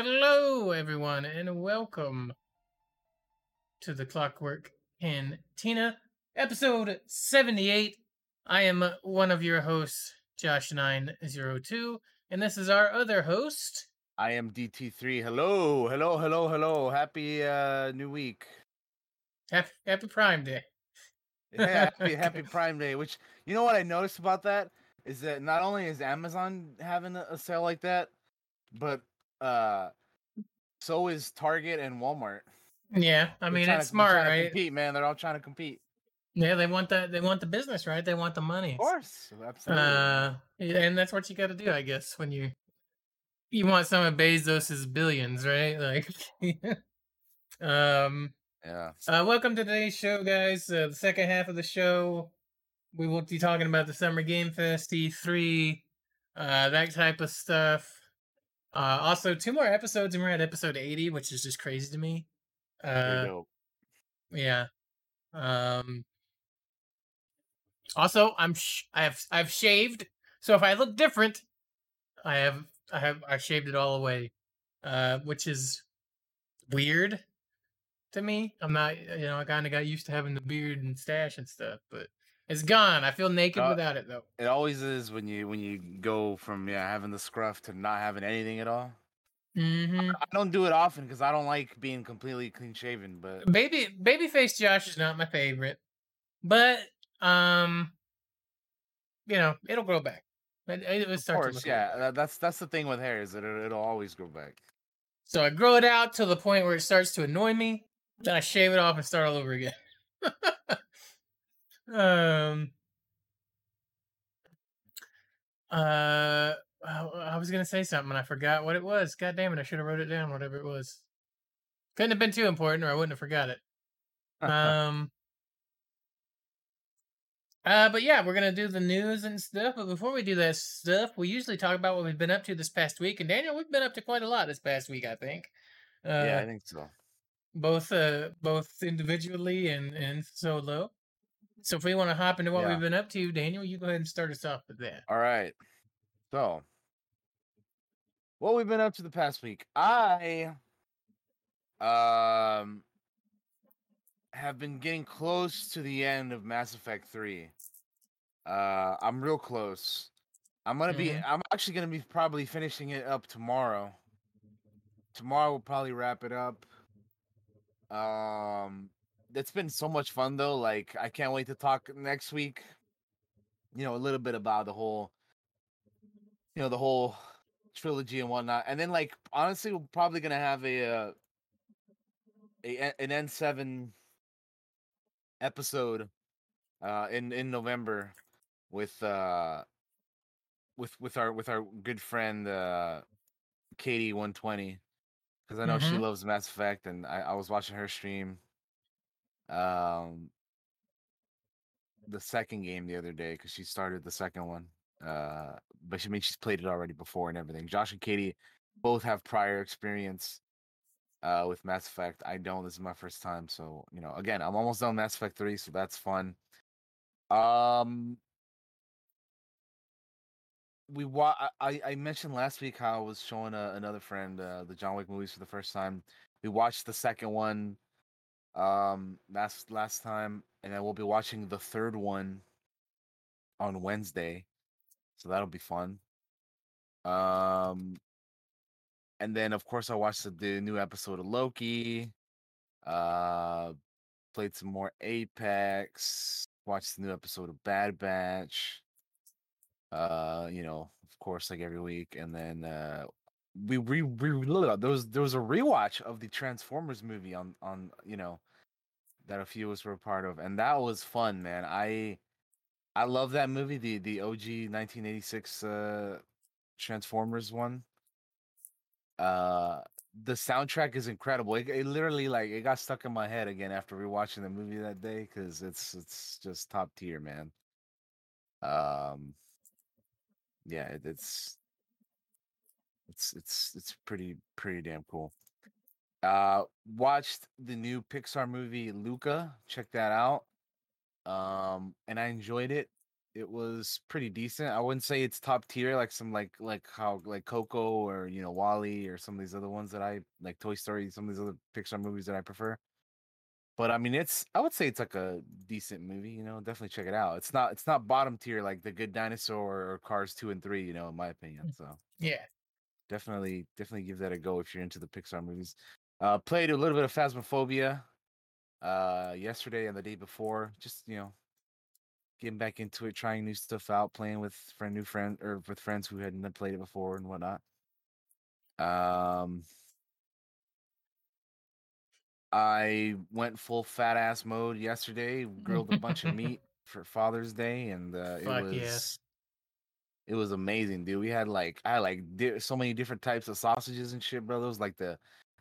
Hello, everyone, and welcome to the Clockwork Cantina, episode 78. I am one of your hosts, Josh902, and this is our other host. I am DT3. Hello, hello, hello, hello. Happy uh new week. Happy, happy Prime Day. Yeah, happy, happy Prime Day. Which you know what I noticed about that is that not only is Amazon having a, a sale like that, but uh so is Target and Walmart. Yeah, I mean it's to- smart, right? Compete, man. They're all trying to compete. Yeah, they want the they want the business, right? They want the money. Of course, absolutely. Uh, and that's what you got to do, I guess, when you you want some of Bezos's billions, right? Like, um, yeah. uh, welcome to today's show, guys. Uh, the second half of the show, we will be talking about the Summer Game Fest, E3, uh, that type of stuff. Uh, also, two more episodes, and we're at episode eighty, which is just crazy to me. Uh, yeah. Um. Also, I'm sh- I have I've shaved, so if I look different, I have I have I shaved it all away, uh, which is weird to me. I'm not you know I kind of got used to having the beard and stash and stuff, but it's gone. I feel naked Uh, without it though. It always is when you when you go from yeah having the scruff to not having anything at all. hmm I don't do it often because I don't like being completely clean shaven, but Baby babyface Josh is not my favorite, but um, you know it'll grow back. It, it, will of course, yeah, that's that's the thing with hair is that it, it'll always grow back. So I grow it out to the point where it starts to annoy me. Then I shave it off and start all over again. um. Uh, I I was gonna say something and I forgot what it was. God damn it! I should have wrote it down. Whatever it was. Couldn't have been too important, or I wouldn't have forgot it. Um. Uh, but yeah, we're gonna do the news and stuff. But before we do that stuff, we usually talk about what we've been up to this past week. And Daniel, we've been up to quite a lot this past week, I think. Uh, yeah, I think so. both uh both individually and and solo. So if we want to hop into what Yeah. we've been up to, Daniel, you go ahead and start us off with that. All right. So, what we've been up to the past week? I um have been getting close to the end of Mass Effect 3. Uh I'm real close. I'm going to be. I'm actually going to be probably finishing it up tomorrow. Tomorrow we'll probably wrap it up. Um it's been so much fun though. Like I can't wait to talk next week. You know, a little bit about the whole you know the whole trilogy and whatnot and then like honestly we're probably gonna have a uh, a an n7 episode uh in in november with uh with with our with our good friend uh katie 120 because i know she Mhm. loves mass effect and I, I was watching her stream um the second game the other day because she started the second one uh but she I mean she's played it already before and everything. Josh and katie both have prior experience uh with mass effect. I don't this is my first time so you know again i'm almost done mass effect 3 so that's fun. Um we wa- I, I I mentioned last week how I was showing uh, another friend uh, the John Wick movies for the first time. We watched the second one um last last time, and then we'll be watching the third one on Wednesday, so that'll be fun. Um, and then of course I watched the, the new episode of Loki. Uh, played some more Apex. Watched the new episode of Bad Batch uh you know of course like every week and then uh we re, re there was there was a rewatch of the transformers movie on on you know that a few of us were a part of and that was fun man. I i love that movie the the og 1986 uh transformers one. Uh the soundtrack is incredible. It, it literally like it got stuck in my head again after rewatching the movie that day because it's it's just top tier man. Um yeah, it, it's it's it's it's pretty pretty damn cool. Uh watched the new Pixar movie Luca, check that out. Um and I enjoyed it. it was pretty decent. I wouldn't say it's top tier like some like like how like Coco or you know WALL-E or some of these other ones that I like Toy Story, some of these other Pixar movies that I prefer. But I mean, it's I would say it's like a decent movie. You know, definitely check it out. It's not it's not bottom tier like The Good Dinosaur or Cars two and three. You know, in my opinion. So Yeah. definitely definitely give that a go if you're into the Pixar movies. Uh, played a little bit of Phasmophobia uh yesterday and the day before. Just you know, getting back into it, trying new stuff out, playing with friend new friends or with friends who hadn't played it before and whatnot. Um, I went full fat ass mode yesterday. Grilled a bunch of meat for Father's Day, and uh, it was yes. it was amazing, dude. We had like I had like di- so many different types of sausages and shit, bro. It was like the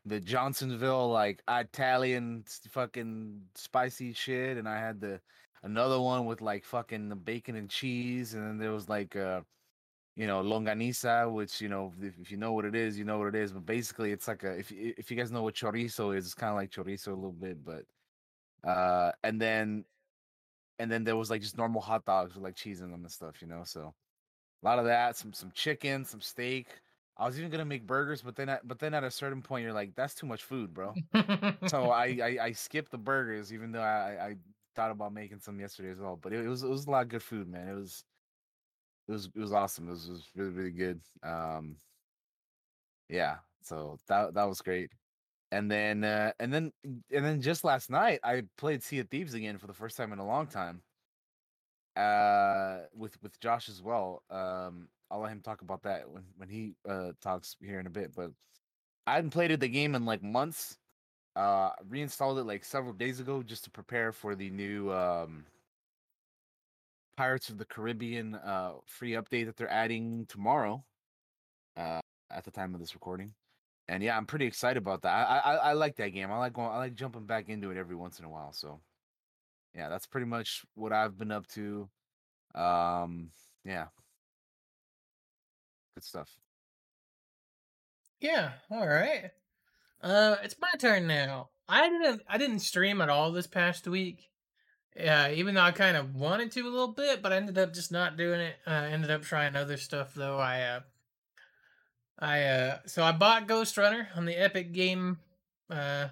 the Johnsonville like Italian fucking spicy shit, and I had the another one with like fucking the bacon and cheese, and then there was like uh you know longaniza, which you know if, if you know what it is, you know what it is. But basically, it's like a if if you guys know what chorizo is, it's kind of like chorizo a little bit, but uh and then and then there was like just normal hot dogs with like cheese in them and stuff, you know. So a lot of that, some some chicken, some steak. I was even gonna make burgers, but then at, but then at a certain point, you're like, that's too much food, bro. So I I, I skipped the burgers, even though I, I thought about making some yesterday as well. But it, it was it was a lot of good food, man. It was it was it was awesome. It was, it was really really good. Um, yeah. So that that was great. And then uh, and then and then just last night, I played Sea of Thieves again for the first time in a long time. Uh, with with Josh as well. Um, I'll let him talk about that when when he uh talks here in a bit. But I hadn't played the game in like months. Uh, reinstalled it like several days ago just to prepare for the new um Pirates of the Caribbean uh free update that they're adding tomorrow. Uh, at the time of this recording, and yeah, I'm pretty excited about that. I I, I like that game. I like going. I like jumping back into it every once in a while. So yeah, that's pretty much what I've been up to. Um, yeah, good stuff. yeah. All right. Uh, it's my turn now. I didn't. I didn't stream at all this past week. Yeah, even though I kind of wanted to a little bit, but I ended up just not doing it. Uh, ended up trying other stuff though. I uh, I uh, so I bought Ghostrunner on the Epic Game uh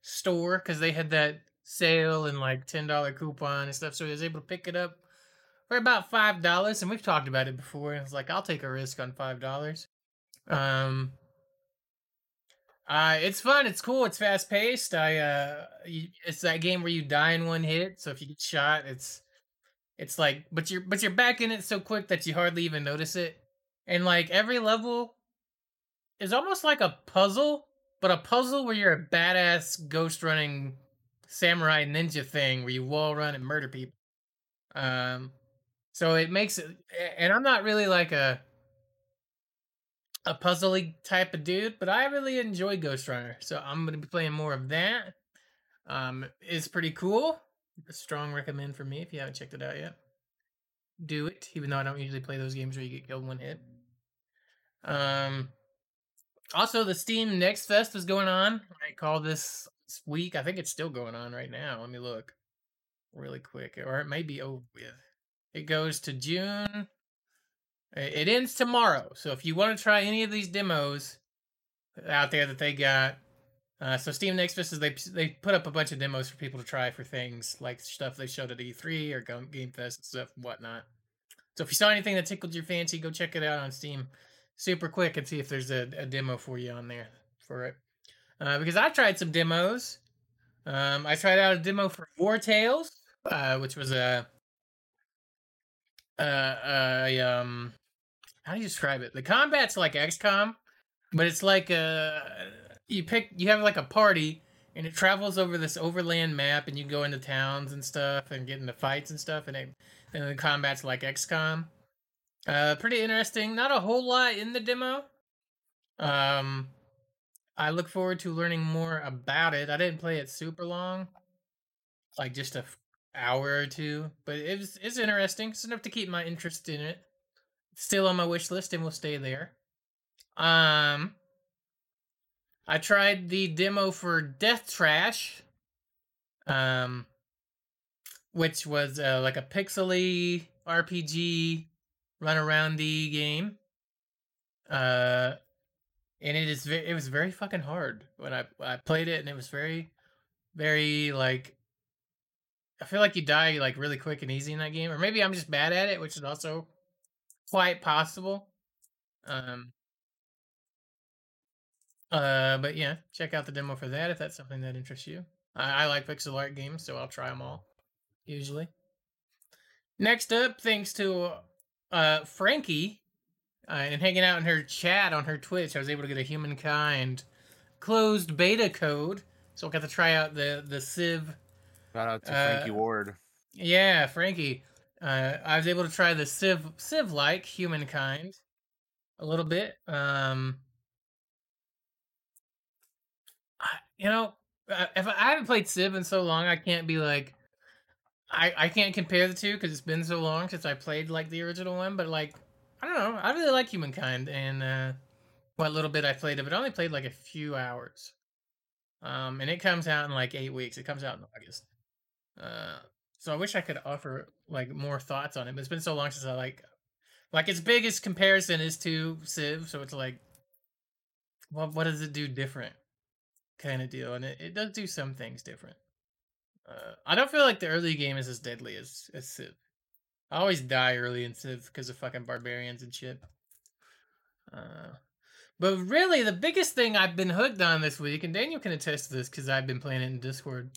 store because they had that sale and like ten dollar coupon and stuff. So I was able to pick it up for about five dollars, and we've talked about it before. It's like I'll take a risk on five dollars. Um, uh, it's fun. It's cool. It's fast paced. I uh, you, it's that game where you die in one hit. So if you get shot, it's it's like, but you're but you're back in it so quick that you hardly even notice it. And like every level is almost like a puzzle, but a puzzle where you're a badass ghost running samurai ninja thing where you wall run and murder people. Um, so it makes it, and I'm not really like a a puzzly type of dude, but I really enjoy Ghostrunner, so I'm gonna be playing more of that. Um, it's pretty cool. A strong recommend for me if you haven't checked it out yet. Do it, even though I don't usually play those games where you get killed one hit. Um, also the Steam Next Fest is going on. I call this week. I think it's still going on right now. Let me look really quick, or it may be over with. It goes to June. It ends tomorrow. So if you want to try any of these demos out there that they got, uh, so Steam Next Fest is they they put up a bunch of demos for people to try for things like stuff they showed at E3 or Game Fest and stuff and whatnot. So if you saw anything that tickled your fancy, go check it out on Steam super quick and see if there's a, a demo for you on there for it. Uh, because I tried some demos. Um, I tried out a demo for Wartales, uh, which was a, uh, a um, how do you describe it? The combat's like XCOM, but it's like uh you pick you have like a party and it travels over this overland map and you go into towns and stuff and get into fights and stuff and it and the combat's like XCOM. Uh pretty interesting. Not a whole lot in the demo. Um I look forward to learning more about it. I didn't play it super long. Like just a hour or two, but it was it's interesting. It's enough to keep my interest in it still on my wish list and will stay there. Um, I tried the demo for Death Trash, um, which was uh, like a pixely RPG run around the game. Uh, and it is ve- it was very fucking hard when I I played it, and it was very, very like. I feel like you die like really quick and easy in that game, or maybe I'm just bad at it, which is also quite possible. Um. Uh, but yeah, check out the demo for that if that's something that interests you. I, I like pixel art games, so I'll try them all. Usually. Next up, thanks to uh Frankie uh, and hanging out in her chat on her Twitch, I was able to get a humankind closed beta code, so I got to try out the the Civ. Shout out to Uh, Frankie Ward. Yeah, Frankie. Uh, I was able to try the Civ Civ like humankind a little bit. Um, I- you know, uh, if I, I haven't played Civ in so long, I can't be like, I I can't compare the two because it's been so long since I played like the original one. But like, I don't know, I really like humankind, and uh, what little bit I played of it, I only played like a few hours. Um, and it comes out in like eight weeks. It comes out in August. Uh, so I wish I could offer like more thoughts on it, but it's been so long since I like like its biggest comparison is to Civ, so it's like well what does it do different? Kind of deal. And it, it does do some things different. Uh, I don't feel like the early game is as deadly as, as Civ. I always die early in Civ because of fucking barbarians and shit. Uh, but really, the biggest thing I've been hooked on this week, and Daniel can attest to this because I've been playing it in Discord,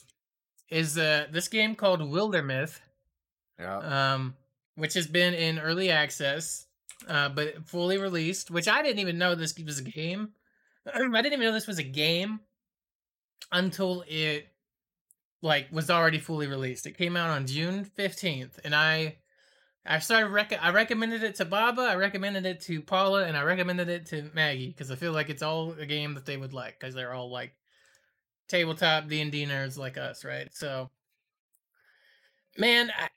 is uh, this game called Wildermyth, Yeah. um, which has been in early access, uh, but fully released. Which I didn't even know this was a game. I didn't even know this was a game until it like was already fully released. It came out on June fifteenth, and I I started rec- I recommended it to Baba, I recommended it to Paula, and I recommended it to Maggie because I feel like it's all a game that they would like because they're all like tabletop D and D nerds like us, right? So, man, I,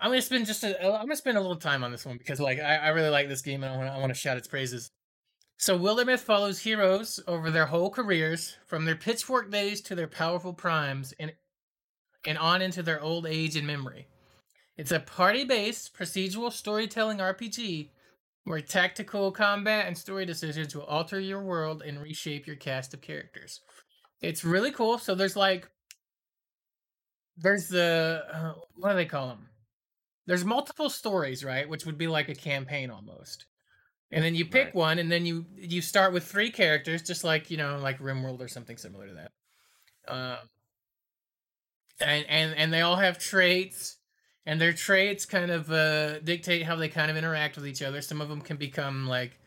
I'm gonna spend just a I'm gonna spend a little time on this one because like I, I really like this game and I want I want to shout its praises. So Wildermyth follows heroes over their whole careers, from their pitchfork days to their powerful primes, and and on into their old age and memory. It's a party-based procedural storytelling RPG where tactical combat and story decisions will alter your world and reshape your cast of characters. It's really cool. So there's like there's the uh, what do they call them? There's multiple stories, right? Which would be like a campaign almost. And then you pick Right. one, and then you you start with three characters, just like you know, like RimWorld or something similar to that. Um, and and and they all have traits, and their traits kind of uh, dictate how they kind of interact with each other. Some of them can become like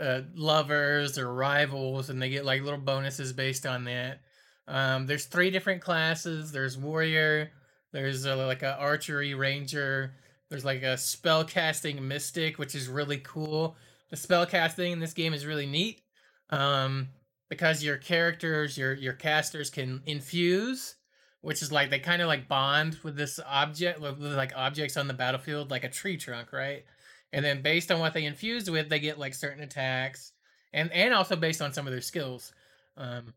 uh, lovers or rivals, and they get like little bonuses based on that. Um, there's three different classes. There's warrior. There's uh like a archery ranger. There's like a spell casting mystic, which is really cool. The spell casting in this game is really neat. Um, because your characters, your your casters can infuse, which is like they kind of like bond with this object with, with like objects on the battlefield, like a tree trunk, right? And then based on what they infuse with, they get like certain attacks, and and also based on some of their skills. Um,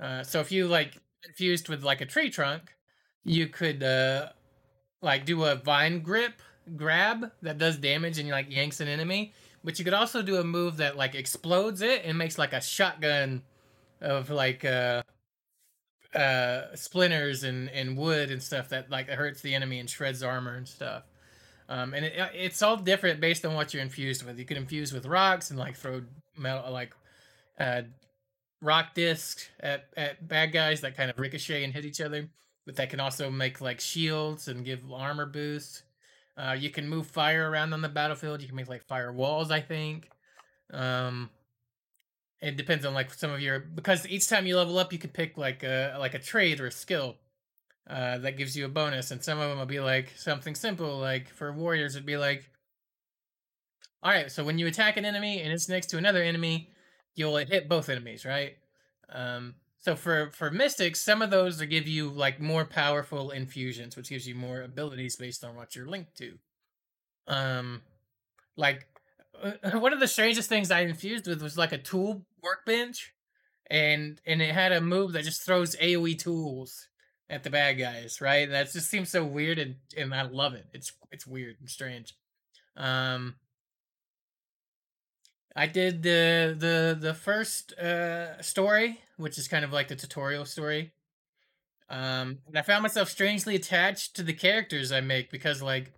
uh, so if you like infused with like a tree trunk, you could uh like do a vine grip grab that does damage and you like yanks an enemy. But you could also do a move that like explodes it and makes like a shotgun of like uh uh splinters and and wood and stuff that like hurts the enemy and shreds armor and stuff. Um, and it, it's all different based on what you're infused with. You can infuse with rocks and like throw metal like uh rock discs at at bad guys that kind of ricochet and hit each other but that can also make like shields and give armor boosts. Uh, you can move fire around on the battlefield. You can make like fire walls, I think. Um, it depends on like some of your because each time you level up, you can pick like a like a trade or a skill uh, that gives you a bonus, and some of them will be like something simple. Like for warriors, it'd be like, all right, so when you attack an enemy and it's next to another enemy, you'll hit both enemies, right? Um, so for for mystics, some of those will give you like more powerful infusions, which gives you more abilities based on what you're linked to. Um, like uh, one of the strangest things I infused with was like a tool workbench, and and it had a move that just throws AOE tools at the bad guys, right? And that just seems so weird, and and I love it. It's it's weird and strange. Um, I did the the the first uh story, which is kind of like the tutorial story. Um, and I found myself strangely attached to the characters I make because like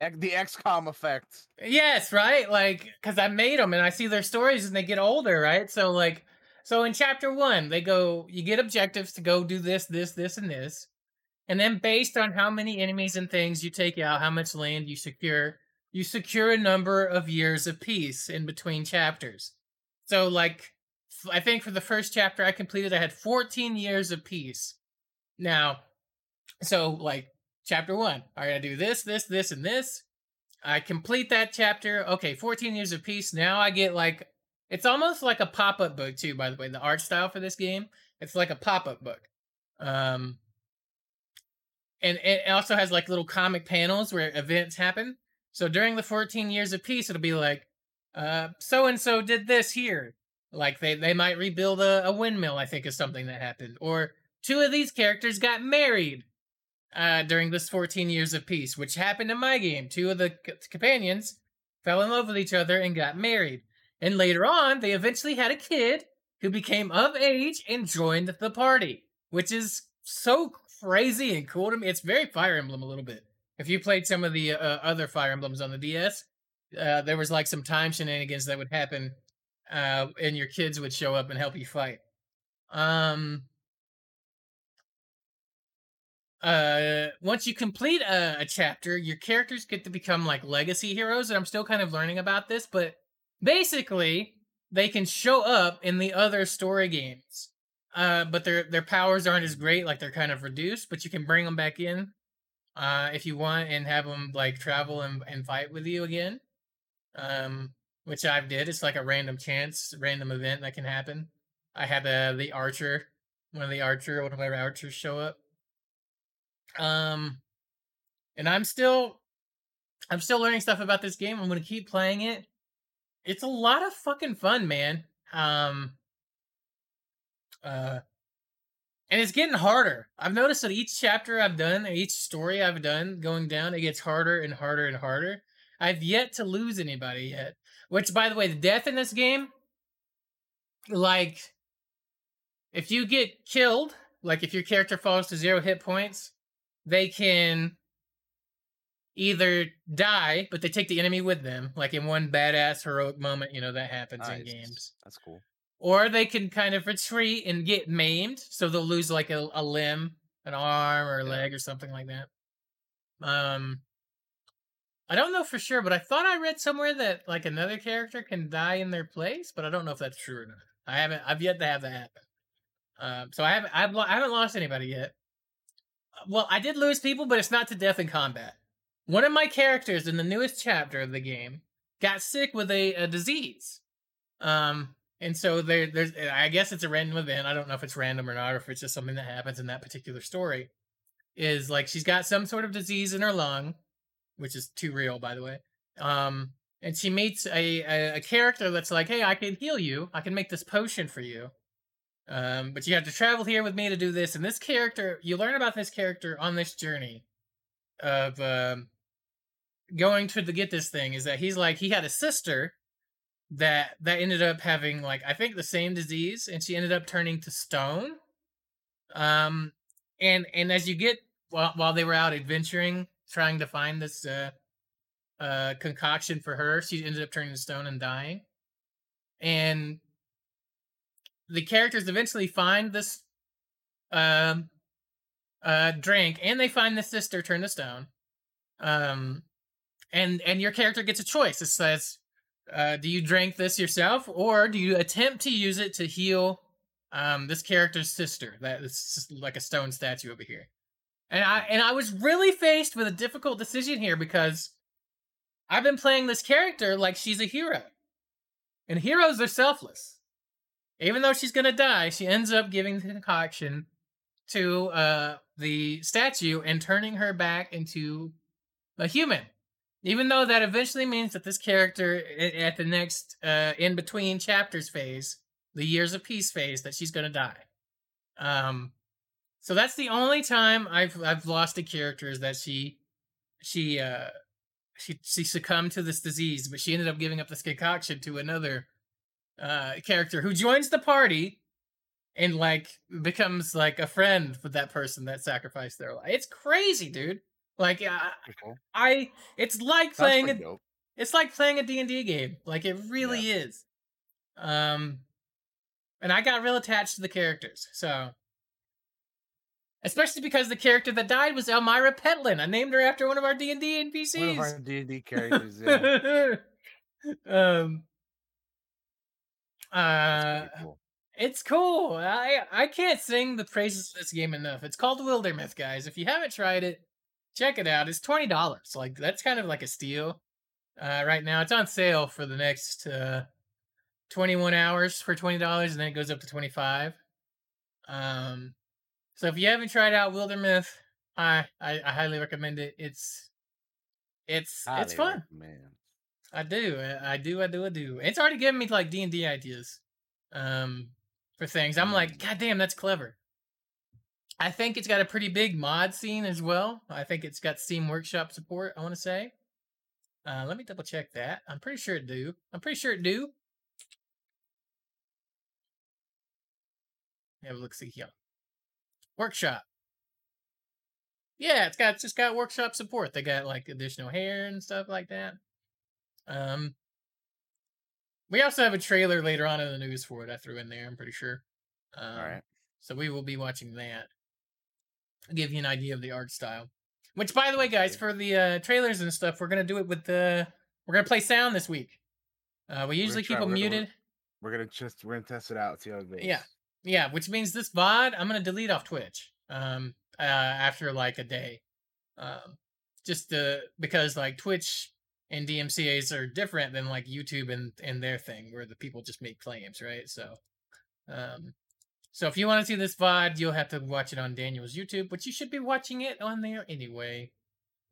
The XCOM effect. Yes, right? Like, because I made them and I see their stories and they get older, right? So, like, so in chapter one, they go, you get objectives to go do this, this, this, and this. And then, based on how many enemies and things you take out, how much land you secure, you secure a number of years of peace in between chapters. So, like, I think for the first chapter I completed, I had 14 years of peace. Now, so, like, chapter one, I do this, this, this, and this. I complete that chapter. Okay, 14 years of peace. Now I get like it's almost like a pop-up book too, by the way. The art style for this game, it's like a pop-up book. Um and it also has like little comic panels where events happen. So during the 14 years of peace, it'll be like, so and so did this here. Like they they might rebuild a, a windmill, I think is something that happened. Or two of these characters got married uh, during this 14 years of peace, which happened in my game. Two of the c- companions fell in love with each other and got married. And later on, they eventually had a kid who became of age and joined the party, which is so crazy and cool to me. It's very Fire Emblem a little bit. If you played some of the uh, other Fire Emblems on the DS, uh, there was like some time shenanigans that would happen, uh, and your kids would show up and help you fight. Um, uh once you complete a, a chapter your characters get to become like legacy heroes and i'm still kind of learning about this but basically they can show up in the other story games uh but their their powers aren't as great like they're kind of reduced but you can bring them back in uh if you want and have them like travel and, and fight with you again um which i've did it's like a random chance random event that can happen i had uh, the archer one of the archer one of my archers show up um, and I'm still, I'm still learning stuff about this game. I'm gonna keep playing it. It's a lot of fucking fun, man. Um, uh, and it's getting harder. I've noticed that each chapter I've done, each story I've done, going down, it gets harder and harder and harder. I've yet to lose anybody yet. Which, by the way, the death in this game, like, if you get killed, like if your character falls to zero hit points, they can either die, but they take the enemy with them, like in one badass heroic moment, you know, that happens in Nice. games. That's cool. Or they can kind of retreat and get maimed, so they'll lose like a, a limb, an arm or a Yeah. leg or something like that. Um I don't know for sure, but I thought I read somewhere that like another character can die in their place, but I don't know if that's true or not. I haven't I've yet to have that happen. Um so I haven't I've, I haven't lost anybody yet. Well, I did lose people, but it's not to death in combat. One of my characters in the newest chapter of the game got sick with a, a disease. Um, and so there, there's, I guess it's a random event. I don't know if it's random or not, or if it's just something that happens in that particular story. Is like she's got some sort of disease in her lung, which is too real, by the way. Um, and she meets a, a, a character that's like, "Hey, I can heal you. I can make this potion for you." Um, but you have to travel here with me to do this. And this character, you learn about this character on this journey of um, going to the, get this thing. Is that he's like he had a sister that that ended up having like I think the same disease, and she ended up turning to stone. Um, and and as you get while while they were out adventuring, trying to find this uh uh concoction for her, she ended up turning to stone and dying. And the characters eventually find this um uh drink and they find the sister turned to stone um and and your character gets a choice. It says uh do you drink this yourself or do you attempt to use it to heal um this character's sister? That is like a stone statue over here. And i and i was really faced with a difficult decision here because i've been playing this character like she's a hero. And heroes are selfless. Even though she's gonna die, she ends up giving the concoction to uh the statue and turning her back into a human. Even though that eventually means that this character at the next uh in between chapters phase, the years of peace phase, that she's gonna die. Um So that's the only time I've I've lost a character is that she she uh she she succumbed to this disease, but she ended up giving up this concoction to another uh character who joins the party and like becomes like a friend with that person that sacrificed their life. It's crazy, dude. Like uh, Pretty cool. I it's like Sounds playing a, dope. it's like playing a D&D game. Like it really is. Um and I got real attached to the characters. So especially because the character that died was Elmira Petlin. I named her after one of our D&D NPCs. One of our D and D characters. Yeah, um uh cool. it's cool. I I can't sing the praises of this game enough. It's called Wildermyth, guys. If you haven't tried it, check it out. It's twenty dollars. Like that's kind of like a steal. Uh, right now, it's on sale for the next uh, twenty-one hours for twenty dollars, and then it goes up to twenty-five. Um, so if you haven't tried out Wildermyth, I I, I highly recommend it. It's it's it's fun. recommend. I do. I I do. I do. I do. It's already given me like D and D ideas, um, for things. I'm like, God damn, that's clever. I think it's got a pretty big mod scene as well. I think it's got Steam Workshop support. I want to say. Uh, let me double check that. I'm pretty sure it do. I'm pretty sure it do. Yeah, look see here. Workshop. Yeah, it's got it's just got workshop support. They got like additional hair and stuff like that. Um, we also have a trailer later on in the news for it. I threw in there. I'm pretty sure. Um, All right. So we will be watching that. Give you an idea of the art style. Which, by the way, guys, for the uh, trailers and stuff, we're gonna do it with the. We're gonna play sound this week. Uh, we usually try- keep them we're gonna- muted. We're gonna just we're gonna test it out. See how it goes. Yeah. Yeah, which means this VOD I'm gonna delete off Twitch. Um, uh, after like a day, um, just uh because like Twitch and DMCA's are different than like YouTube and and their thing where the people just make claims, right? So, um, so if you want to see this VOD, you'll have to watch it on Daniel's YouTube, but you should be watching it on there anyway,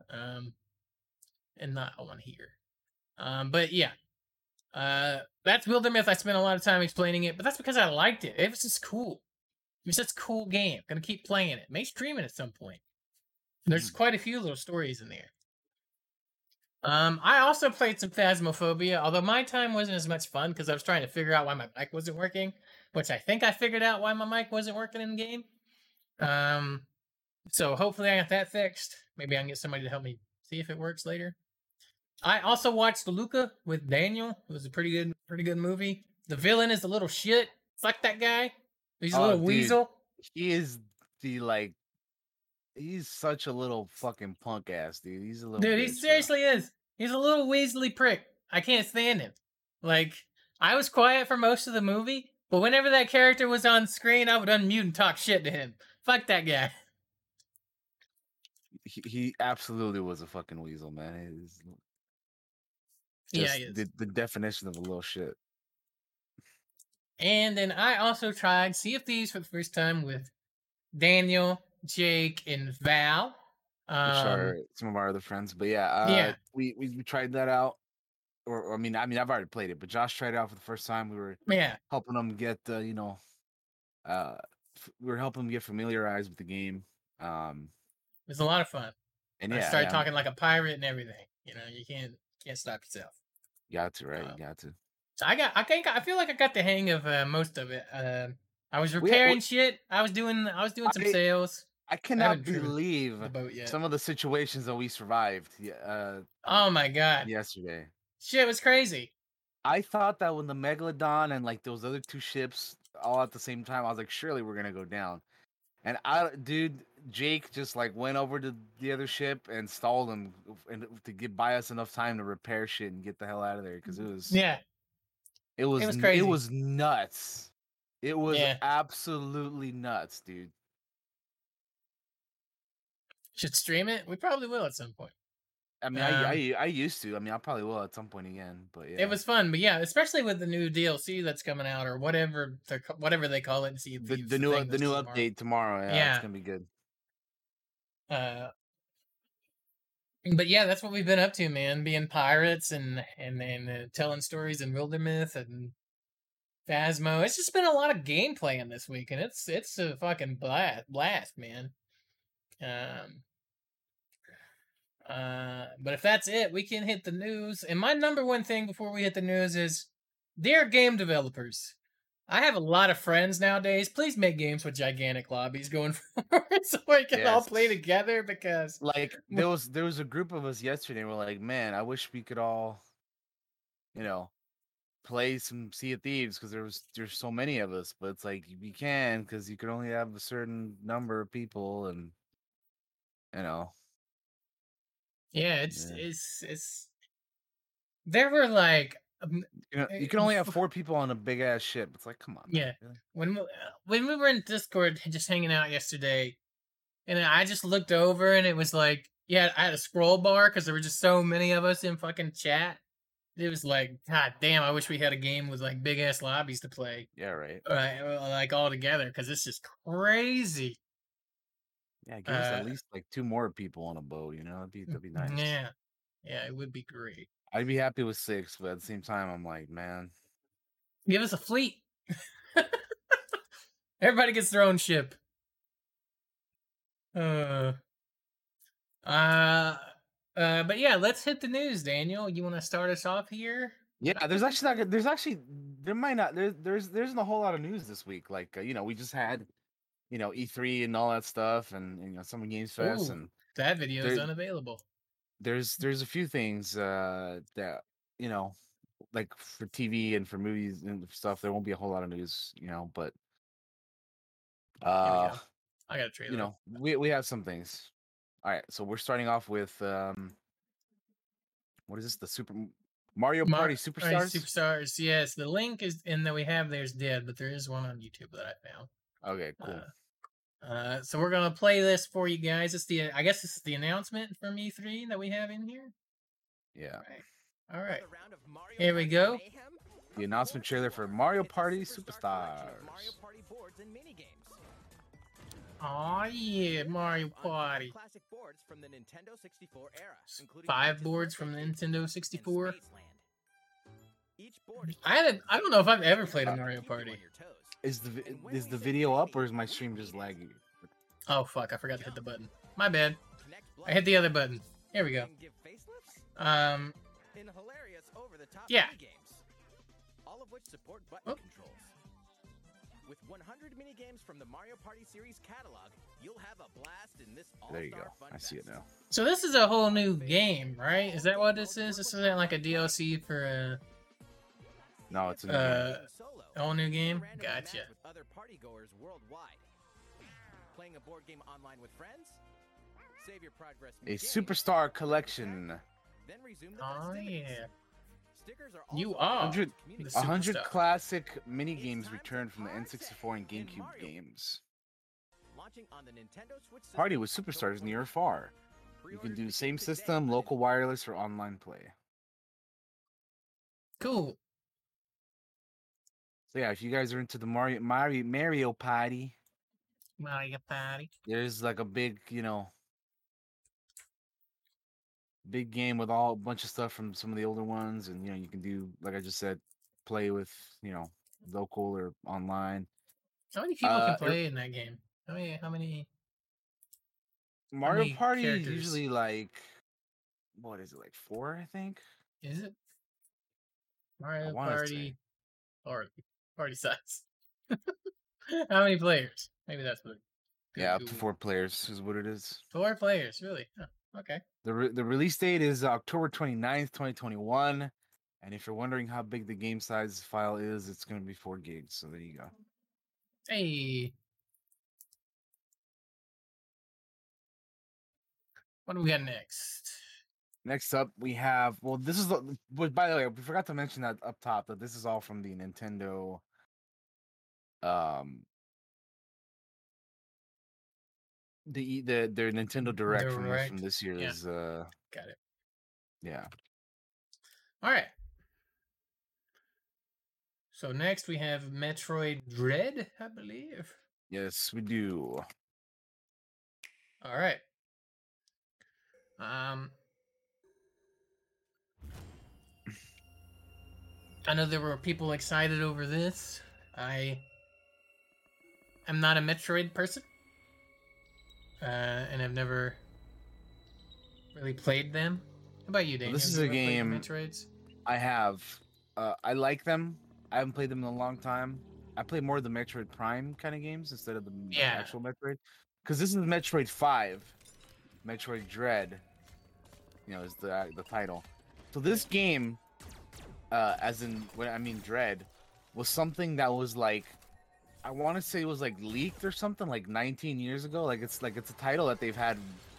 um, and not on here. Um, but yeah, uh, that's Wildermyth. I spent a lot of time explaining it, but that's because I liked it. It was just cool. It was just a cool game. Gonna keep playing it. May stream it at some point. There's quite a few little stories in there. Um, I also played some Phasmophobia, although my time wasn't as much fun because I was trying to figure out why my mic wasn't working, which I think I figured out why my mic wasn't working in the game. Um, so hopefully I got that fixed. Maybe I can get somebody to help me see if it works later. I also watched Luca with Daniel. It was a pretty good, pretty good movie. The villain is a little shit. Fuck that guy. He's a Oh, little dude. weasel. He is the like. He's such a little fucking punk ass dude. He's a little. Dude, he seriously is. He's a little weaselly prick. I can't stand him. Like, I was quiet for most of the movie, but whenever that character was on screen, I would unmute and talk shit to him. Fuck that guy. He, he absolutely was a fucking weasel, man. He's Yeah, the, the definition of a little shit. And then I also tried Sea of Thieves for the first time with Daniel, Jake, and Val. which Um, are some of our other friends. But yeah, uh, Yeah. we, we we tried that out. Or, or I mean, I mean, I've already played it, but Josh tried it out for the first time. We were yeah, helping him get, uh, you know, uh, f- we were helping him get familiarized with the game. Um, it was a lot of fun. and I yeah, started yeah, talking like a pirate and everything. You know, you can't can't stop yourself. got to right, um, got to. So I got, I think, I feel like I got the hang of uh, most of it. Um, I was repairing we- shit. I was doing, I was doing some I- sales. I cannot haven't believe some of the situations that we survived. Yeah, uh, Oh my god, yesterday. Shit was crazy. I thought that when the Megalodon and like those other two ships all at the same time, I was like, surely we're gonna go down. And I, dude, Jake just like went over to the other ship and stalled him and to get buy us enough time to repair shit and get the hell out of there because it was, Yeah, it was, it was crazy. it was nuts. It was Yeah. absolutely nuts, dude. should stream it. We probably will at some point. I mean, Um, I, I, I used to. I mean, I probably will at some point again. But yeah, It was fun, but yeah, especially with the new DLC that's coming out or whatever they're whatever they call it. of the, the new the new tomorrow. update tomorrow. Yeah, Yeah. it's gonna be good. Uh, but yeah, that's what we've been up to, man. Being pirates and and and uh, telling stories in Wildermyth and Phasmo. It's just been a lot of gameplay in this week, and it's it's a fucking blast, blast, man. Um. Uh, but if that's it, we can hit the news. And my number one thing before we hit the news is, dear game developers, I have a lot of friends nowadays. Please make games with gigantic lobbies going forward, so we can all play together. Because Like there was there was a group of us yesterday. We're like, man, I wish we could all, you know, play some Sea of Thieves because there was there's so many of us. But it's like we can because you can only have a certain number of people, and you know, yeah, it's Yeah. it's it's. There were like um, you know, Uh, you can only have four people on a big ass ship. It's like, come on, man, Yeah. really? when we, uh, when we were in Discord just hanging out yesterday, and I just looked over and it was like, yeah, I had a scroll bar because there were just so many of us in fucking chat. It was like, god damn, I wish we had a game with like big ass lobbies to play, yeah, right. Right, like all together because it's just crazy. Yeah, give us Uh, at least like two more people on a boat. You know, that'd be that'd be nice. Yeah, yeah, it would be great. I'd be happy with six, but at the same time, I'm like, man, Give us a fleet. Everybody gets their own ship. Uh, uh, uh, but yeah, let's hit the news, Daniel. You want to start us off here? Yeah, there's actually not. There's actually there might not. There, there's there isn't a whole lot of news this week. Like uh, you know, we just had, you know, E3 and all that stuff, and, and you know, Summer Games Fest, Ooh. and That video is unavailable. there's there's a few things uh that you know, like for TV and for movies and stuff. There won't be a whole lot of news, you know, but uh, go. I got a trailer. you know, we we have some things. All right, so we're starting off with um, what is this? The Super Mario Mar- Party Superstars. right, superstars. Yes, the link is in that we have there's dead, but there is one on YouTube that I found. Okay, cool. Uh, uh, so we're gonna play this for you guys. It's the I guess this is the announcement from E3 that we have in here. yeah. All right. Another round of Mario Here we go. The announcement trailer for Mario Party Superstar collection Superstars. Mario Party boards and minigames. Oh yeah, Mario Party. Classic boards from the Nintendo 64 era, including Five boards from the Nintendo 64. I haven't. I don't know if I've ever played a Mario keep you on Party. Is the vi- And when is we the video up or is my stream just mean it. laggy? Oh fuck! I forgot to hit the button. My bad. I hit the other button. Here we go. and give facelifts Um. in hilarious over-the-top Yeah. all of which support button Oh. controls. With 100 minigames from the Mario Party series catalog, you'll have a blast in this all-star There you go. fun I see it now. So this is a whole new game, right? Is that what this is? This isn't like a DLC for No, it's a new Uh, game. Playing solo, a whole new game. Gotcha. With other partygoers worldwide. Playing a board game online with friends? Save your progress a superstar collection. then resume the Oh yeah. Stickers are You are Hundred- to communicate the A hundred classic mini games returned from the N64 and GameCube games. Launching on the Nintendo Switch system Party with superstars near or far. You can do same system, local wireless, or online play. Cool. So yeah, if you guys are into the Mario Mario Mario Party, Mario Party. there's like a big, you know, big game with all a bunch of stuff from some of the older ones, and you know you can do like I just said, play with you know local or online. How many people Uh, can play in that game? How many? How many? Mario many Party is usually like what is it like four? I think. Is it Mario. Party? Or party size? how many players? Maybe that's what. Yeah, up to four players is what it is. Four players, really? Huh, okay. The re- the release date is October 29th, 2021. And if you're wondering how big the game size file is, it's going to be 4 gigs. So there you go. Hey. What do we got next? Next up, we have well, this is but by the way, we forgot to mention that up top that this is all from the Nintendo um the the their Nintendo Direct, from, this- year from this uh Got it. yeah. All right. So next we have Metroid Dread, I believe. Yes, we do. All right. Um. I know there were people excited over this. I am not a Metroid person, uh, and I've never really played them. How about you, Daniel? this is a game- Metroids. I have. Uh, I like them. I haven't played them in a long time. I play more of the Metroid Prime kind of games instead of the Yeah. actual Metroid. Because this is Metroid Five, Metroid Dread. You know, is the the title. So this game, uh, as in when I mean Dread, was something that was like, I want to say it was like leaked or something like 19 years ago. Like it's like it's a title that they've had,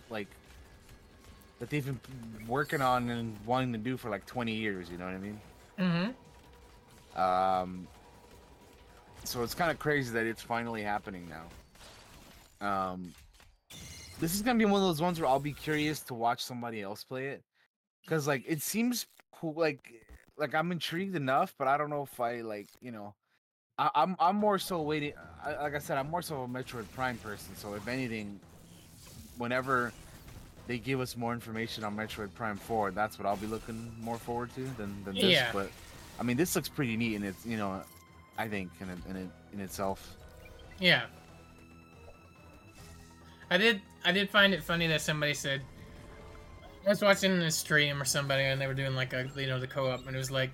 like, that they've been working on and wanting to do for like 20 years. You know what I mean? Mm-hmm. Um, so it's kind of crazy that it's finally happening now. Um, this is gonna be one of those ones where I'll be curious to watch somebody else play it, because like it seems cool. Like, like I'm intrigued enough, but I don't know if I like, you know, I, I'm I'm more so waiting. I, like I said, I'm more so a Metroid Prime person. So if anything, whenever they give us more information on Metroid Prime 4, that's what I'll be looking more forward to than, than this. Yeah. But I mean, this looks pretty neat, and it's you know, I think in it, in it, in itself. Yeah. I did I did find it funny that somebody said I was watching a stream or somebody and they were doing like a you know the co-op and it was like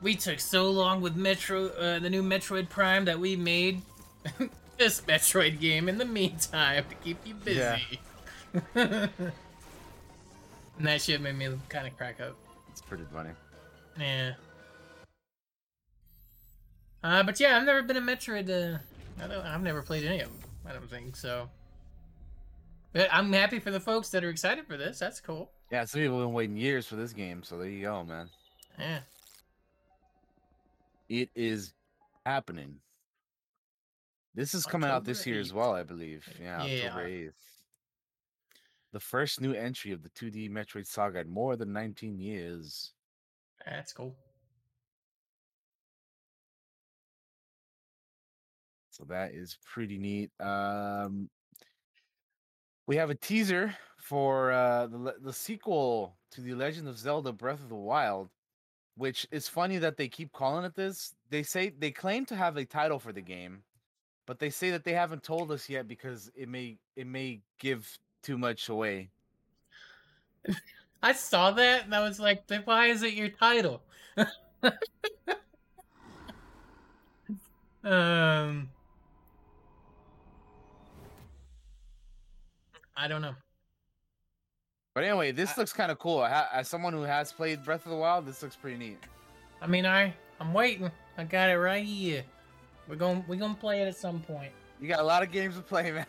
we took so long with Metro uh, the new Metroid Prime that we made this Metroid game in the meantime to keep you busy. Yeah. and that shit made me kind of crack up. It's pretty funny. Yeah. Uh, but yeah, I've never been a Metroid. Uh, I don't, I've never played any of them. I don't think so. But I'm happy for the folks that are excited for this. That's cool. Yeah, some people have been waiting years for this game, so there you go, man. Yeah. It is happening. This is coming out this October year as well, I believe. Yeah, Yeah. October 8th. The first new entry of the 2D Metroid saga in more than 19 years. That's cool. So that is pretty neat. Um, we have a teaser for uh, the the sequel to the Legend of Zelda: Breath of the Wild, which is funny that they keep calling it this. They say they claim to have a title for the game, but they say that they haven't told us yet because it may it may give too much away. I saw that and I was like, why is it your title? um. I don't know. But anyway, this I- looks kind of cool. Ha- As someone who has played Breath of the Wild, this looks pretty neat. I mean, I I'm waiting. I got it right here. We're going we're gonna play it at some point. You got a lot of games to play, man.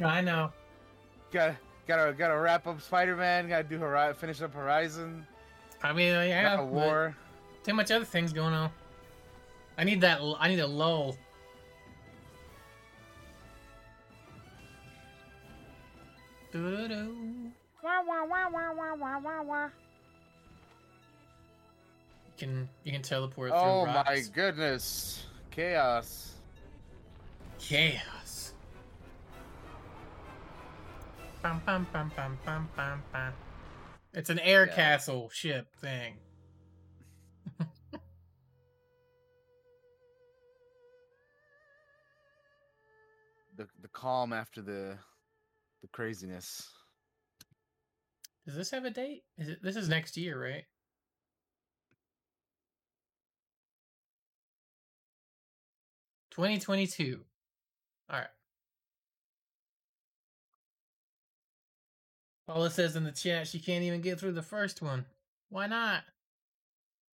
I know. got gotta gotta wrap up Spider Man. Gotta do Hori- finish up Horizon. I mean, uh, yeah, got a War. too much other things going on. I need that. I need a lull. You can you can teleport through Oh my goodness. Chaos. Chaos. Bum, bum, bum, bum, bum, bum, bum. It's an air Yeah. castle ship thing. The the calm after the the craziness. Does this have a date? Is it? This is next year, right? Twenty twenty two. All right. Paula says in the chat she can't even get through the first one. Why not?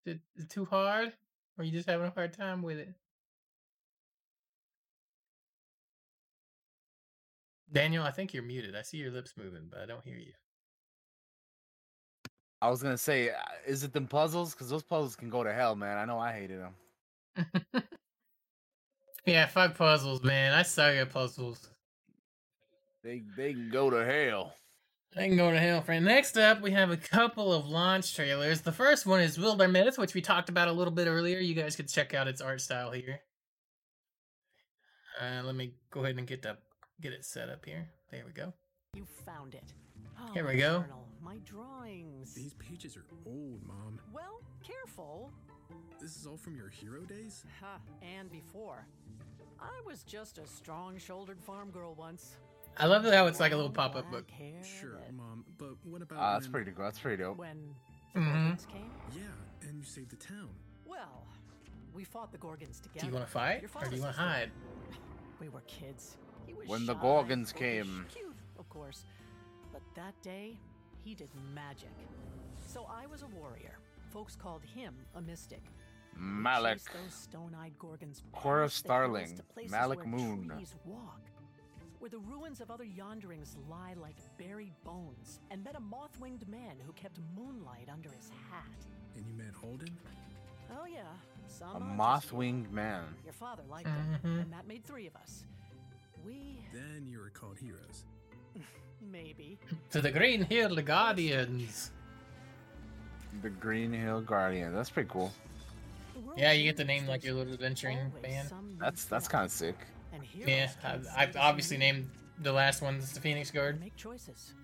Is it too hard, or you just having a hard time with it? Daniel, I think you're muted. I see your lips moving, but I don't hear you. I was gonna say, uh, is it them puzzles? Because those puzzles can go to hell, man. I know I hated them. yeah, fuck puzzles, man. I suck at puzzles. They they can go to hell. They can go to hell, friend. Next up, we have a couple of launch trailers. The first one is Wildermyth, which we talked about a little bit earlier. You guys could check out its art style here. Uh, let me go ahead and get the get it set up here. There we go. You found it. Oh, Here we my go. Journal, my drawings. These pages are old, Mom. Well, careful. This is all from your hero days? Ha, and before. I was just a strong-shouldered farm girl once. I love how it's like a little pop-up book. Sure, Mom, but what about Ah, that's pretty cool. That's pretty dope. When the Mhm. Gorgons came? Yeah, and you saved the town. Well, we fought the Gorgons together. Do you want to fight or do you want to hide? We were kids. He was When the Gorgons came. Cute, of course. But that day, he did magic. So I was a warrior. Folks called him a mystic. Malik. those stone-eyed Gorgons Cora past the hills Starling, Malik where Moon. trees walk, where the ruins of other yonderings lie like buried bones, and met a moth-winged man who kept moonlight under his hat. And you met Holden? Oh yeah, some A moth winged man. Your father liked him, Mhm. and that made three of us. We Then you were called heroes. maybe. To the Green Hill Guardians. The Green Hill Guardian. That's pretty cool. Yeah, you get the name like your little adventuring always band. That's that's kind of sick. Yeah, I've, I've obviously named the last one's the Phoenix Guard. Make choices.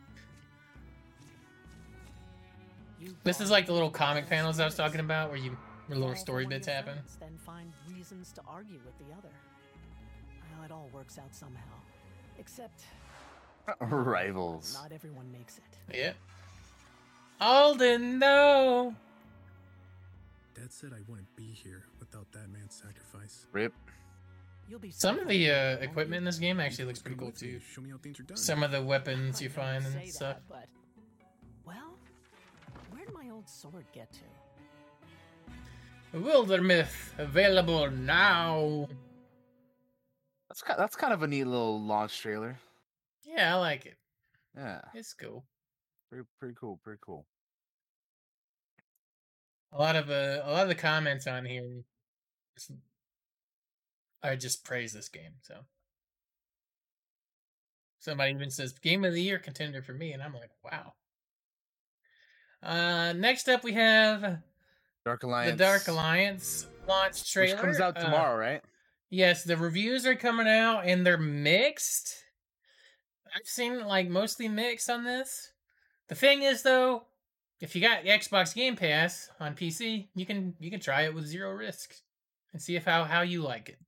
This is like the little comic panels I was talking about, where you where little story bits happen. Then find reasons to argue with the other. Well, it all works out somehow. Except Rivals. not everyone makes it. Yeah. Alden, no. Dad said I wouldn't be here without that man's sacrifice. Rip. You'll be Some of the uh, equipment in this game actually looks pretty cool too. Show me how things are done. Some of the weapons you find say and stuff. that, but well, where did my old sword get to? Wildermyth available now. That's kind that's kind of a neat little launch trailer. Yeah, I like it. Yeah. It's cool. Pretty pretty cool. Pretty cool. A lot of uh, a lot of the comments on here, I just praise this game. So somebody even says game of the year contender for me, and I'm like, wow. Uh, next up we have Dark Alliance. the Dark Alliance launch trailer, Which comes out Uh, tomorrow, right? Yes, the reviews are coming out and they're mixed. I've seen like mostly mixed on this. The thing is though, if you got Xbox Game Pass on PC, you can you can try it with zero risk and see if how how you like it.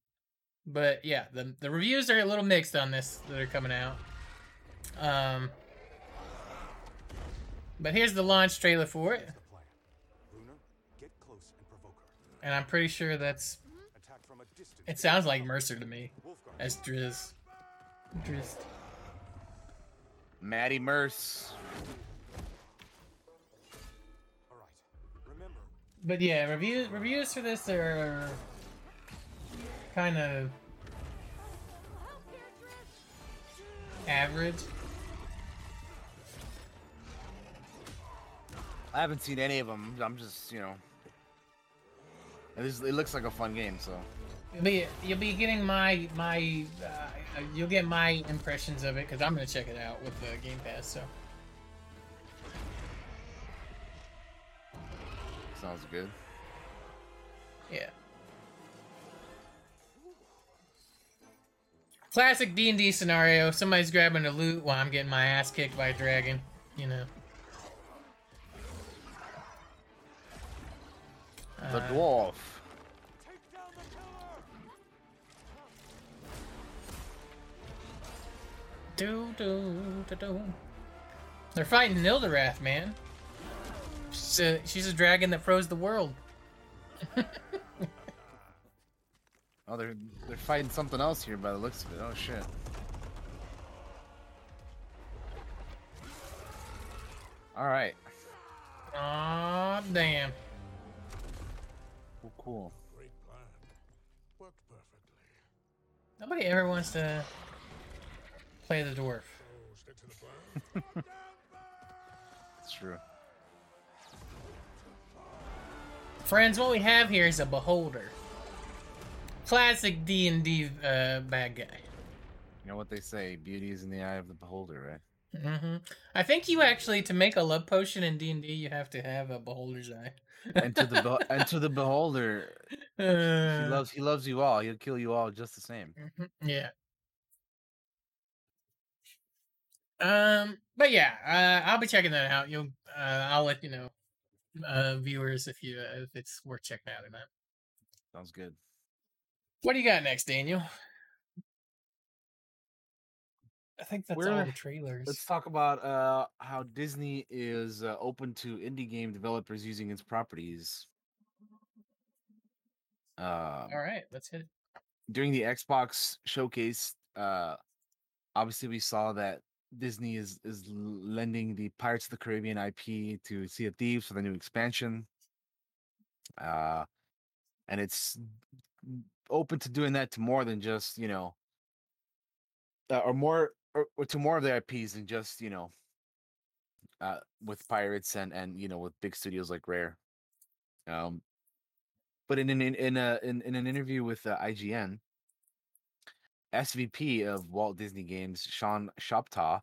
But yeah, the the reviews are a little mixed on this that are coming out. Um But here's the launch trailer for it, plan. Lunar, get close and provoke her. and I'm pretty sure that's Attack from a distance. It sounds like Mercer to me as Drizzt. Drizzt. Maddie Merce. All right. Remember, But yeah, reviews reviews for this are kind of average. I haven't seen any of them. I'm just, you know. It, looks like a fun game, so. You'll be you'll be getting my my uh, you'll get my impressions of it because I'm gonna check it out with the Game Pass. So Sounds good. yeah. Classic D and D scenario: somebody's grabbing the loot while I'm getting my ass kicked by a dragon. You know. The Uh, dwarf. take down the killer. Do do do do. They're fighting Nildarath, man. She's a, she's a dragon that froze the world. Oh, they're they're fighting something else here by the looks of it. Oh shit. All right. Aw, damn. Cool. cool. Great plan. Worked perfectly. Nobody ever wants to play the dwarf. So stick to the plan. It's true. Friends, what we have here is a beholder. Classic D and D uh, bad guy. You know what they say? Beauty is in the eye of the beholder, right? Mm-hmm. I think you actually to make a love potion in D and D, you have to have a beholder's eye. And to the be- and to the beholder, he Uh, loves he loves you all. He'll kill you all just the same. Mhm, Yeah. Um, but yeah, uh, I'll be checking that out. You'll, uh, I'll let you know uh, viewers if you uh, if it's worth checking out or not. Sounds good. What do you got next, Daniel? I think that's all We're- the trailers. Let's talk about uh, how Disney is uh, open to indie game developers using its properties. Um, all right, let's hit it. during the Xbox showcase, uh, obviously we saw that Disney is is lending the Pirates of the Caribbean IP to Sea of Thieves for the new expansion. Uh, and it's open to doing that to more than just you know, uh, or more or, to more of their IPs than just you know, uh, with Pirates and and you know with big studios like Rare. Um, but in an in, in a in, in an interview with uh, IGN, SVP of Walt Disney Games, Sean Shoptaw,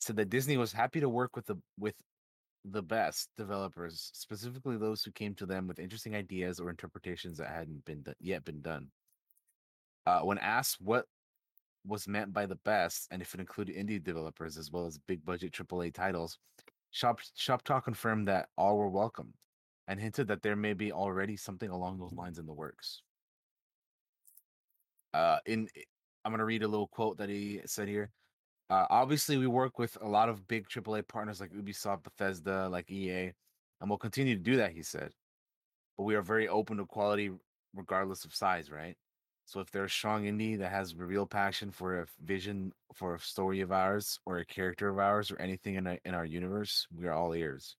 said that Disney was happy to work with the with the best developers, specifically those who came to them with interesting ideas or interpretations that hadn't been do- yet been done. Uh, when asked what was meant by the best and if it included indie developers as well as big budget AAA titles, Shop Shoptaw confirmed that all were welcome and hinted that there may be already something along those lines in the works. Uh, in I'm gonna read a little quote that he said here. Uh, obviously, we work with a lot of big AAA partners like Ubisoft, Bethesda, like EA, and we'll continue to do that. He said, but we are very open to quality regardless of size, right? So if there's strong indie that has a real passion for a vision for a story of ours or a character of ours or anything in, a, in our universe, we are all ears.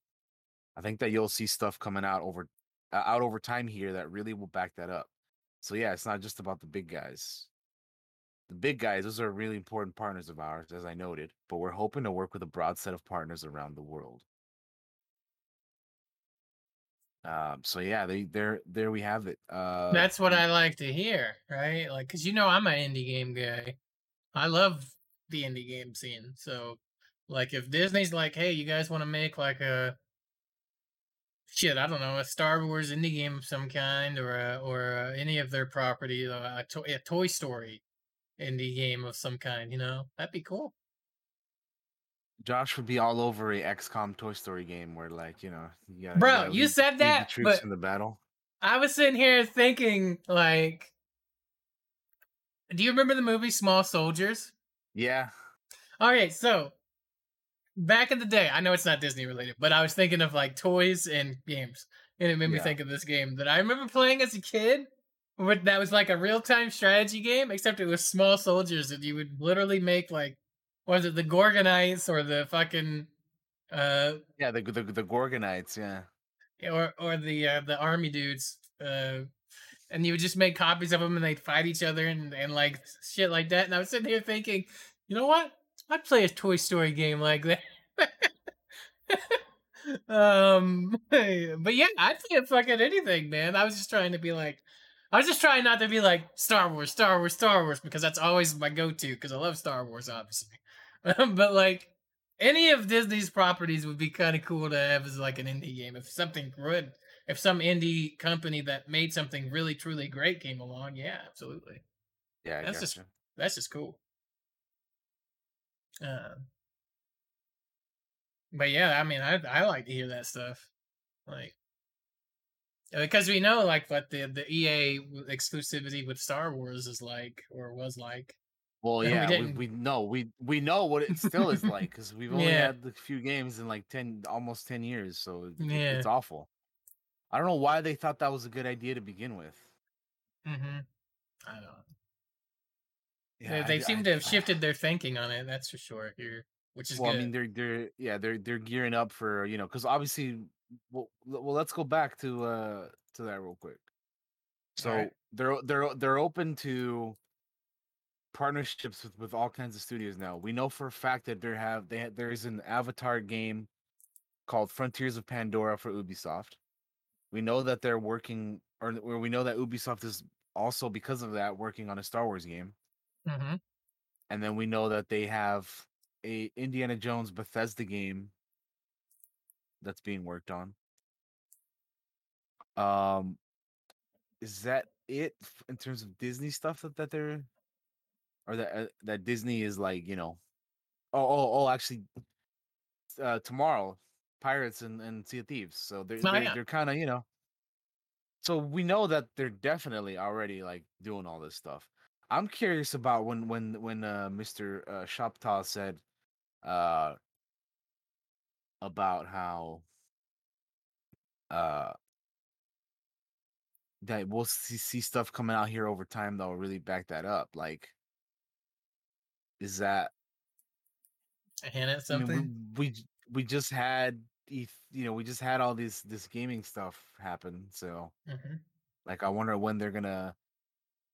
I think that you'll see stuff coming out over uh, out over time here that really will back that up. So yeah, it's not just about the big guys. The big guys, those are really important partners of ours, as I noted, but we're hoping to work with a broad set of partners around the world. Um, so yeah, they there there we have it. Uh, That's what I like to hear, right? Like, cause you know I'm an indie game guy. I love the indie game scene. So, like, if Disney's like, "Hey, you guys want to make like a shit, I don't know, a Star Wars indie game of some kind, or a, or a, any of their property, uh, a, to- a Toy Story indie game of some kind, you know, that'd be cool." Josh would be all over a XCOM Toy Story game where, like, you know, you gotta, Bro, gotta you lead- said that, troops but- in the battle. I was sitting here thinking, like, do you remember the movie Small Soldiers? Yeah, All right, so back in the day, I know it's not Disney related, but I was thinking of like toys and games, and it made me Yeah. think of this game that I remember playing as a kid. That was like a real time strategy game, except it was small soldiers that you would literally make like, was it the Gorgonites or the fucking, uh, yeah, the the, the Gorgonites, yeah. or or the uh, the army dudes, uh, and you would just make copies of them and they'd fight each other and and like shit like that. And I was sitting here thinking, you know what? I'd play a Toy Story game like that. um, but yeah, I'd play fucking anything, man. I was just trying to be like, I was just trying not to be like Star Wars, Star Wars, Star Wars because that's always my go-to because I love Star Wars, obviously. but like any of Disney's properties would be kind of cool to have as like an indie game. If something good, if some indie company that made something really truly great came along, yeah, absolutely. Yeah, I That's just- That's just cool. Um, but yeah, I mean, I I like to hear that stuff, like because we know like what the the EA exclusivity with Star Wars is like or was like. Well, and yeah, we, we know we we know what it still is like because we've only Yeah. had a few games in like ten, almost ten years, so it- Yeah. it's awful. I don't know why they thought that was a good idea to begin with. Mm-hmm. I don't know. Yeah, they they d- seem I- to have shifted their thinking on it. That's for sure here, which is well, good. I mean, they're they're yeah they're they're gearing up for you know because obviously, well, well, let's go back to uh to that real quick. So Alright. they're they're they're open to partnerships with with all kinds of studios now. We know for a fact that there have they ha- there is an Avatar game called Frontiers of Pandora for Ubisoft. We know that they're working, or, or we know that Ubisoft is also because of that working on a Star Wars game mm-hmm. and then we know that they have a Indiana Jones Bethesda game that's being worked on. Um, is that it in terms of Disney stuff that, that they're, or that uh, that Disney is like you know, oh oh oh actually, uh, tomorrow Pirates and, and Sea of Thieves. So they're Oh, they're, yeah. they're kind of you know. So we know that they're definitely already like doing all this stuff. I'm curious about when when when uh, Mr. Uh, Shoptaw said uh, about how uh, that we'll see, see stuff coming out here over time that will really back that up. Like, is that A hint at I mean, something. we, we we just had you know we just had all this this gaming stuff happen. So hmm like, I wonder when they're gonna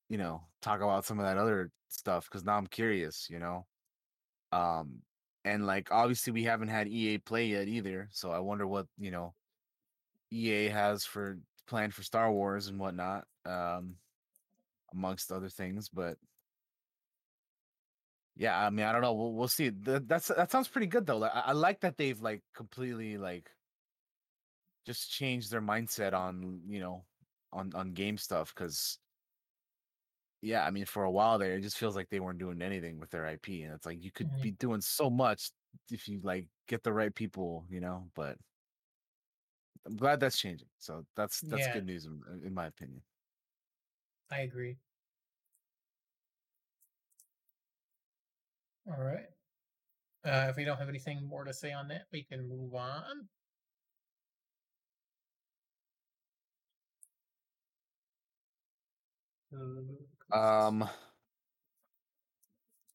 you know talk about some of that other stuff because now I'm curious. You know, um, and like obviously we haven't had EA play yet either. So I wonder what you know EA has for planned for Star Wars and whatnot. Um, amongst other things, but yeah, I mean, I don't know. We'll, we'll see. That, that's that sounds pretty good though. Like, I, I like that they've like completely like just changed their mindset on you know on on game stuff because yeah, I mean, for a while there, it just feels like they weren't doing anything with their IP, and it's like you could Mhm. be doing so much if you like get the right people, you know. But I'm glad that's changing. So that's that's Yeah. good news in, in my opinion. I agree. All right. Uh, if we don't have anything more to say on that, we can move on. Um,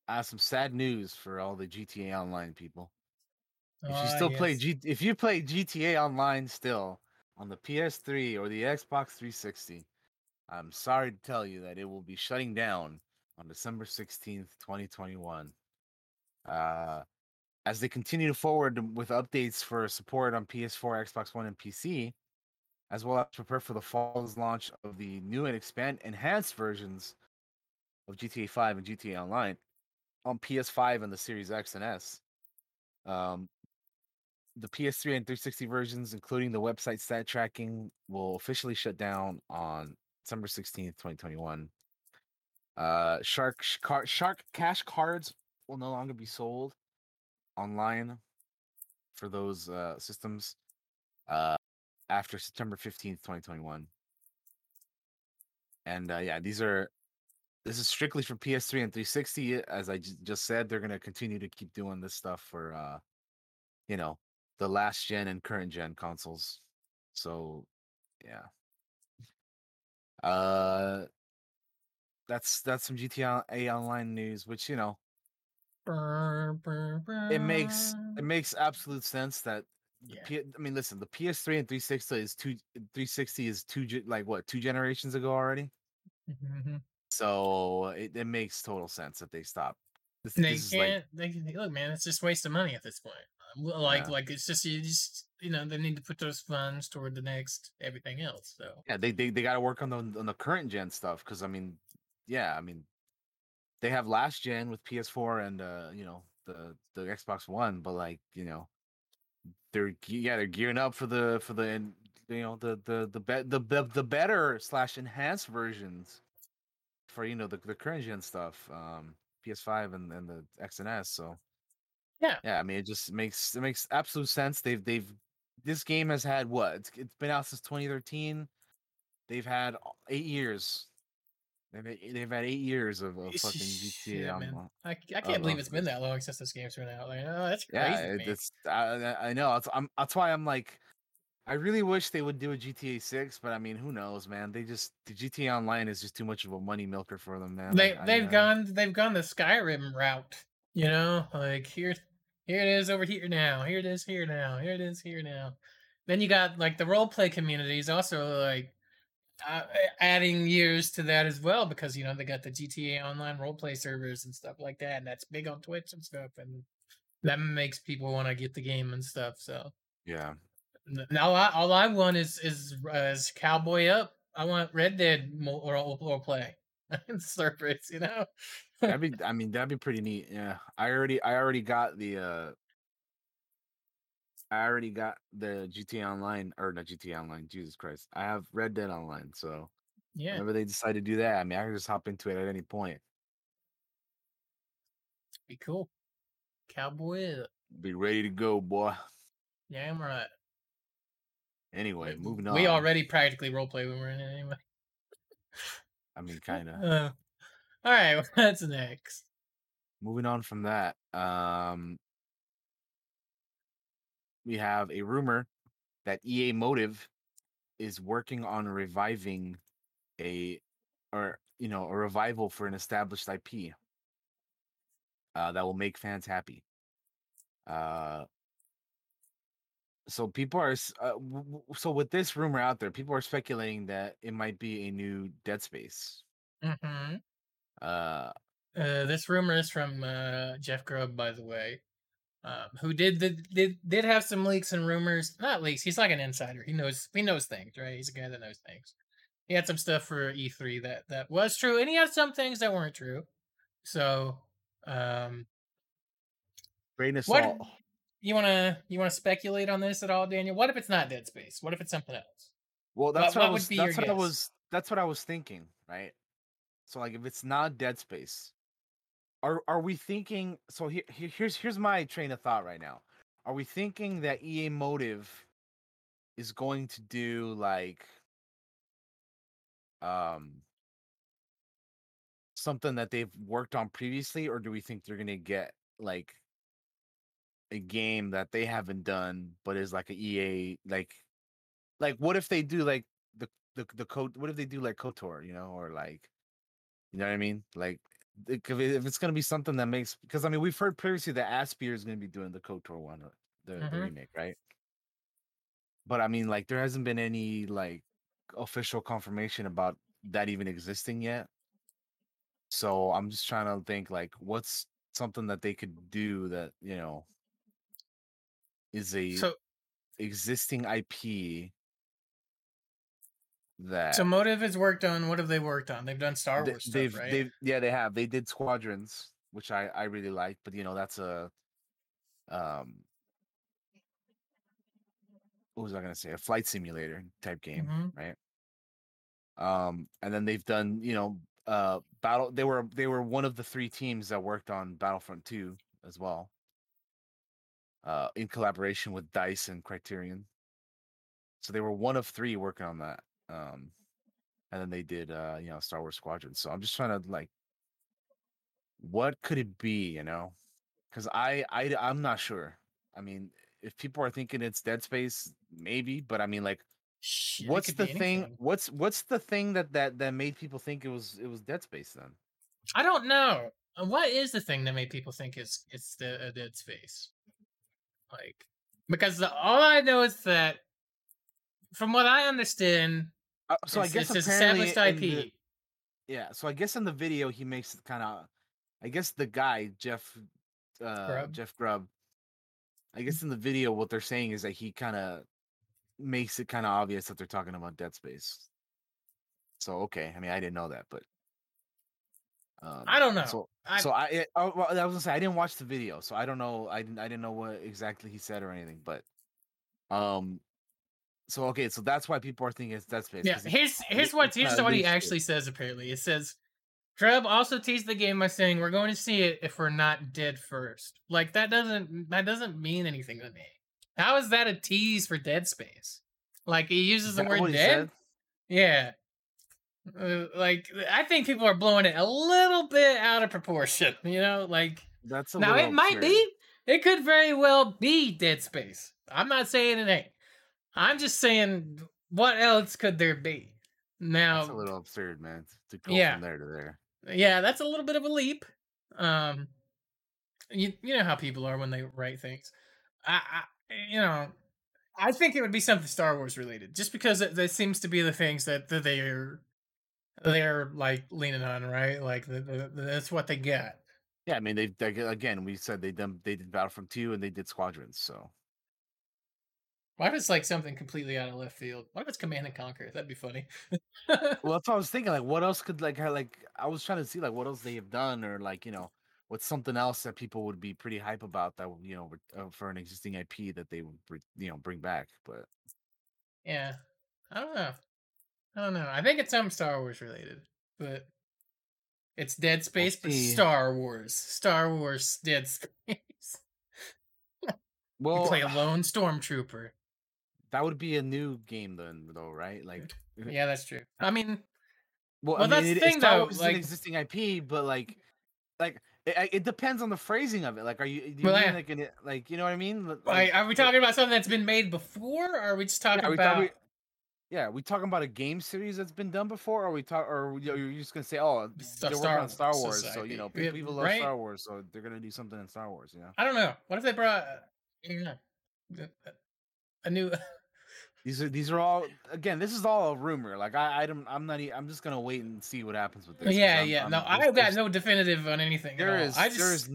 I have some sad news for all the GTA Online people. If you Ah, still play yes. G, if you play GTA Online still on the PS3 or the Xbox 360, I'm sorry to tell you that it will be shutting down on December 16th, 2021. Uh, as they continue forward with updates for support on PS4, Xbox One, and PC, as well as prepare for the fall's launch of the new and expand enhanced versions of GTA 5 and GTA Online on PS5 and the Series X and S. Um, the PS3 and 360 versions, including the website stat tracking, will officially shut down on December 16th, 2021. Uh, Shark Shark Cash cards will no longer be sold online for those uh, systems uh, after September 15th, 2021. And uh, yeah, these are this is strictly for PS3 and 360. As I j- just said, they're gonna continue to keep doing this stuff for uh, you know, the last gen and current gen consoles. So yeah. Uh that's that's some GTA Online news, which you know, it makes it makes absolute sense that the Yeah. P- I mean, listen, the PS3 and 360 is two 360 is two ge- like what two generations ago already. Mhm. So it, it makes total sense that they stop. This, They this can't. They can look, man. It's just waste of money at this point. Uh, Like, Yeah. like it's just you just you know they need to put those funds toward the next everything else. So yeah, they they, they got to work on the on the current gen stuff because I mean, yeah, I mean, they have last gen with PS4 and uh you know the the Xbox One, but like you know, they're yeah they're gearing up for the for the you know the the the be- the the, the better slash enhanced versions for you know the the current gen stuff, um PS5 and and the X and S. So Yeah. yeah, I mean it just makes it makes absolute sense. They've they've this game has had what it's, it's been out since 2013. They've had eight years. They've had, eh, they've had eight years of, of fucking GTA online. I, I can't believe it's been that long since this game's been out. Like, oh, that's crazy. Yeah, it, it's I, I- know. That's, I'm, that's why I'm like, I really wish they would do a GTA Six, but I mean, who knows, man? They just the GTA Online is just too much of a money milker for them, man. they I, they've gone they've gone the Skyrim route. You know, like here here it is over here now. Here it is here now. Here it is here now. Then you got like the role play communities also like uh, adding years to that as well because you know they got the GTA Online role play servers and stuff like that, and that's big on Twitch and stuff, and that makes people want to get the game and stuff. So yeah. Now I, all I want is is uh, is Cowboy Up. I want Red Dead or role, role play servers. You know. That'd be, I mean, that'd be pretty neat. Yeah, I already, I already got the, uh I already got the GT Online or not GT Online. Jesus Christ, I have Red Dead Online. So yeah. whenever they decide to do that, I mean, I can just hop into it at any point. Be cool. Cowboy Be ready to go, boy. Yeah, I'm right. Anyway, moving on. We already practically roleplay when we're in it anyway. I mean, kind of. Uh, all right, what's next? moving on from that, um, we have a rumor that EA Motive is working on reviving a, or you know, a revival for an established IP uh, that will make fans happy. Uh, so people are uh, w- so with this rumor out there, people are speculating that it might be a new Dead Space. hmm Uh, Uh, this rumor is from uh, Jeff Grubb, by the way, um, who did the did did have some leaks and rumors. Not leaks. He's like an insider. He knows he knows things, right? He's a guy that knows things. He had some stuff for E3 that that was true, and he had some things that weren't true. So, um, grain of what salt. you wanna you wanna speculate on this at all, Daniel? What if it's not Dead Space? What if it's something else? Well, that's what, what would was. That's what I was. That's what I was thinking, right? So, like, if it's not Dead Space, are are we thinking? So here, here here's here's my train of thought right now. Are we thinking that EA Motive is going to do like, um, something that they've worked on previously, or do we think they're gonna get like a game that they haven't done, but is like a EA like like what if they do like the the the code what if they do like kotor you know or like you know what i mean like if it's going to be something that makes because i mean we've heard previously that Aspyr is going to be doing the kotor one uh, the, the Mhm. remake right but i mean like there hasn't been any like official confirmation about that even existing yet so i'm just trying to think like what's something that they could do that you know is a So existing ip that so Motive has worked on what have they worked on? They've done Star They- Wars stuff, they've right? they've yeah they have they did squadrons which i i really like but you know that's a um what was i gonna say a flight simulator type game Mhm. right um and then they've done you know uh battle they were they were one of the three teams that worked on battlefront 2 as well uh in collaboration with dice and criterion so they were one of three working on that um and then they did uh you know star wars squadron. So i'm just trying to like what could it be you know? Because I, I i'm not sure. I mean if people are thinking it's dead space maybe but i mean like Shit, what's the thing what's what's the thing that that that made people think it was it was dead space then? I don't know. Uh, What is the thing that made people think it's it's the a Dead Space? Like, because the, all I know is that, from what I understand, uh, so it's, i guess it's apparently established IP. the- yeah so i guess in the video he makes it kind of i guess the guy jeff uh Grubb? jeff grubb i guess in the video what they're saying is that he kind of makes it kind of obvious that they're talking about dead space so okay i mean i didn't know that but um, I don't know. so I, so i it- oh, well, i was gonna say i didn't watch the video so i don't know i didn't i didn't know what exactly he said or anything but um so okay so that's why people are thinking it's dead space yeah, here's here's what here's what he actually says. Apparently, it says. Treb also teased the game by saying we're going to see it if we're not dead first. Like that doesn't that doesn't mean anything to me. How is that a tease for Dead Space? Like he uses the word dead. said? Yeah. Uh, like I think people are blowing it a little bit out of proportion, you know? Like that's a now it might absurd. be it could very well be Dead Space. I'm not saying it ain't. I'm just saying what else could there be? Now That's a little absurd, man. To go Yeah. from there to there. yeah, that's a little bit of a leap. Um you you know how people are when they write things. I, I you know, I think it would be something Star Wars related, just because it, that seems to be the things that, that they're they're like leaning on, right? Like the, the, the- that's what they get. Yeah, I mean they, they again we said they done they did Battlefront two and they did Squadrons, so What if it's like something completely out of left field? What if it's Command and Conquer? That'd be funny. well that's what I was thinking. Like what else could like like I was trying to see like what else they have done or like you know what's something else that people would be pretty hype about that you know uh, for an existing IP that they would you know bring back. But yeah, I don't know. I don't know. I think it's some Star Wars related, but it's Dead Space, but. Star Wars. Star Wars Dead Space. You Well, play a lone stormtrooper. That would be a new game then, though, right? Like, eh, Yeah, that's true. I mean, well, Well, I mean, that's the thing, Star though, like- an existing IP, but like, mm-hmm. like it, it depends on the phrasing of it. Like, are you, do you Well, mean yeah. like, in it, eh, like, you know what I mean? Like, like, are we talking about something that's been made before, or are we just talking Yeah, are we about? talking- Yeah, we talking about a game series that's been done before, or we talk, or you- you're just gonna say, oh, Star- they're working on Star Star Wars, so you know. Yeah, people love right? Star Wars, so they're gonna do something in Star Wars, you know. I don't know. What if they brought uh, don't know, the- uh, a new? These are these are all again. This is all a rumor. Like I, I don't, I'm not. I'm just gonna wait and see what happens with this. yeah, I'm- yeah. I'm- no, I've got no definitive on anything. There is, I just, there is,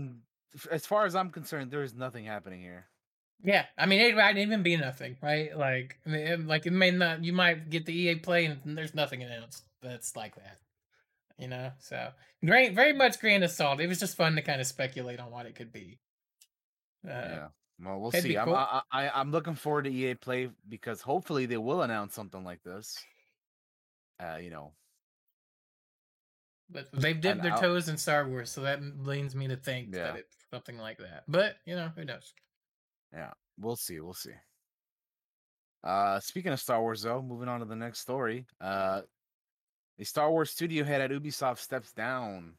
as far as I'm concerned, there is nothing happening here. yeah. I mean, it might even be nothing, right? Like, I mean, it- like it may not. You might get the EA play, and there's nothing announced that's like that. You know, so great, very much grand of salt. It was just fun to kind of speculate on what it could be. Uh, yeah. Well, we'll it'd see. be I'm. I, I, I'm looking forward to EA Play because hopefully they will announce something like this. Uh, you know, But they've dipped their toes in Star Wars, so that leans me to think Yeah. that it's something like that. But you know, who knows? yeah, we'll see. We'll see. Uh, speaking of Star Wars, though, moving on to the next story. Uh, a Star Wars studio head at Ubisoft steps down.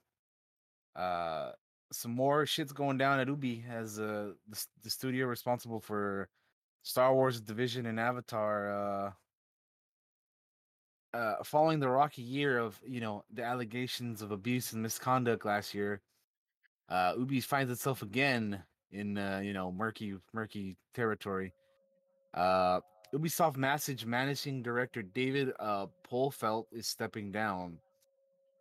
Uh, some more shit's going down at Ubi as uh the, the studio responsible for Star Wars Division and Avatar. Uh, uh, following the rocky year of you know the allegations of abuse and misconduct last year, uh, Ubi finds itself again in uh, you know murky murky territory. Uh, Ubisoft Massive managing director David uh, Polfeldt is stepping down.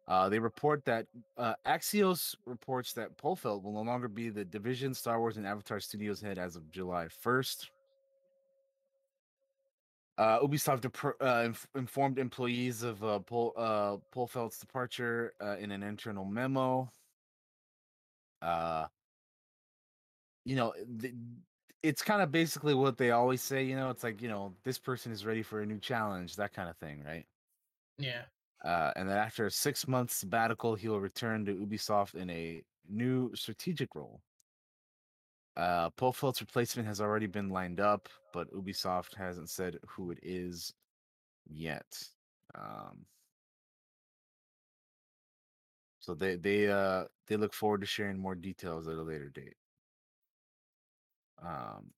Uh, they report that uh, Axios reports that Polfeldt will no longer be the Division, Star Wars, and Avatar Studios head as of July 1st. Uh, Ubisoft depro- uh, inf- informed employees of uh, Pol- uh, Polfeldt's departure in an internal memo. Uh, you know, th- it's kind of basically what they always say. You know, it's like you know, this person is ready for a new challenge, that kind of thing, right? Yeah. Uh, and then after a six month sabbatical, he will return to Ubisoft in a new strategic role. Uh, Polfeldt's replacement has already been lined up, but Ubisoft hasn't said who it is yet. Um, so they they uh they look forward to sharing more details at a later date. Um,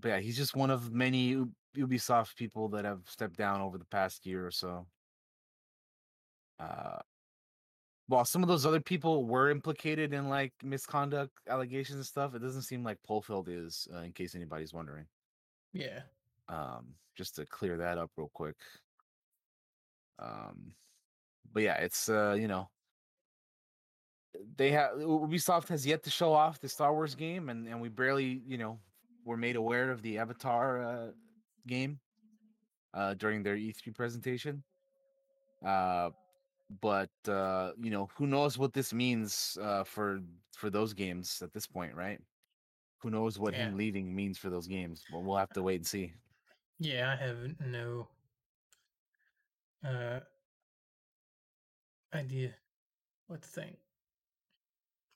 but yeah, he's just one of many Ubisoft people that have stepped down over the past year or so. Uh, while some of those other people were implicated in like misconduct allegations and stuff, it doesn't seem like Polfeldt is. Uh, in case anybody's wondering, Yeah. um, just to clear that up real quick. Um, but yeah, it's uh, you know, they have Ubisoft has yet to show off the Star Wars game, and and we barely, you know, were made aware of the Avatar uh, game uh, during their E3 presentation. Uh, but uh, you know, who knows what this means uh, for for those games at this point, right? Who knows what him leaving means for those games? But we'll have to wait and see. Yeah, I have no uh idea what to think.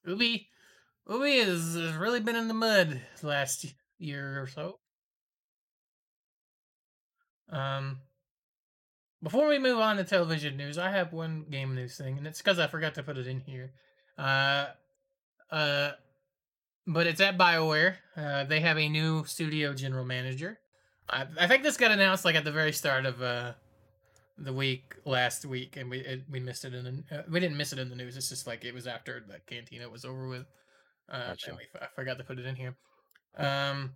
Ubi Ubi has, has really been in the mud last year or so. Um before we move on to television news, I have one game news thing, and it's because I forgot to put it in here. Uh uh but it's at BioWare. Uh, they have a new studio general manager. I, I think this got announced like at the very start of uh, the week last week, and we it, we missed it in the uh, we didn't miss it in the news. It's just like it was after the cantina was over with. Uh, Gotcha. and we, I forgot to put it in here. Um,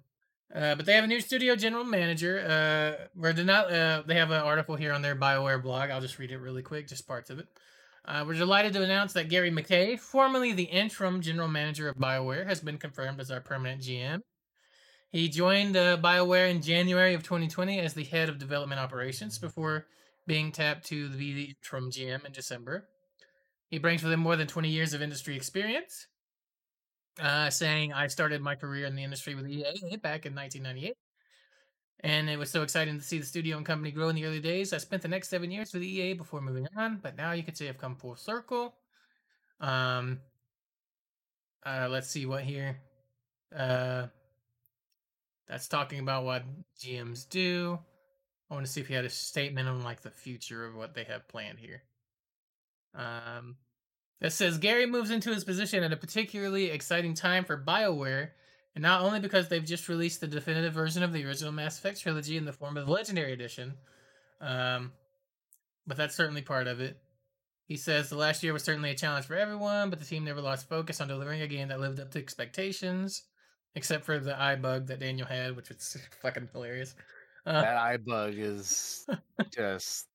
uh, but they have a new studio general manager. Uh, they not uh, they have an article here on their Bioware blog. I'll just read it really quick, just parts of it. Uh, we're delighted to announce that Gary McKay, formerly the interim general manager of BioWare, has been confirmed as our permanent GM. He joined uh, BioWare in January of 2020 as the head of development operations before being tapped to be the interim GM in December. He brings with him more than 20 years of industry experience, uh, saying, I started my career in the industry with EA back in 1998. And it was so exciting to see the studio and company grow in the early days. I spent the next seven years with EA before moving on, but now you could say I've come full circle. Um, uh, let's see what here. Uh, that's talking about what GMs do. I want to see if he had a statement on like the future of what they have planned here. Um, it says Gary moves into his position at a particularly exciting time for BioWare, and not only because they've just released the definitive version of the original Mass Effect trilogy in the form of the Legendary Edition, um, but that's certainly part of it. He says the last year was certainly a challenge for everyone, but the team never lost focus on delivering a game that lived up to expectations, except for the eye bug that Daniel had, which was fucking hilarious. Uh, That eye bug is just.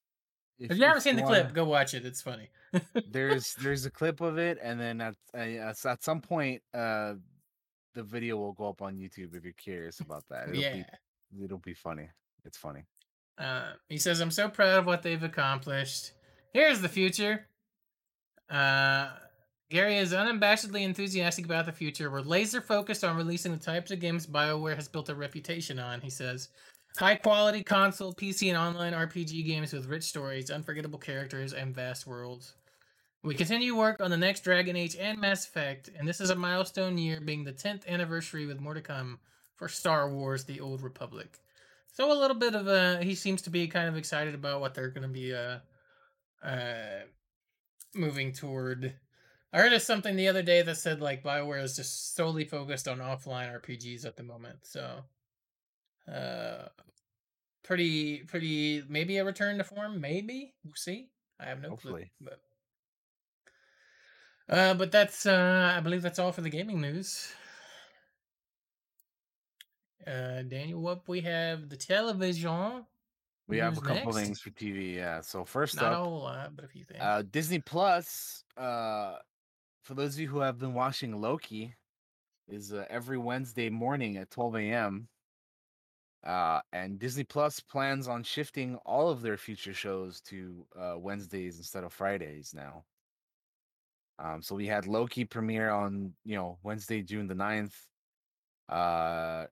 If you haven't seen the wanna- clip, go watch it. It's funny. there's there's a clip of it, and then at uh, at at some point, uh, the video will go up on YouTube if you're curious about that. It'll yeah. be it'll be funny. It's funny. Uh, he says, I'm so proud of what they've accomplished. Here's the future. Uh, Gary is unabashedly enthusiastic about the future. We're laser focused on releasing the types of games BioWare has built a reputation on, he says. High quality console, PC, and online RPG games with rich stories, unforgettable characters, and vast worlds. We continue work on the next Dragon Age and Mass Effect, and this is a milestone year being the 10th anniversary with more to come for Star Wars The Old Republic. So a little bit of a he seems to be kind of excited about what they're going to be uh uh moving toward. I heard of something the other day that said like BioWare is just solely focused on offline RPGs at the moment. So uh pretty pretty maybe a return to form, maybe. We'll see. I have no Hopefully. clue. But uh but that's uh I believe that's all for the gaming news. Uh Daniel, what we have the television. We have a couple next? things for TV. Yeah. So first Not a up, whole lot, but a few things. uh, Disney Plus. Uh, for those of you who have been watching Loki, is uh, every Wednesday morning at 12 a.m. Uh, and Disney Plus plans on shifting all of their future shows to uh, Wednesdays instead of Fridays now. Um, so we had Loki premiere on you know Wednesday, June the 9th. Uh,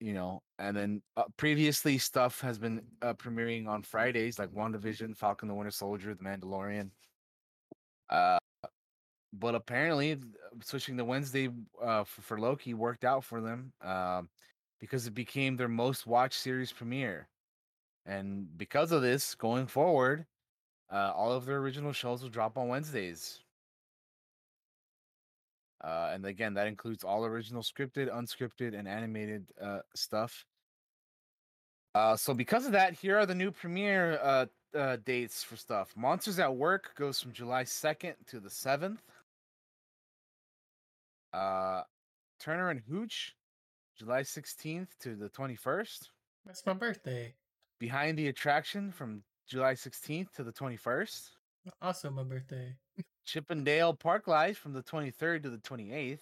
you know, and then uh, previously stuff has been uh, premiering on Fridays, like WandaVision, Falcon the Winter Soldier, The Mandalorian. Uh, but apparently, switching to Wednesday uh, for, for Loki worked out for them um, because it became their most watched series premiere. And because of this, going forward, uh, all of their original shows will drop on Wednesdays. Uh, and again, that includes all original scripted, unscripted, and animated uh, stuff. Uh, so because of that, here are the new premiere uh, uh, dates for stuff. Monsters at Work goes from July 2nd to the 7th. Uh, Turner and Hooch, July 16th to the 21st. That's my birthday. Behind the Attraction from July 16th to the 21st. Also my birthday. Chip 'n' Dale Park Life from the 23rd to the 28th.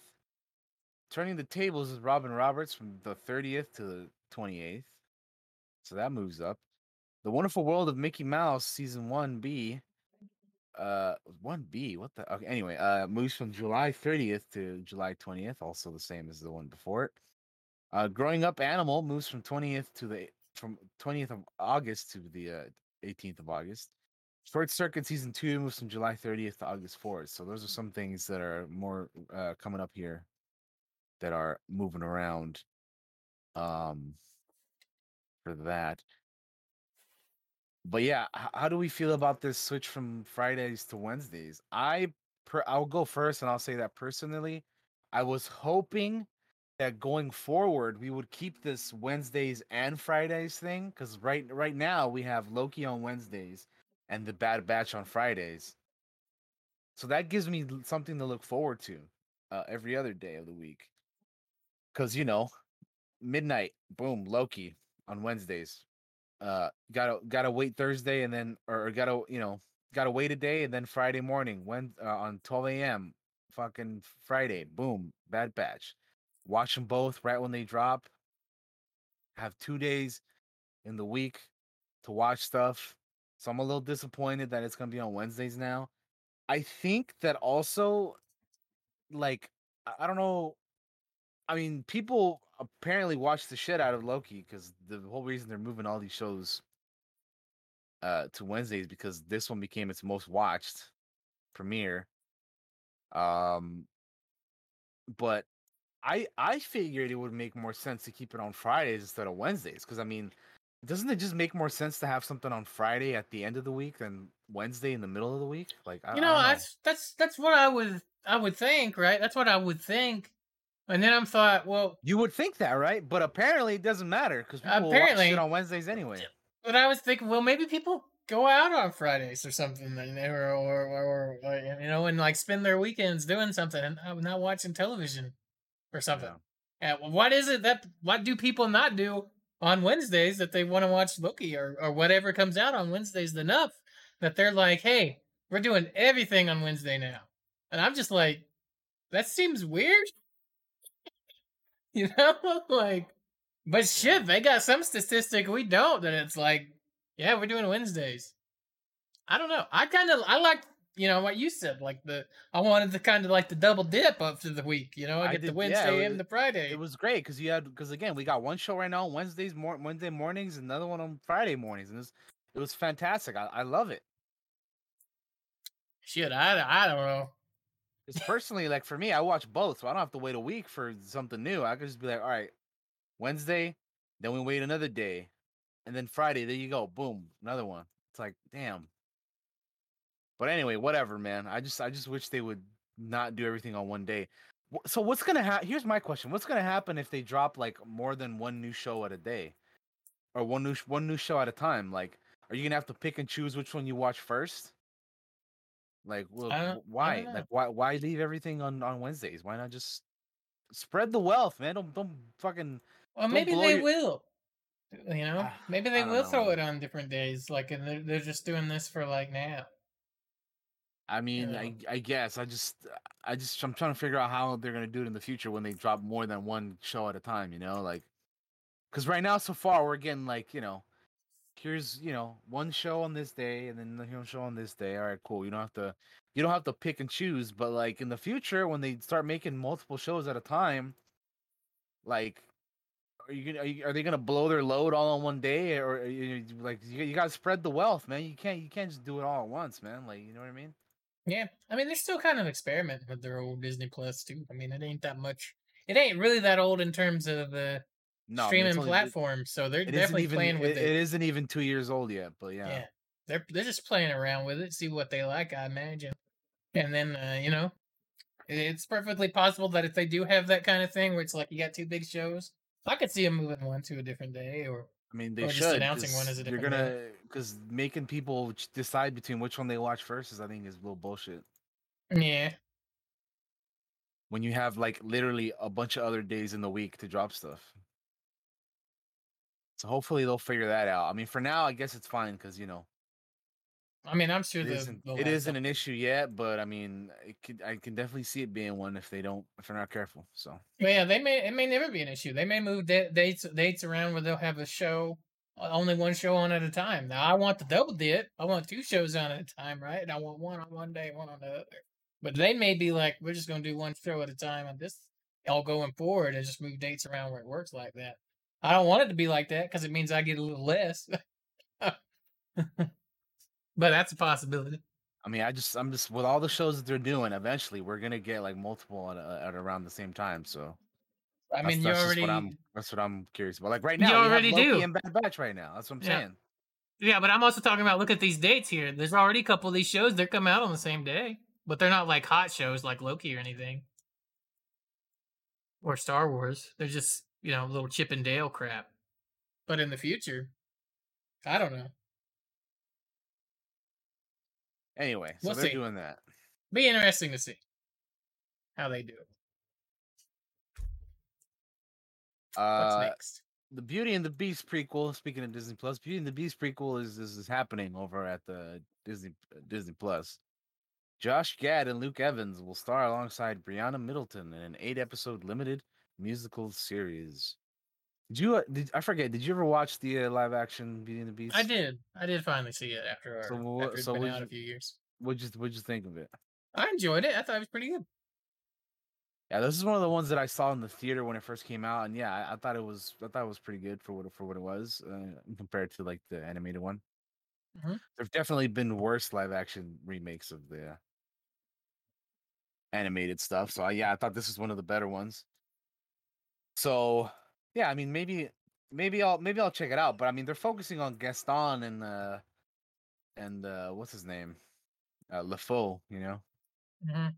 Turning the Tables with Robin Roberts from the 30th to the 28th. So that moves up. The Wonderful World of Mickey Mouse season 1B. Uh 1B, what the okay, anyway, uh moves from July 30th to July 20th, also the same as the one before it. Uh Growing Up Animal moves from 20th to the from 20th of August to the uh, 18th of August. Short Circuit season two moves from July 30th to August 4th. So those are some things that are more uh, coming up here that are moving around um, for that. But yeah, how do we feel about this switch from Fridays to Wednesdays? I per- I'll go first, and I'll say that personally, I was hoping that going forward we would keep this Wednesdays and Fridays thing because right right now we have Loki on Wednesdays and the Bad Batch on Fridays. So that gives me something to look forward to uh, every other day of the week. Because, you know, midnight, boom, Loki on Wednesdays. Uh, gotta gotta wait Thursday and then, or, or gotta you know, gotta wait a day and then Friday morning when uh, on 12 a.m. Fucking Friday, boom, Bad Batch. Watch them both right when they drop. Have two days in the week to watch stuff. So I'm a little disappointed that it's gonna be on Wednesdays now. I think that also, like, I- I don't know. I mean, people apparently watch the shit out of Loki because the whole reason they're moving all these shows uh to Wednesdays because this one became its most watched premiere. Um, but I I figured it would make more sense to keep it on Fridays instead of Wednesdays because I mean, doesn't it just make more sense to have something on Friday at the end of the week than Wednesday in the middle of the week? Like I, You know, don't that's that's that's what I would I would think, right? That's what I would think. And then I'm thought, well, you would think that, right? But apparently it doesn't matter because people apparently watch it on Wednesdays anyway. but I was thinking, well, maybe people go out on Fridays or something, and they- or or, or, or you know, and like spend their weekends doing something and not- not watching television or something. Yeah. Uh, what is it that what do people not do on Wednesdays that they want to watch Loki or or whatever comes out on Wednesdays enough that they're like, hey, we're doing everything on Wednesday now, and I'm just like, that seems weird, you know, like, but shit, they got some statistic we don't that it's like, yeah, we're doing Wednesdays. I don't know. I kind of I like you know what you said, like the I wanted to kind of like the double dip up to the week. You know, I I get the did- yeah, Wednesday it and was- the Friday. It was great because you had because again we got one show right now on Wednesdays mor- Wednesday mornings, another one on Friday mornings, and it was it was fantastic. I, I love it. Shit, I, I don't know. Because personally, like for me, I watch both, so I don't have to wait a week for something new. I could just be like, all right, Wednesday, then we wait another day, and then Friday, there you go, boom, another one. It's like, damn. But anyway, whatever, man. I just, I just wish they would not do everything on one day. So what's gonna happen? Here's my question: What's gonna happen if they drop like more than one new show at a day, or one new sh- one new show at a time? Like, are you gonna have to pick and choose which one you watch first? Like, well, I don't- wh- why? I don't know. Like, why? Why leave everything on on Wednesdays? Why not just spread the wealth, man? Don't don't fucking. Well, Don't maybe they your- will. You know, Ah, maybe they will know, throw it on different days. Like, and they're they're just doing this for like now. I mean, Yeah. I I guess I just I just I'm trying to figure out how they're gonna do it in the future when they drop more than one show at a time. You know, like because right now so far we're getting like you know here's you know one show on this day and then the one show on this day. All right, cool. You don't have to you don't have to pick and choose. But like in the future when they start making multiple shows at a time, like. Are you gonna? Are, you, are they gonna blow their load all on one day, or are you, like you, you gotta spread the wealth, man? You can't you can't just do it all at once, man. Like you know what I mean? Yeah, I mean, they're still kind of experimenting with their old Disney Plus too. I mean, it ain't that much. It ain't really that old in terms of the No, I mean, streaming platform. it- so they're definitely even, playing with it, it. it isn't even two years old yet, but yeah. yeah. they're they're just playing around with it, see what they like, I imagine. And then uh, you know, it's perfectly possible that if they do have that kind of thing where it's like you got two big shows, I could see them moving one to a different day, or I mean, they Or should. announcing one as a You're gonna because making people decide between which one they watch first is, I think, is a little bullshit. yeah, When you have like literally a bunch of other days in the week to drop stuff. So hopefully they'll figure that out. I mean, for now, I guess it's fine because you know I mean, I'm sure it they'll- isn't they'll it isn't an issue yet, but I mean, it could I can definitely see it being one if they don't if they're not careful. So yeah, they may it may never be an issue. They may move da- dates dates around where they'll have a show uh, only one show on at a time. Now I want the double dip. I want two shows on at a time, right? And I want one on one day, one on the other. But they may be like, we're just gonna do one show at a time on this all going forward and just move dates around where it works like that. I don't want it to be like that because it means I get a little less. but that's a possibility. I mean, I just I'm just with all the shows that they're doing. Eventually, we're gonna get like multiple at, uh, at around the same time. So I That's- mean, you that's already what I'm that's what I'm curious about. Like right now, we already do. and Bad Batch right now. That's what I'm Yeah. saying. Yeah, but I'm also talking about look at these dates here. There's already a couple of these shows they're coming out on the same day, but they're not like hot shows like Loki or anything, or Star Wars. They're just you know little Chip and Dale crap. But in the future, I don't know. Anyway, so We'll they're see. doing that. Be interesting to see how they do it. What's Uh, next? the Beauty and the Beast prequel. Speaking of Disney Plus, Beauty and the Beast prequel is this is happening over at the Disney uh, Disney Plus. Josh Gad and Luke Evans will star alongside Brianna Middleton in an eight episode limited musical series. Did you? Uh, did I forget? Did you ever watch the uh, live action Beauty and the Beast? I did. I did finally see it after, our, So wha- after it's so been out a few years. What'd you What'd you think of it? I enjoyed it. I thought it was pretty good. Yeah, this is one of the ones that I saw in the theater when it first came out, and yeah, I, I thought it was I thought it was pretty good for what it- for what it was uh, compared to like the animated one. Mhm. There've definitely been worse live action remakes of the animated stuff, so I, yeah, I thought this was one of the better ones. So yeah, I mean maybe maybe I'll maybe I'll check it out. But I mean they're focusing on Gaston and uh and uh what's his name? Uh LeFou, you know, Mhm.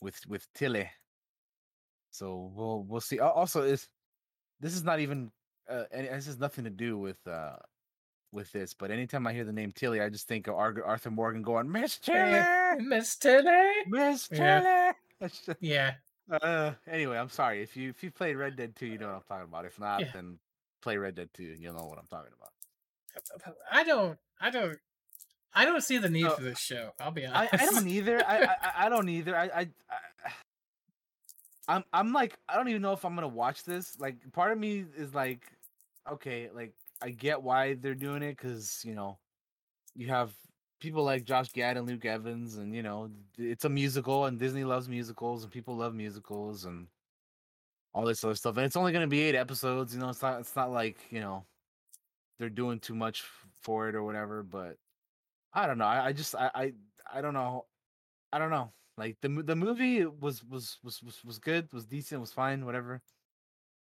with with Tilly. So we'll we'll see. Also, is this is not even uh any, this has nothing to do with uh with this, but anytime I hear the name Tilly, I just think of Ar- Arthur Morgan going, Miss Tilly, Miss Tilly. Miss Tilly. Just- Yeah. Uh, anyway, I'm sorry if you if you played Red Dead 2, you know what uh, I'm talking about. If not, Yeah. then play Red Dead 2, you'll know what I'm talking about. Uh, uh, I don't. I don't. I don't see the need No, for this show. I'll be I, honest. I don't either. I, I I- I don't either. I, I I I'm I'm like I don't even know if I'm gonna watch this. Like part of me is like, okay, like I get why they're doing it because you know you have people like Josh Gad and Luke Evans, and you know it's a musical, and Disney loves musicals, and people love musicals, and all this other stuff. And it's only gonna be eight episodes. You know, it's not it's not like you know they're doing too much for it or whatever. But I don't know. I, I just I, I I don't know. I don't know. Like the the movie was was was was was good, was decent, was fine, whatever.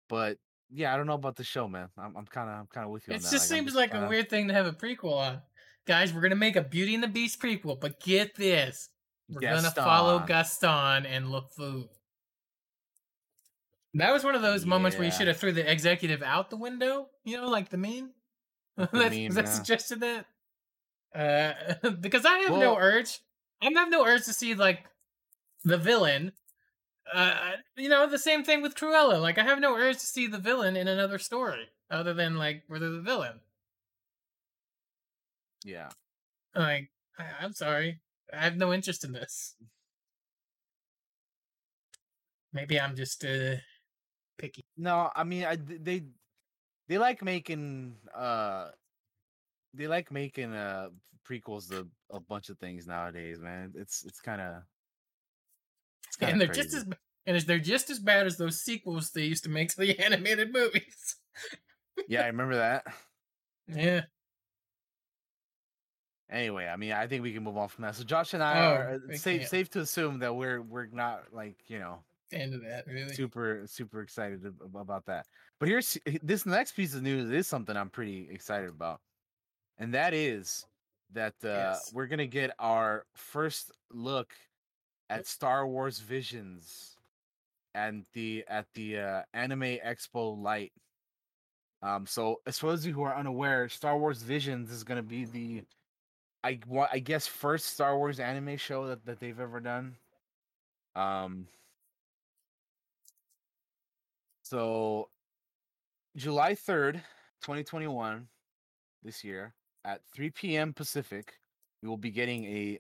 But yeah, I don't know about the show, man. I'm I'm kind of I'm kind of with you It on just. Like, seems like kinda- a weird thing to have a prequel on. Guys, we're gonna make a Beauty and the Beast prequel, but get this. We're gonna follow Gaston. Gaston and LeFou. That was one of those moments where you should have threw the executive out the window, you know, like the meme. Like the that, meme, that yeah. suggested that. Uh, because I have no urge. I have no urge to see like the villain. Uh, you know, the same thing with Cruella. Like, I have no urge to see the villain in another story other than like where they're the villain. Yeah. Like, I, I'm sorry, I have no interest in this. Maybe I'm just uh picky. No, I mean, I they they like making uh they like making uh prequels to a bunch of things nowadays, man. It's it's kind of and they're just as and they're just as bad as those sequels they used to make to the animated movies. yeah, I remember that. Yeah. Anyway, I mean, I think we can move on from that. So Josh and I Oh, are we safe can't. safe to assume that we're we're not like you know of that, really. super super excited about that. But here's this next piece of news is something I'm pretty excited about, and that is that uh, Yes. we're gonna get our first look at Star Wars Visions and the at the uh, Anime Expo Light. Um, so as for those of you who are unaware, Star Wars Visions is gonna be the I wa- I guess first Star Wars anime show that, that they've ever done. Um so July 3rd, 2021, this year at 3 p.m. Pacific, we will be getting a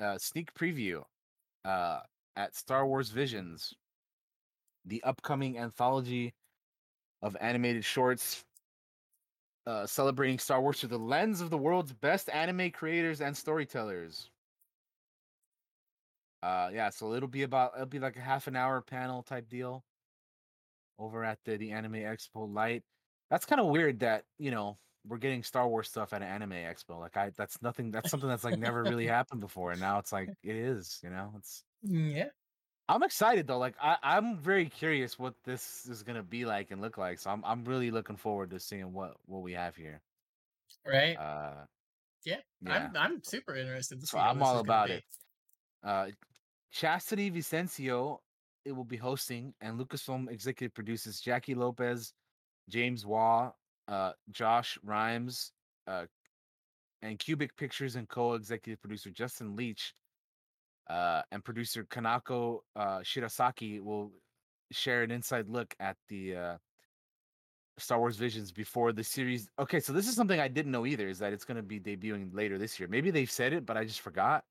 uh, sneak preview uh, at Star Wars Visions, the upcoming anthology of animated shorts uh, celebrating Star Wars through the lens of the world's best anime creators and storytellers. Uh, yeah, so it'll be about it'll be like a half an hour panel type deal over at the, the Anime Expo Light. That's kind of weird that you know we're getting Star Wars stuff at an Anime Expo. Like I, that's nothing. That's something that's like never really happened before, and now it's like it is. You know, it's. Yeah. I'm excited though. Like I, I'm very curious what this is gonna be like and look like. So I'm, I'm really looking forward to seeing what what we have here. Right. Uh, yeah. yeah. I'm I'm super interested. To So I'm all about it. Uh, Chastity Vicencio, it will be hosting, and Lucasfilm executive produces Jackie Lopez, James Waugh, uh, Josh Rimes, uh, and Qubic Pictures and co-executive producer Justin Leach, uh, and producer Kanako uh, Shirasaki will share an inside look at the uh, Star Wars Visions before the series. Okay, so this is something I didn't know either. Is that it's going to be debuting later this year? Maybe they've said it, but I just forgot.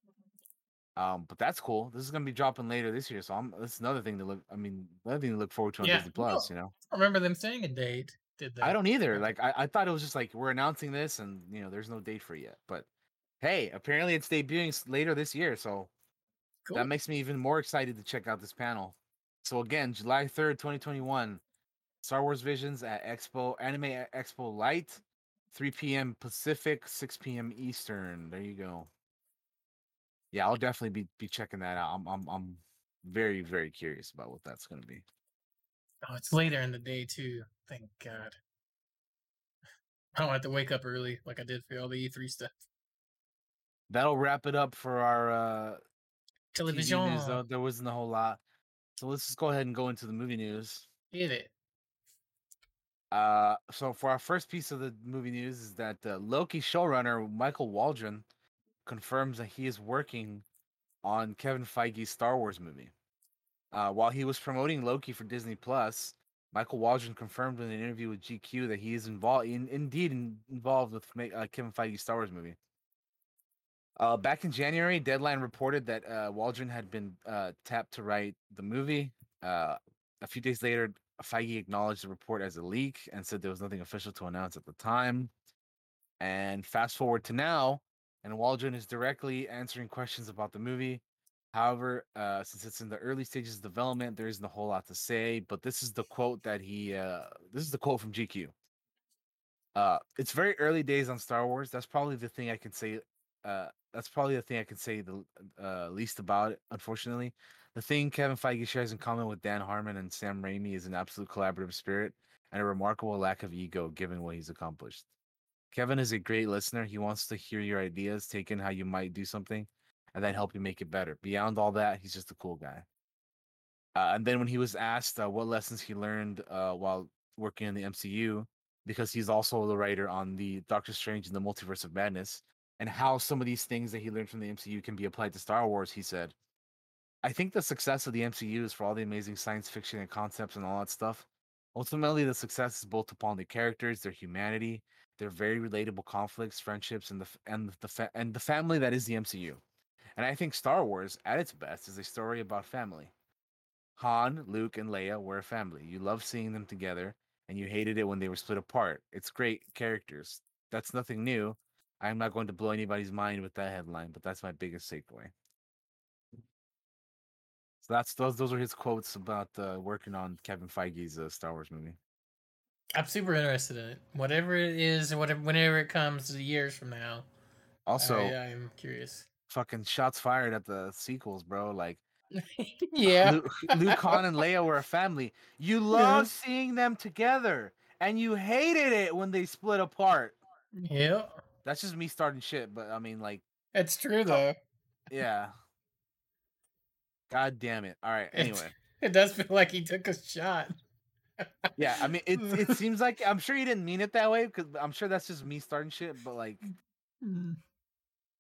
Um, but that's cool. This is going to be dropping later this year, so I'm. That's another thing to look. I mean, another thing to look forward to on Yeah, Disney Plus. You know, I don't remember them saying a date. Did they? I don't either. Like, I, I thought it was just like we're announcing this, and you know, there's no date for it yet. But hey, apparently it's debuting later this year, so Cool. that makes me even more excited to check out this panel. So again, July 3rd, 2021, Star Wars Visions at Expo Anime Expo Light, 3 p.m. Pacific, 6 p.m. Eastern. There you go. Yeah, I'll definitely be be checking that out. I'm I'm I'm very very curious about what that's going to be. Oh, it's later in the day too. Thank God. I don't have to wake up early like I did for all the E3 stuff. That'll wrap it up for our uh, TV Television. news. Though. There wasn't a whole lot, so let's just go ahead and go into the movie news. Hit it. Uh, so for our first piece of the movie news is that uh, Loki showrunner Michael Waldron confirms that he is working on Kevin Feige's Star Wars movie. Uh, while he was promoting Loki for Disney Plus, Michael Waldron confirmed in an interview with GQ that he is involved, in, indeed in, involved with uh, Kevin Feige's Star Wars movie. Uh, back in January, Deadline reported that uh, Waldron had been uh, tapped to write the movie. Uh, a few days later, Feige acknowledged the report as a leak and said there was nothing official to announce at the time. And fast forward to now, and Waldron is directly answering questions about the movie. However, uh, since it's in the early stages of development, there isn't a whole lot to say. But this is the quote that he. Uh, this is the quote from GQ. Uh, it's very early days on Star Wars. That's probably the thing I can say. Uh, that's probably the thing I can say the uh, least about it. Unfortunately, the thing Kevin Feige shares in common with Dan Harmon and Sam Raimi is an absolute collaborative spirit and a remarkable lack of ego, given what he's accomplished. Kevin is a great listener. He wants to hear your ideas, take in how you might do something, and then help you make it better. Beyond all that, he's just a cool guy. Uh, and then when he was asked uh, what lessons he learned uh, while working in the MCU, because he's also the writer on the Doctor Strange and the Multiverse of Madness, and how some of these things that he learned from the MCU can be applied to Star Wars, he said, I think the success of the MCU is for all the amazing science fiction and concepts and all that stuff. Ultimately, the success is built upon the characters, their humanity, their very relatable conflicts, friendships, and the and the fa- and the family that is the MCU. And I think Star Wars, at its best, is a story about family. Han, Luke, and Leia were a family. You love seeing them together, and you hated it when they were split apart. It's great characters. That's nothing new. I'm not going to blow anybody's mind with that headline, but that's my biggest takeaway. So that's those. Those are his quotes about uh, working on Kevin Feige's uh, Star Wars movie. I'm super interested in it. Whatever it is, whatever whenever it comes years from now. Also, I, I'm curious. fucking shots fired at the sequels, bro. Like yeah. Luke, Luke, Han, and Leia were a family. You love Yeah. seeing them together, and you hated it when they split apart. Yeah. That's just me starting shit, but I mean, like, It's true though. yeah. God damn it! All right. Anyway, It does feel like he took a shot. yeah. I mean, it it seems like I'm sure he didn't mean it that way because I'm sure that's just me starting shit. But like, mm, mm.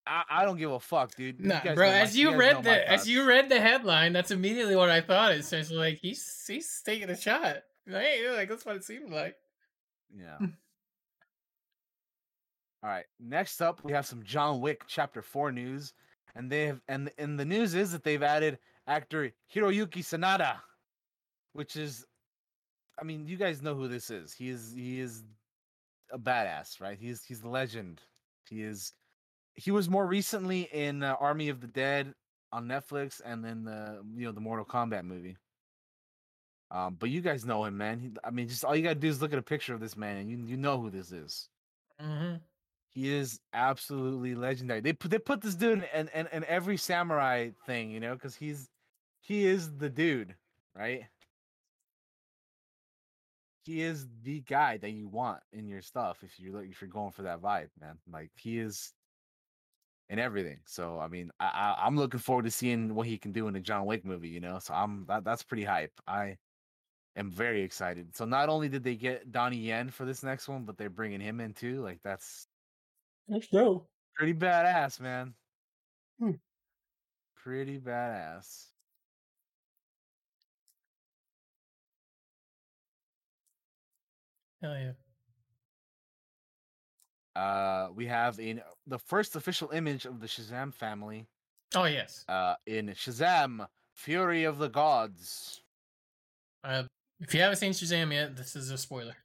I, I don't give a fuck, dude. Nah, bro. my- As you read the as you read the headline, that's immediately what I thought. It's just like he's he's taking a shot. Right? Like that's what it seemed like. Yeah. Hmm. All right. Next up, we have some John Wick Chapter Four news, and they have and and the news is that they've added actor Hiroyuki Sanada, which is, I mean, you guys know who this is. He is he is a badass, right? He's he's the legend. He is. He was more recently in uh, Army of the Dead on Netflix, and then the you know the Mortal Kombat movie. Um, but you guys know him, man. He, I mean, just all you gotta do is look at a picture of this man, and you you know who this is. Mm-hmm. He is absolutely legendary. They put they put this dude in in, in every samurai thing, you know, because he's he is the dude, right? He is the guy that you want in your stuff if you're if you're going for that vibe, man. Like he is in everything. So I mean, I, I I'm looking forward to seeing what he can do in the John Wick movie. You know, so I'm that that's pretty hype. I am very excited. So not only did they get Donnie Yen for this next one, but they're bringing him in too. Like that's Let's go. pretty badass, man. Hmm. Pretty badass. Hell yeah. Uh, we have in the first official image of the Shazam family. Oh yes. Uh, in Shazam: Fury of the Gods. Uh, if you haven't seen Shazam yet, this is a spoiler.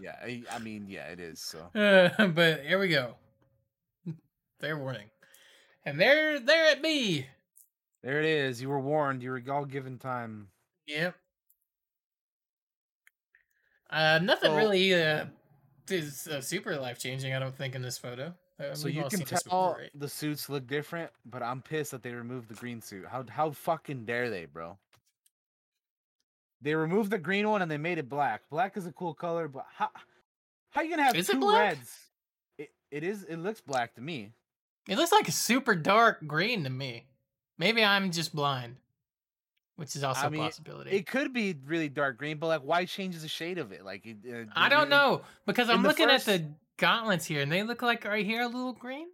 Yeah, I, I mean, yeah, it is. So Uh, but here we go. Fair warning. And there, there it be. there it is. You were warned. You were all given time. Yep. Uh, nothing So- really uh, is uh, super life changing. I don't think in this photo. Uh, So you can tell before, right? the suits look different, but I'm pissed that they removed the green suit. How how fucking dare they, bro? They removed the green one and they made it black. Black is a cool color, but how how you gonna have Is two reds? It, it is. It looks black to me. It looks like a super dark green to me. Maybe I'm just blind, which is also I mean, a possibility. It could be really dark green, but like, why change the shade of it? Like, it, uh, I don't it- know because I'm looking first- at the gauntlets here, and they look like right here a little green.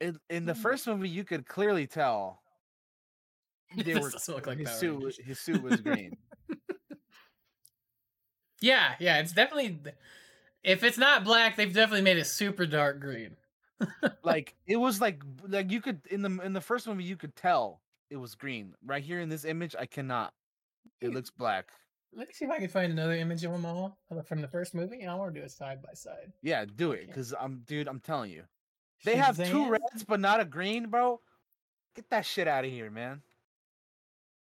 In, in the Hmm. first movie, you could clearly tell they were look like his suit. His suit was green. Yeah, yeah, it's definitely. If it's not black, they've definitely made it super dark green. like it was like like you could in the in the first movie you could tell it was green. Right here in this image, I cannot. It looks black. Let me see if I can find another image of them all uh, from the first movie. I want to do it side by side. Yeah, do it, cause I'm dude. I'm telling you, they have two reds but not a green, bro. Get that shit out of here, man.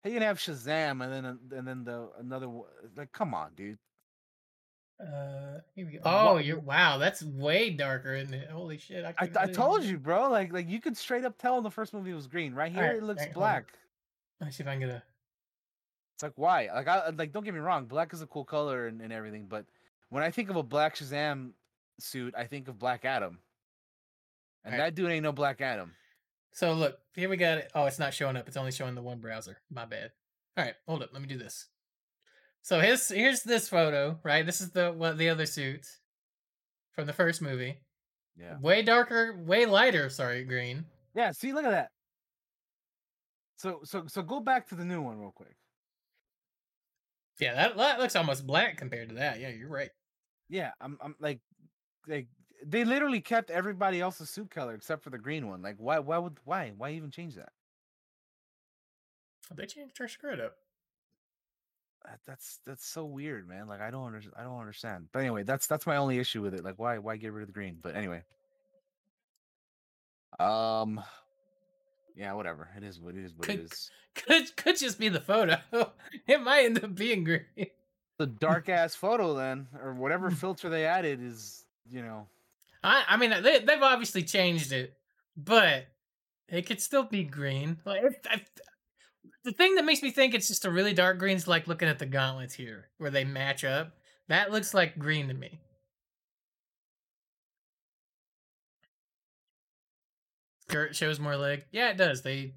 You gonna have Shazam and then and then the another one- like? Come on, dude. Uh, here we go. Oh, you're wow. That's way darker, isn't it? Holy shit! I, I, I told you, bro. Like like you could straight up tell in the first movie it was green. Right here, Alright, it looks on. black. Let me see if I can get a. It's like why? Like I like don't get me wrong, black is a cool color and, and everything, but when I think of a black Shazam suit, I think of Black Adam. And Alright. that dude ain't no Black Adam. So look, here we got it. Oh, it's not showing up. It's only showing the one browser. My bad. All right, hold up. Let me do this. So here's here's this photo, right? This is the what the other suit from the first movie. Yeah. Way darker, way lighter. Sorry, green. Yeah, see, look at that. So so so go back to the new one real quick. Yeah, that, that looks almost black compared to that. Yeah, you're right. Yeah, I'm I'm like like they literally kept everybody else's suit color except for the green one. Like why why would why? Why even change that? They changed her skirt up. That- That's that's so weird, man. Like I don't understand. I don't understand. But anyway, that's that's my only issue with it. Like why why get rid of the green? But anyway. Um yeah, whatever. It is what it is what it Could- is. Could could just be the photo. it might end up being green. The dark ass photo then, or whatever filter they added is, you know. I I mean they they've obviously changed it, but it could still be green. Like the thing that makes me think it's just a really dark green is like looking at the gauntlets here where they match up. That looks like green to me. Skirt shows more leg. Yeah, it does. They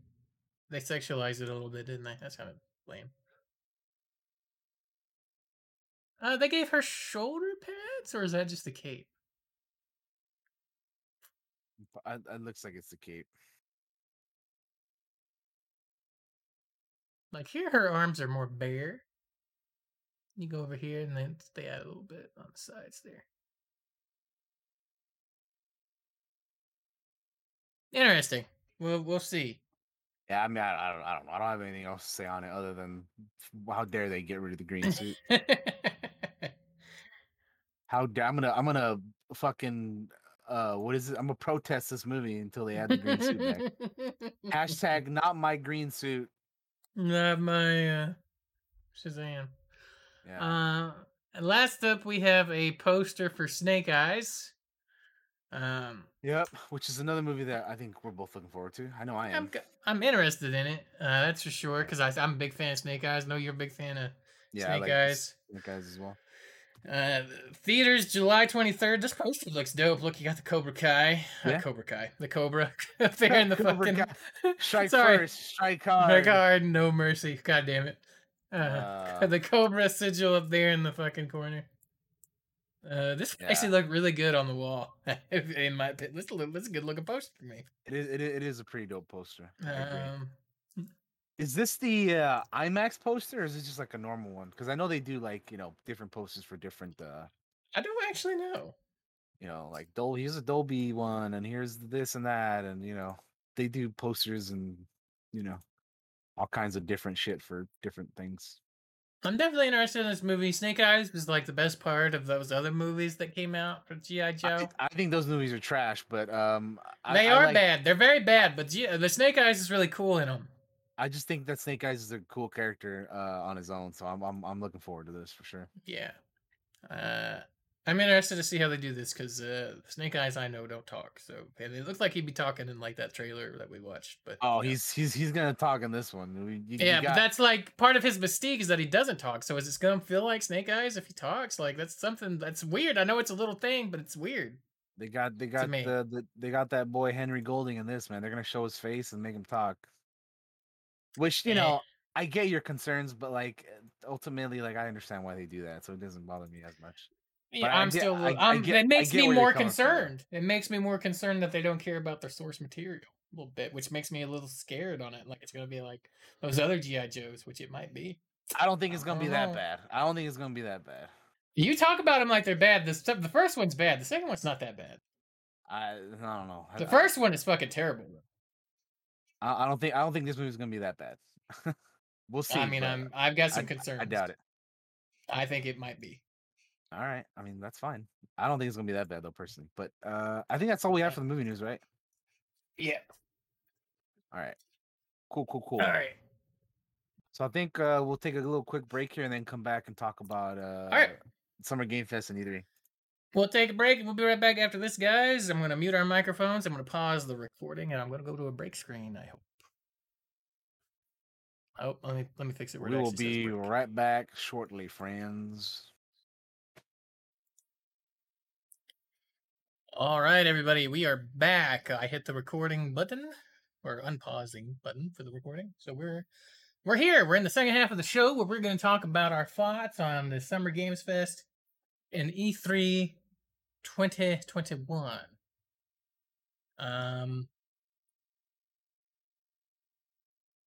they sexualized it a little bit, didn't they? That's kind of lame. Uh, they gave her shoulder pads, or is that just a cape? It looks like it's the cape. Like here, her arms are more bare. You go over here and then stay out a little bit on the sides there. Interesting. We'll we'll see. Yeah, I mean, I, I don't, I don't know. I don't have anything else to say on it other than how dare they get rid of the green suit? How dare I'm gonna, I'm gonna fucking, uh, what is it? I'm gonna protest this movie until they add the green suit back. Hashtag not my green suit. Not my uh, Shazam. Yeah. Uh, and last up, we have a poster for Snake Eyes. Um, yep. Which is another movie that I think we're both looking forward to. I know I am. I'm I'm interested in it. Uh, that's for sure. Because I'm a big fan of Snake Eyes. I know you're a big fan of yeah, Snake like Eyes. Snake Eyes as well. Uh, theaters July 23rd. This poster looks dope. Look, you got the Cobra Kai. Uh, Cobra Kai. The Cobra up there in the Cobra fucking. Strike Sorry. first, strike Strike hard. hard, no mercy. God damn it. Uh, Uh, the Cobra sigil up there in the fucking corner. Uh, this actually looked really good on the wall. in my opinion, this this is a good looking poster for me. It is, it is, it is a pretty dope poster. Um, Is this the uh, IMAX poster, or is it just like a normal one? Because I know they do like you know different posters for different, uh, I don't actually know. you know, like Dol. Here's a Dolby one, and here's this and that, and you know they do posters and you know all kinds of different shit for different things. I'm definitely interested in this movie. Snake Eyes was like the best part of those other movies that came out for GI I, Joe. I think those movies are trash, but um, I, they I are like- bad. They're very bad, but G- the Snake Eyes is really cool in them. I just think that Snake Eyes is a cool character uh, on his own, so I'm I'm I'm looking forward to this for sure. Yeah. Uh, I'm interested to see how they do this because uh, Snake Eyes I know don't talk, so and it looks like he'd be talking in like that trailer that we watched. But Oh, you know. he's he's he's gonna talk in this one. We- you- you yeah, got- but that's like part of his mystique is that he doesn't talk. So is this gonna feel like Snake Eyes if he talks? Like that's something that's weird. I know it's a little thing, but it's weird. They got they got the, the they got that boy Henry Golding in this man. They're gonna show his face and make him talk. Which you Eh. know, I get your concerns, but like ultimately, like I understand why they do that, so it doesn't bother me as much. Yeah, But I I'm get- still. I- I I'm, get- it I makes me more coming from, though. concerned. It makes me more concerned that they don't care about their source material a little bit, which makes me a little scared on it. Like it's gonna be like those other GI Joes, which it might be. I don't think it's gonna be don't that bad. I don't think it's gonna be that bad. You talk about them like they're bad. This the first one's bad. The second one's not that bad. I, I don't know. The I- first one is fucking terrible. I, I don't think I don't think this movie's gonna be that bad. we'll see. I mean, I'm I've got some I- concerns. I doubt it. I think it might be. All right. I mean, that's fine. I don't think it's gonna be that bad though, personally. But uh I think that's all we have for the movie news, right? Yeah. All right. Cool, cool, cool. All right. So I think uh we'll take a little quick break here and then come back and talk about uh right. Summer Game Fest and E3. We'll take a break and we'll be right back after this, guys. I'm gonna mute our microphones. I'm gonna pause the recording and I'm gonna go to a break screen. I hope. Oh, let me let me fix it. We will be right back shortly, friends. All right, everybody, we are back. I hit the recording button or unpausing button for the recording. So we're we're here. We're in the second half of the show where we're going to talk about our thoughts on the Summer Games Fest and E E3 2021. Um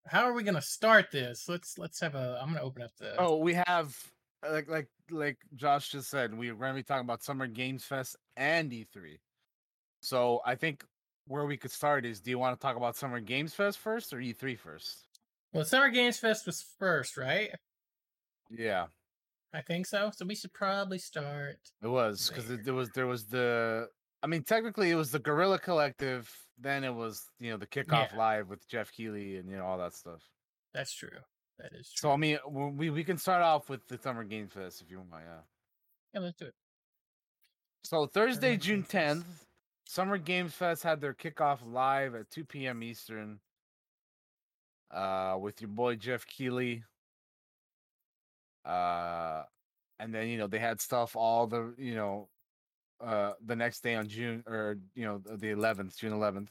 How are we to start this? Let's let's have a I'm to open up the Oh, we have like like like Josh just said, we're gonna be talking about Summer Games Fest and E3. So I think where we could start is do you want to talk about Summer Games Fest first or E3 first? Well, Summer Games Fest was first, right? Yeah. I think so. So we should probably start It was because There. there was there was the I mean technically it was the Guerrilla Collective. Then it was you know the kickoff Yeah. live with Jeff Keighley and you know all that stuff. That's true. That is true. So I mean we we can start off with the Summer Game Fest if you want. Yeah. yeah, let's do it. So Thursday, June tenth, Summer Games Fest had their kickoff live at two p.m. Eastern. Uh, with your boy Jeff Keighley. Uh, and then you know they had stuff all the you know, uh, the next day on June or you know the eleventh, June eleventh.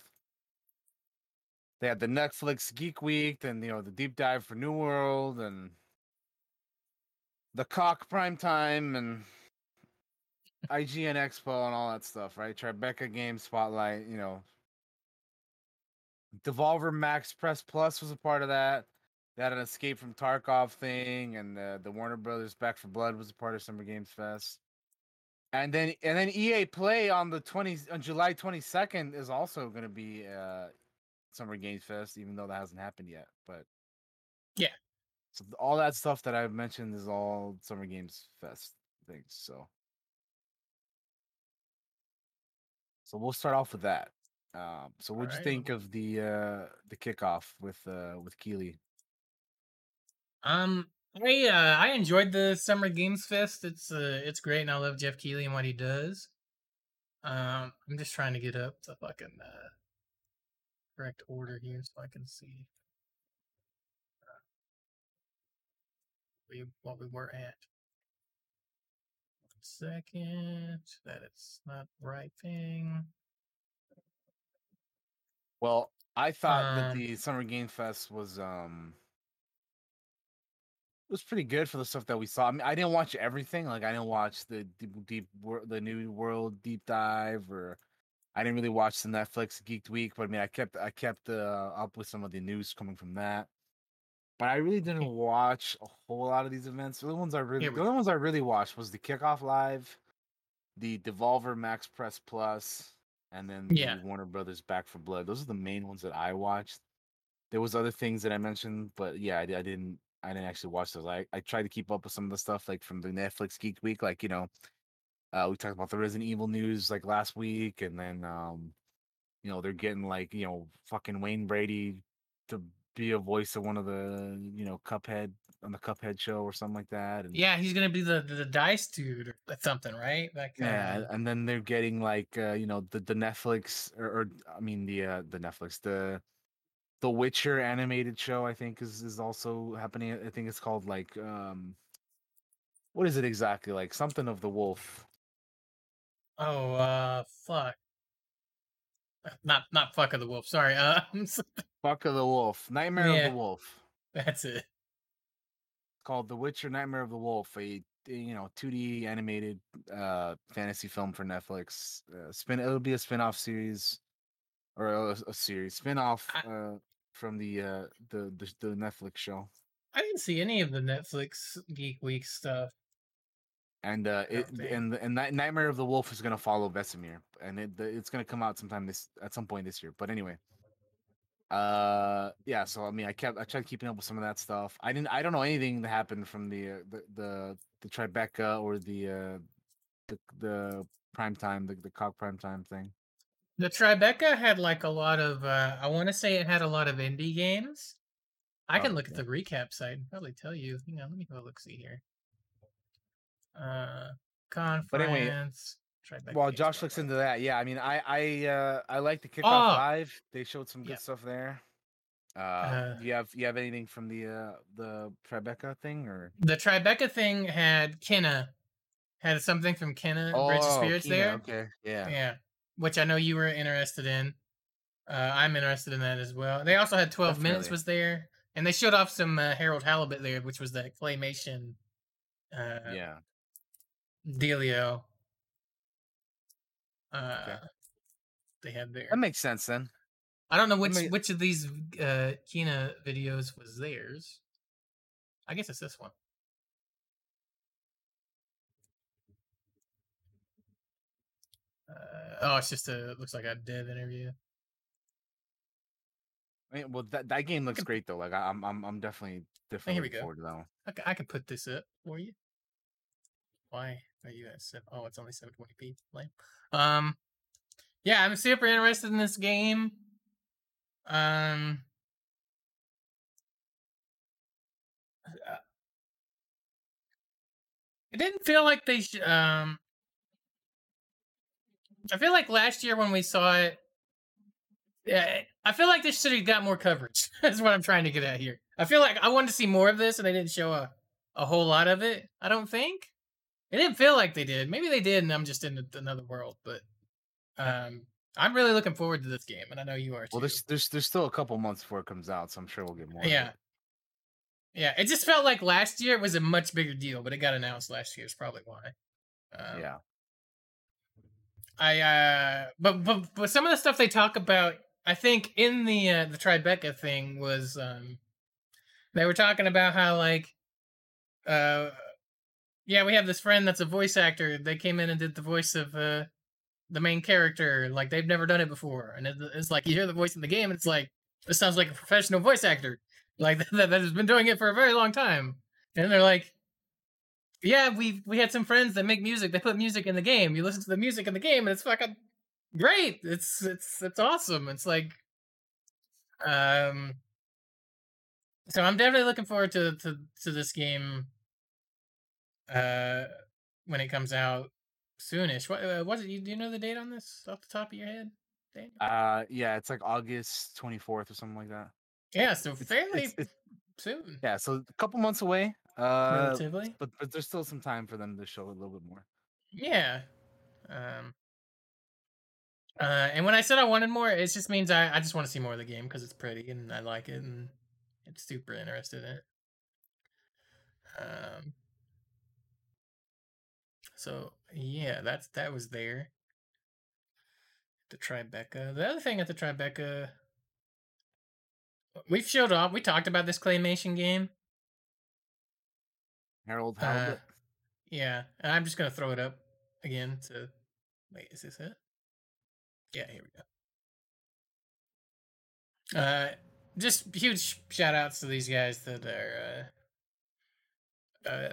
They had the Netflix Geek Week, and you know the deep dive for New World, and the Koch Prime Time, and IGN Expo and all that stuff, right? Tribeca Game Spotlight, you know. Devolver Max Press Plus was a part of that. They had an Escape from Tarkov thing, and the, the Warner Brothers Back for Blood was a part of Summer Games Fest. And then and then EA Play on the twenty on July twenty second is also going to be uh, Summer Games Fest, even though that hasn't happened yet. But Yeah. so all that stuff that I've mentioned is all Summer Games Fest things. So So we'll start off with that. Um, so what'd you think of the uh the kickoff with uh with Keighley? Um, I uh, I enjoyed the Summer Games Fest. It's uh, it's great, and I love Jeff Keighley and what he does. Um, I'm just trying to get up the fucking uh, correct order here so I can see uh, we what we were at. One second, that it's not the right thing. Well, I thought that Um, the Summer Game Fest was um was pretty good for the stuff that we saw. I mean, I didn't watch everything. Like, I didn't watch the deep, deep the New World deep dive, or I didn't really watch the Netflix Geeked Week. But I mean, I kept I kept uh, up with some of the news coming from that. But I really didn't watch a whole lot of these events. The only ones I really, the only ones I really watched was the Kickoff Live, the Devolver Max Press Plus, and then the Yeah. Warner Brothers Back for Blood. Those are the main ones that I watched. There was other things that I mentioned, but yeah, I, I didn't. I didn't actually watch those. I, I tried to keep up with some of the stuff like from the Netflix Geek Week, like you know, uh, we talked about the Resident Evil news like last week, and then um, you know they're getting like you know fucking Wayne Brady to be a voice of one of the you know Cuphead on the Cuphead show or something like that. And, Yeah, he's gonna be the the, dice dude or something, right? Like yeah, uh, and then they're getting like uh, you know the the Netflix or, or I mean the uh, the Netflix the the Witcher animated show I think is is also happening. I think it's called like um what is it exactly like something of the wolf. oh uh fuck. Uh, Not not fuck of the wolf. Sorry. Uh, Fuck of the Wolf, Nightmare of the Wolf. that's it. called The Witcher: Nightmare of the Wolf, a you know 2D animated uh fantasy film for Netflix. Uh, spin it'll be a spin-off series or a, a series spin-off I- uh from the uh the, the the Netflix show. I didn't see any of the Netflix Geek Week stuff. And uh it and and Night- Nightmare of the Wolf is going to follow Vesemir and it it's going to come out sometime this at some point this year. But anyway, uh yeah, so I mean I kept I tried keeping up with some of that stuff. I didn't I don't know anything that happened from the uh, the the the Tribeca or the uh the the prime time the the Koch prime time thing. The Tribeca had like a lot of uh I want to say it had a lot of indie games. I can Oh, look at the recap site and probably tell you. Hang on, let me go look see here. Uh conference. But anyway, While Josh looks into that, yeah, I mean I I uh I like the kickoff Oh! live. They showed some good Yeah. stuff there. Uh, Uh, you have you have anything from the uh the Tribeca thing or the Tribeca thing had Kena had something from Kena Bridge of Spirits Kena, there. Oh, Okay, yeah. Yeah. Which I know you were interested in. Uh, I'm interested in that as well. They also had 12 minutes Definitely. was there, and they showed off some uh, Harold Halibut there, which was the claymation uh, yeah. dealio. Uh, They had there. That makes sense then. I don't know which which of these uh, Kena videos was theirs. I guess it's this one. Oh, it's just a looks like a dev interview. I mean, well, that, that game looks great though. Like I'm I'm I'm definitely definitely we looking go. forward to that one. I can, I can put this up for you. Why are you at seven? Oh, it's only 720p. Lame. Um, yeah, I'm super interested in this game. Um, uh, it didn't feel like they. Sh- um, I feel like last year when we saw it, yeah, I feel like this should have got more coverage. That's what I'm trying to get at here. I feel like I wanted to see more of this, and they didn't show a a whole lot of it. I don't think it didn't feel like they did. Maybe they did, and I'm just in another world. But um, I'm really looking forward to this game, and I know you are too. Well, there's there's there's still a couple months before it comes out, so I'm sure we'll get more. Yeah. it. yeah, it just felt like last year it was a much bigger deal, but it got announced last year. Is probably why. Um, yeah. I uh but but but some of the stuff they talk about I think in the uh the Tribeca thing was um they were talking about how like uh yeah, we have this friend that's a voice actor. They came in and did the voice of uh the main character like they've never done it before. And it, it's like you hear the voice in the game and it's like this sounds like a professional voice actor. Like that, that has been doing it for a very long time. And they're like yeah, we we had some friends that make music. They put music in the game. You listen to the music in the game, and it's fucking great. It's it's it's awesome. It's like, um, so I'm definitely looking forward to to to this game. Uh, when it comes out soonish. What uh, was it? You do you know the date on this off the top of your head? Dan? Uh, yeah, it's like August 24th or something like that. Yeah, so fairly it's- it's- soon, yeah, so a couple months away. Uh, relatively. but but there's still some time for them to show a little bit more. Yeah. Um. Uh, and when I said I wanted more, it just means I, I just want to see more of the game because it's pretty and I like it and it's super interested in it. Um. So yeah, that's that was there. The Tribeca. The other thing at the Tribeca, we've showed off. We talked about this claymation game. Harold Uh. Yeah, and I'm just gonna throw it up again to. Wait, is this it? Yeah, here we go. Uh, just huge shout outs to these guys that are. Uh, uh,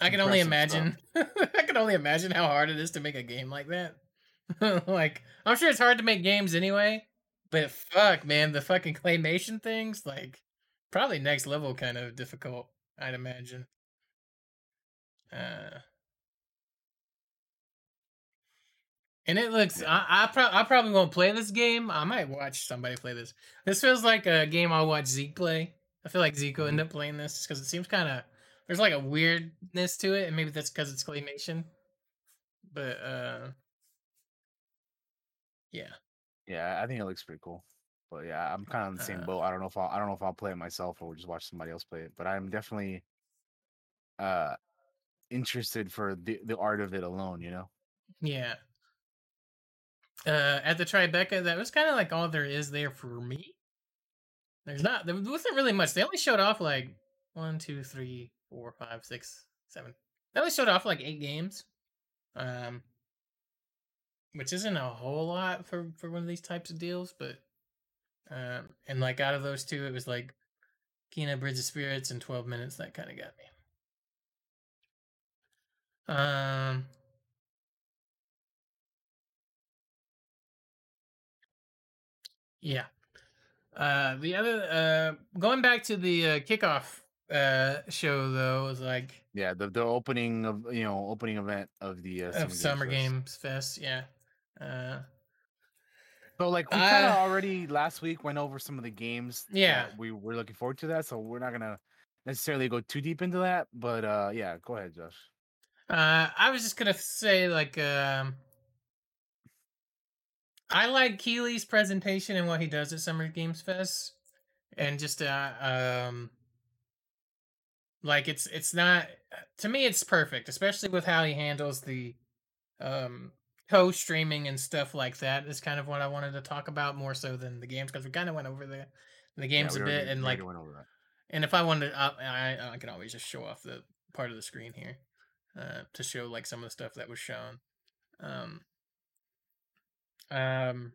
I can only imagine. I can only imagine how hard it is to make a game like that. like, I'm sure it's hard to make games anyway, but fuck, man, the fucking claymation things, like, probably next level kind of difficult, I'd imagine. Uh, and it looks. I I, pro- I probably won't play this game. I might watch somebody play this. This feels like a game I'll watch Zeke play. I feel like Zeke will end up playing this because it seems kind of there's like a weirdness to it, and maybe that's because it's claymation. But uh, yeah, Yeah, I think it looks pretty cool. But yeah, I'm kind of in the same Uh, boat. I don't know if I'll I don't know if I'll play it myself or just watch somebody else play it. But I'm definitely uh interested for the the art of it alone. You know. yeah. Uh, at the Tribeca, that was kind of like all there is there for me. There's not there wasn't really much. They only showed off like one, two, three, four, five, six, seven. They only showed off like eight games, um, which isn't a whole lot for for one of these types of deals. But um, and like out of those two, it was like Kena Bridge of Spirits and twelve minutes. That kind of got me. Um. Yeah. Uh, the other uh, going back to the uh, kickoff uh show though was like Yeah, the the opening of you know opening event of the uh, of Summer Games Fest. Games Fest. Yeah. Uh, So like we kind of already last week went over some of the games. that Yeah. we were looking forward to that. So we're not gonna necessarily go too deep into that. But uh yeah, go ahead, Josh. Uh, I was just gonna say like um, I like Keighley's presentation and what he does at Summer Games Fest, and just uh um, like it's it's not to me it's perfect, especially with how he handles the um co-streaming and stuff like that is kind of what I wanted to talk about more so than the games because we kind of went over the the games we a bit and like went over that. and if I wanted I, I I can always just show off the part of the screen here uh to show like some of the stuff that was shown. Um um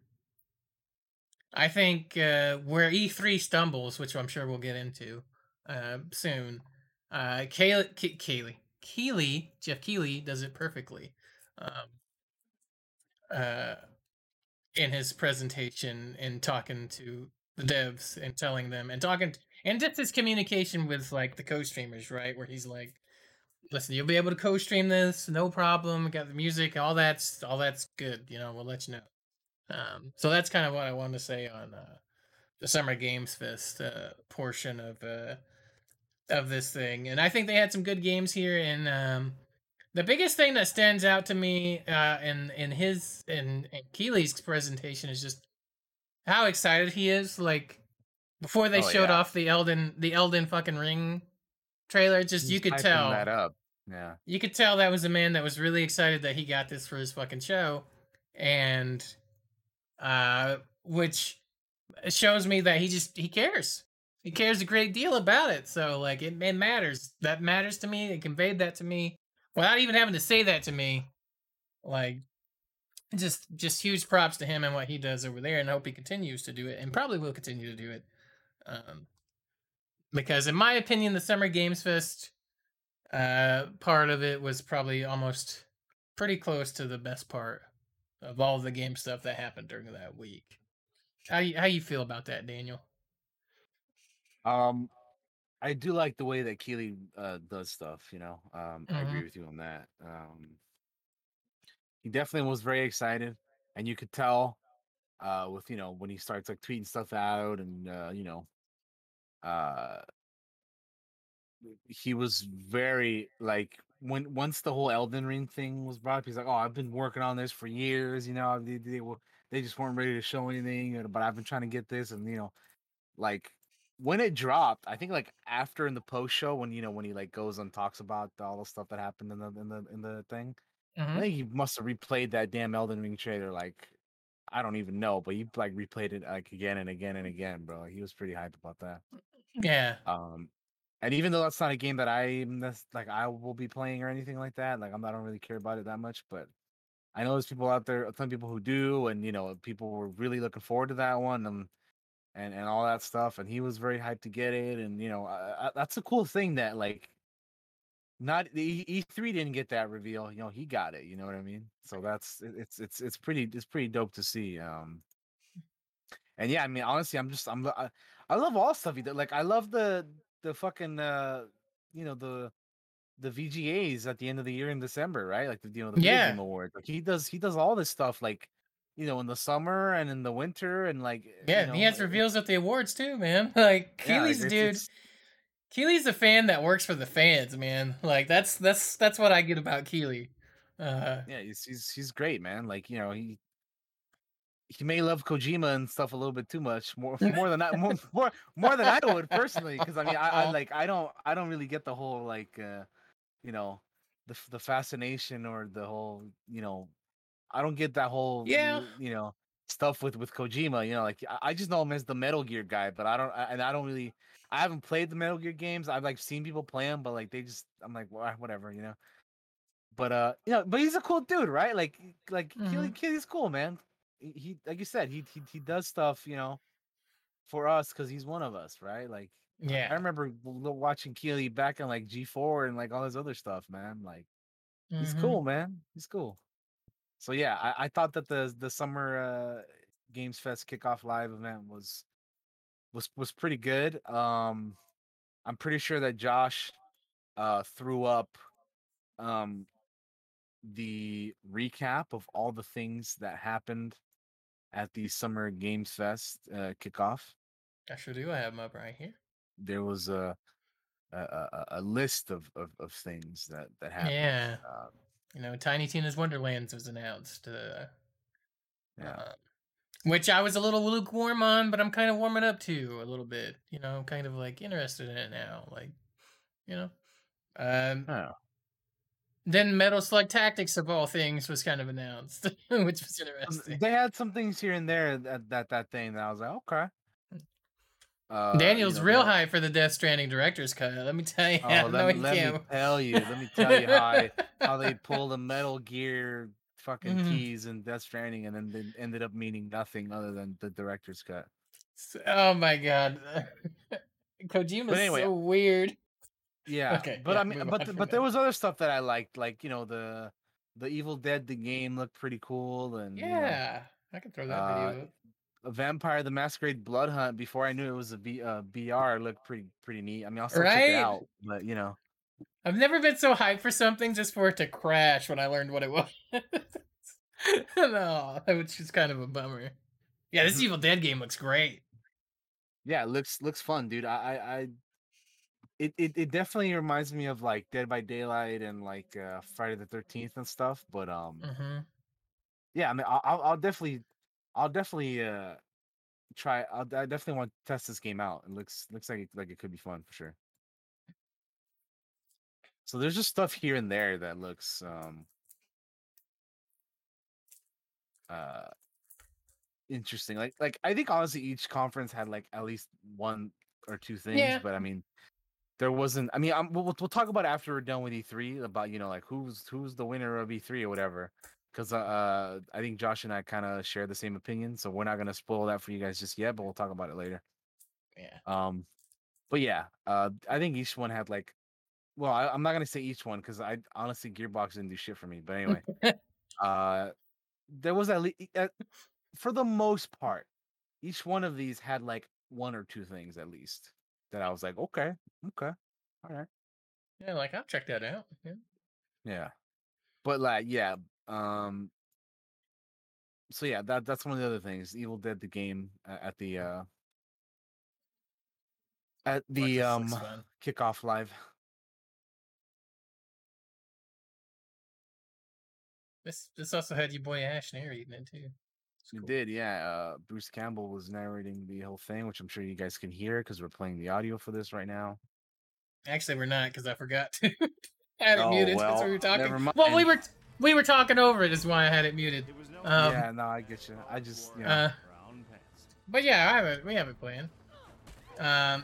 I think uh where E3 stumbles which I'm sure we'll get into uh soon uh Kaylee Ke- Kaylee Keighley Jeff Keighley does it perfectly um uh in his presentation and talking to the devs and telling them and talking and just his communication with like the co-streamers right where he's like listen you'll be able to co-stream this no problem got the music all that's all that's good you know we'll let you know um so that's kind of what i wanted to say on uh the summer games fest uh portion of uh of this thing and i think they had some good games here and um the biggest thing that stands out to me uh in in his in, in Keighley's presentation is just how excited he is like before they Oh, showed yeah. off the elden the elden fucking ring trailer just you could tell that up. Yeah. you could tell that was a man that was really excited that he got this for his fucking show and uh which shows me that he just he cares he cares a great deal about it so like it, it matters that matters to me it conveyed that to me without even having to say that to me like just just huge props to him and what he does over there and I hope he continues to do it and probably will continue to do it um because in my opinion the summer games fest uh part of it was probably almost pretty close to the best part of all the game stuff that happened during that week how you how you feel about that daniel Um, I do like the way that Keighley uh, does stuff. You know, um, I agree Mhm. with you on that. Um, he definitely was very excited, and you could tell uh, with you know when he starts like tweeting stuff out, and uh, you know, uh, he was very like when once the whole Elden Ring thing was brought up, he's like, "Oh, I've been working on this for years. You know, they they, were, they just weren't ready to show anything, but I've been trying to get this, and you know, like." when it dropped, I think like after in the post show when you know when he like goes and talks about all the stuff that happened in the in the in the thing, I Mhm. think he must have replayed that damn Elden Ring trailer like I don't even know, but he like replayed it like again and again and again, bro. He was pretty hyped about that. yeah Um, and even though that's not a game that I'm that's like I will be playing or anything like that, like I'm I don't really care about it that much, but I know there's people out there, some people who do, and you know people were really looking forward to that one. And and and all that stuff and he was very hyped to get it and you know uh, that's a cool thing that like not the E- E3 didn't get that reveal you know he got it you know what I mean so that's it's it's it's pretty it's pretty dope to see um and yeah I mean honestly I'm just I'm I, I love all stuff he did. Like I love the the fucking uh you know the the VGAs at the end of the year in December, right? Like the you know the Yeah. game awards. Like he does he does all this stuff like you know in the summer and in the winter and like Yeah, you he has it- reveals at the awards too, man. Like yeah, like, dude. it's- Keighley's a fan that works for the fans, man. Like that's that's that's what I get about Keely. Uh, yeah, he's, he's he's great, man. Like you know he he may love Kojima and stuff a little bit too much, more more than I more more, more than I would personally. Because I mean, I, I like I don't I don't really get the whole like uh you know the the fascination or the whole you know I don't get that whole Yeah. you know stuff with with Kojima. You know, like I, I just know him as the Metal Gear guy, but I don't I- and I don't really I haven't played the Metal Gear games. I've like seen people play them, but like they just I'm like "Wha- whatever, you know. But uh, you know, but he's a cool dude, right? Like like Keighley Mhm. Keighley's cool, man. He, he like you said, he he he does stuff, you know, for us because he's one of us, right? Like yeah, I remember watching Keely back in like G4 and like all this other stuff, man. Like he's Mhm. cool, man. He's cool. So yeah, I, I thought that the the summer uh Games Fest kickoff live event was was was pretty good. Um I'm pretty sure that Josh uh threw up um the recap of all the things that happened at the summer games fest uh kickoff I sure do. I have them up right here. there was a a, a, a list of, of of things that that happened Yeah, um, you know, Tiny Tina's Wonderlands was announced. Uh, yeah uh, which I was a little lukewarm on, but I'm kind of warming up to a little bit. You know, I'm kind of like interested in it now. Like, you know, um, Oh. then Metal Slug Tactics of all things was kind of announced, which was Um, interesting. they had some things here and there that that, that thing that I was like okay uh, you Daniel's know, real high for the Death Stranding director's cut. Let me tell you. Oh, let, me, let me tell you. Let me tell you how I, how they pulled the Metal Gear fucking Mhm. keys in Death Stranding, and then they ended up meaning nothing other than the director's cut. Oh my god. Kojima's anyway, so weird. Yeah, Okay, but yeah, I mean, but but there was other stuff that I liked, like you know the the Evil Dead the game looked pretty cool, and you know, Yeah. I can throw that uh, video up. Vampire the Masquerade Blood Hunt. Before I knew it was a B, uh, BR, looked pretty pretty neat. I mean, I'll still check it out, but you know, I've never been so hyped for something just for it to crash when I learned what it was. no, which is kind of a bummer. Yeah, this Mhm. Evil Dead game looks great. yeah, it looks looks fun, dude. I I, I it, it it definitely reminds me of like Dead by Daylight and like uh, Friday the Thirteenth and stuff. But um, hmm yeah, I mean, I'll, I'll definitely I'll definitely uh try. I'll, I definitely want to test this game out. It looks looks like it, like it could be fun for sure. So there's just stuff here and there that looks um uh interesting. Like like I think honestly each conference had like at least one or two things, Yeah. but I mean there wasn't I mean I'm, we'll, we'll talk about it after we're done with E3 about you know like who's who's the winner of E3 or whatever because uh I think Josh and I kind of share the same opinion, so we're not gonna spoil that for you guys just yet, but we'll talk about it later. Yeah. Um, but yeah, uh, I think each one had like, well, I, I'm not gonna say each one because I honestly Gearbox didn't do shit for me. But anyway, uh, there was at least uh, for the most part, each one of these had like one or two things at least that I was like, okay, okay, all right, Yeah, like I'll check that out. Yeah. yeah. But like, yeah, um. So yeah, that that's one of the other things. Evil Dead the game uh, at the uh at the um kickoff live. This this also had your boy Ash narrating it too. Cool. did, yeah. Uh, Bruce Campbell was narrating the whole thing, which I'm sure you guys can hear because we're playing the audio for this right now. Actually, we're not because I forgot to. I had it Oh, muted because well, we were talking. Well, we were we were talking over it, is why I had it muted. Um, yeah, no, I get you. I just, you know, uh, but yeah, I have it. We have it playing. Um,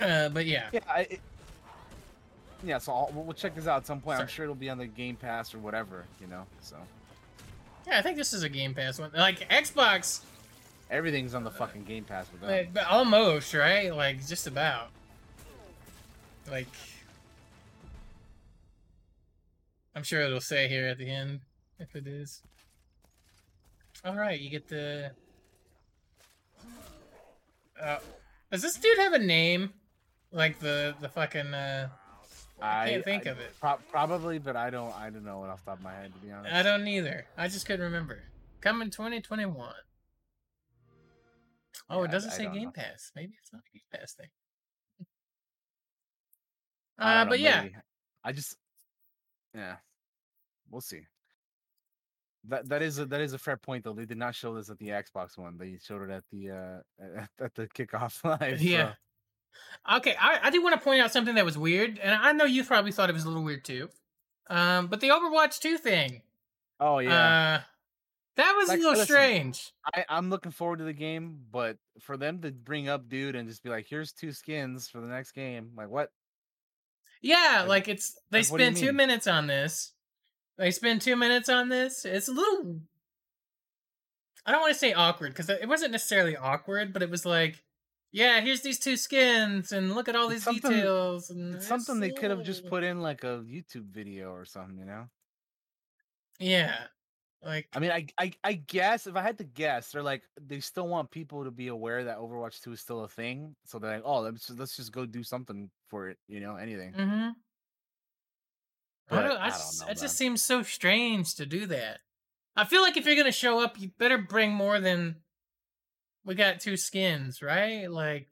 uh, but yeah, yeah, I, it, yeah. So I'll, we'll we'll check this out at some point. I'm sure it'll be on the Game Pass or whatever, you know. So yeah, I think this is a Game Pass one. Like Xbox, everything's on the fucking Game Pass with them. uh, but almost right. Like just about. Like, I'm sure it'll say here at the end if it is. All right, you get the. Uh, does this dude have a name? Like the the fucking. Uh, I can't think of it. Pro- probably, but I don't. I don't know it off the top of my head to be honest. I don't either. I just couldn't remember. Coming 2021. Oh, Yeah, it doesn't I say Game know. Pass. Maybe it's not a Game Pass thing. Uh, don't know, but yeah, maybe. I just, yeah, we'll see. That that is a that is a fair point though. They did not show this at the Xbox one. They showed it at the uh at, at the kickoff live. Yeah. Okay, I, I do want to point out something that was weird, and I know you probably thought it was a little weird too. Um, but the Overwatch 2 thing, Oh yeah. uh, that was Like, a little listen, strange. I I'm looking forward to the game, but for them to bring up dude and just be like, here's two skins for the next game, like what? Yeah, like- like it's they like, what do you spend two minutes on this. They spend two minutes on this. It's a little. I don't want to say awkward because it wasn't necessarily awkward, but it was like, yeah, here's these two skins, and look at all these something- details. And It's something they could have just put in like a YouTube video or something, you know? Yeah, like I mean, I, I I guess if I had to guess, they're like they still want people to be aware that Overwatch Two is still a thing. So they're like, oh, let's just, let's just go do something for it, you know, anything. Mm-hmm. I don't, I I don't know, it just seems so strange to do that. I feel like if you're gonna show up, you better bring more than we got two skins, right? Like,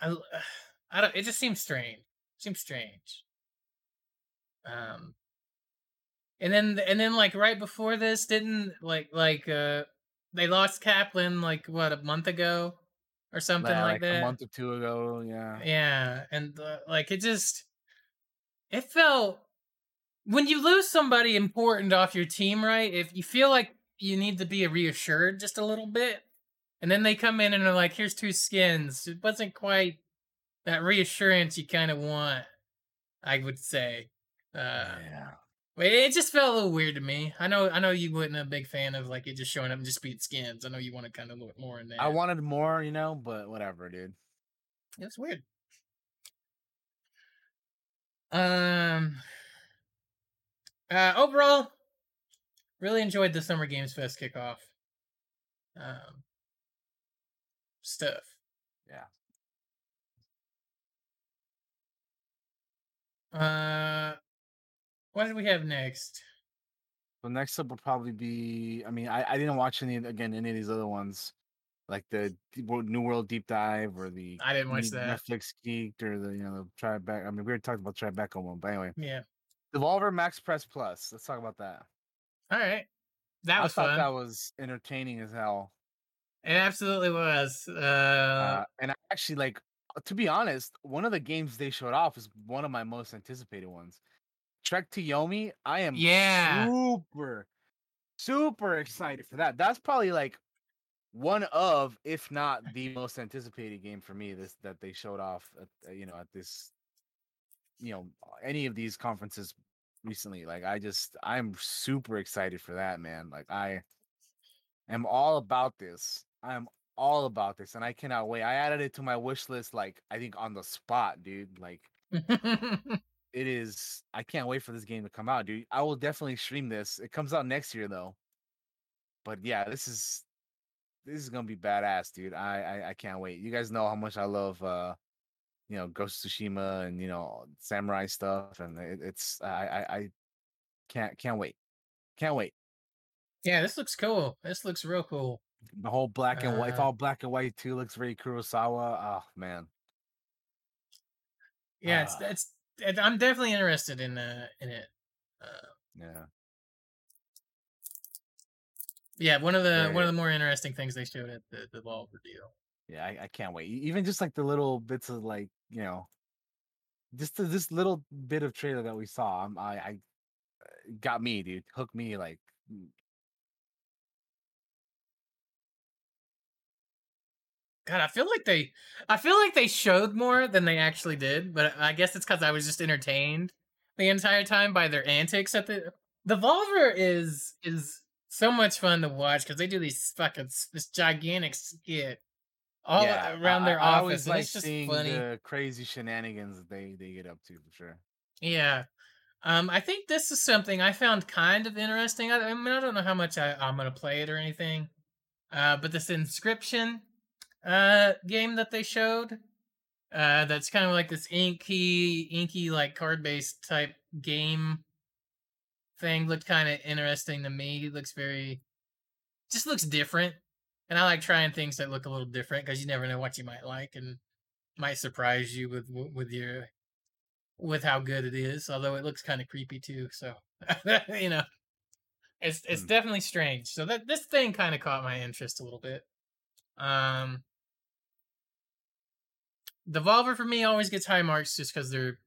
I, I don't. It just seems strange. Seems strange. Um, and then and then like right before this, didn't like like uh they lost Kaplan like what a month ago or something Yeah, like, that. a month or two ago, yeah. Yeah, and uh, like it just it felt when you lose somebody important off your team, right? If you feel like you need to be reassured just a little bit, and then they come in and are like, "Here's two skins," it wasn't quite that reassurance you kind of want. I would say. Uh, yeah. It just felt a little weird to me. I know, I know you weren't a big fan of like it just showing up and just being skins. I know you wanted kind of look more in there. I wanted more, you know, but whatever, dude. It was weird. Um. Uh, overall, really enjoyed the Summer Games Fest kickoff. Um. Stuff. Yeah. Uh, what did we have next? So next up would probably be. I mean, I, I didn't watch any again any of these other ones, like the New World Deep Dive or the I didn't watch that. Netflix Geeked or the you know the Tribeca. I mean, we already talked about Tribeca one, but anyway, Yeah. Devolver Max Press Plus. Let's talk about that. All right. That was I thought fun. that was entertaining as hell. It absolutely was. Uh, Uh, and I actually like to be honest, one of the games they showed off is one of my most anticipated ones. Trek to Yomi, I am Yeah. super, super excited for that. That's probably like one of, if not the most anticipated game for me. This that they showed off, at, uh, you know, at this, you know, any of these conferences recently. Like, I just, I'm super excited for that, man. Like, I am all about this. I'm all about this, and I cannot wait. I added it to my wish list, like I think on the spot, dude. Like it is. I can't wait for this game to come out, dude. I will definitely stream this. It comes out next year though. But yeah, this is this is gonna be badass, dude. I I, I can't wait. You guys know how much I love, uh, you know, Ghost Tsushima and you know samurai stuff, and it, it's I, I I can't can't wait, can't wait. yeah, this looks cool. This looks real cool. The whole black and white, it's Uh, all black and white too. Looks very Kurosawa. Oh man. Yeah, it's Ah. it's. I'm definitely interested in uh in it. Uh, Yeah. yeah, one of the Very one of the more interesting things they showed at the the Devolver deal. Yeah, I, I can't wait. Even just like the little bits of like, you know, just the, this little bit of trailer that we saw, I'm, I, I uh, got me, dude. Hooked me like God, I feel like they, I feel like they showed more than they actually did, but I guess it's because I was just entertained the entire time by their antics at the. Devolver is is so much fun to watch because they do these fucking this gigantic skit all yeah, around I- their I, I office, always like it's just seeing funny. the crazy shenanigans that they they get up to for sure. Yeah. Um, I think this is something I found kind of interesting. I, I mean, I don't know how much I, I'm gonna play it or anything. Uh, but this inscription uh game that they showed, uh, that's kind of like this inky, inky like card based type game thing looked kind of interesting to me. It looks very, just looks different, and I like trying things that look a little different because you never know what you might like and might surprise you with with your with how good it is. Although it looks kind of creepy too, so you know, it's it's Hmm. definitely strange. So that this thing kind of caught my interest a little bit. Um, Devolver for me always gets high marks just because they're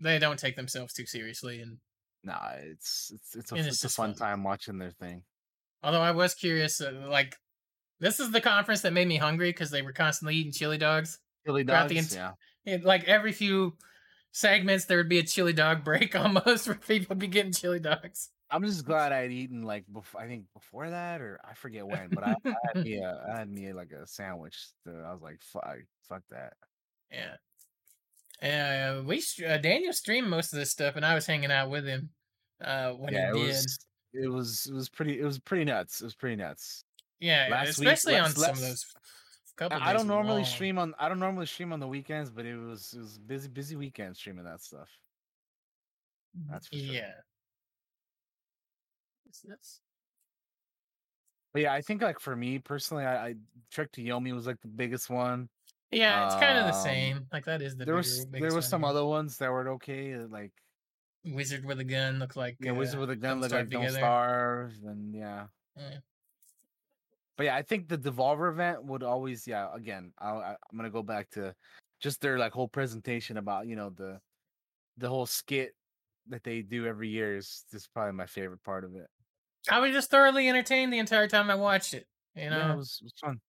they don't take themselves too seriously and Nah, it's it's it's a, it's it's a fun fun. time watching their thing. Although I was curious, uh, like this is the conference that made me hungry because they were constantly eating chili dogs. Chili dogs, ent- yeah. It, like every few segments, there would be a chili dog break almost where people would be getting chili dogs. I'm just glad I'd eaten like before. I think before that, or I forget when, but I, I had me a, I had me like a sandwich. So I was like, fuck, fuck that. Yeah. Yeah, uh, we uh, Daniel streamed most of this stuff, and I was hanging out with him uh, when yeah, he it did. was, it was, it was pretty, it was pretty nuts. It was pretty nuts. yeah, last week- especially on let's- some of those couple. I, I don't normally long. stream on, I don't normally stream on the weekends, but it was, it was busy, busy weekend streaming that stuff. That's for sure. Yeah. That's- But yeah, I think like for me personally, I, I Trek to Yomi was like the biggest one. Yeah, it's kind of the Um, same. Like that is the there bigger, was, there was some other ones that were okay, uh, like Wizard with a gun looked like yeah, uh, Wizard with a gun, Don't look like Don't Starve, and yeah. Yeah. But yeah, I think the Devolver event would always, yeah. Again, I, I, I'm gonna go back to just their like whole presentation about you know the the whole skit that they do every year is just probably my favorite part of it. I was just thoroughly entertained the entire time I watched it. You know, yeah, it was, it was fun.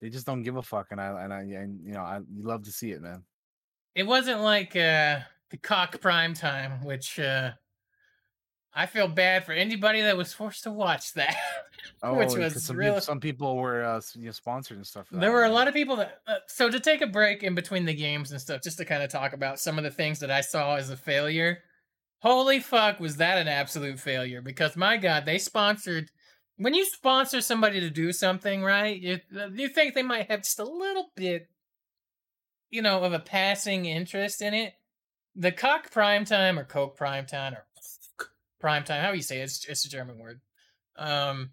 They just don't give a fuck, and I and I and you know I you love to see it, man. it wasn't like uh the Koch prime time which uh i feel bad for anybody that was forced to watch that Oh, which was some really people, some people were uh, you know, sponsored and stuff. For there were a lot of people that uh, so to take a break in between the games and stuff just to kind of talk about some of the things that i saw as a failure holy fuck was that an absolute failure? Because my god they sponsored when you sponsor somebody to do something right you, uh, you think they might have just a little bit you know of a passing interest in it? The cock prime time or coke prime time or prime time how you say it, it's, it's a german word um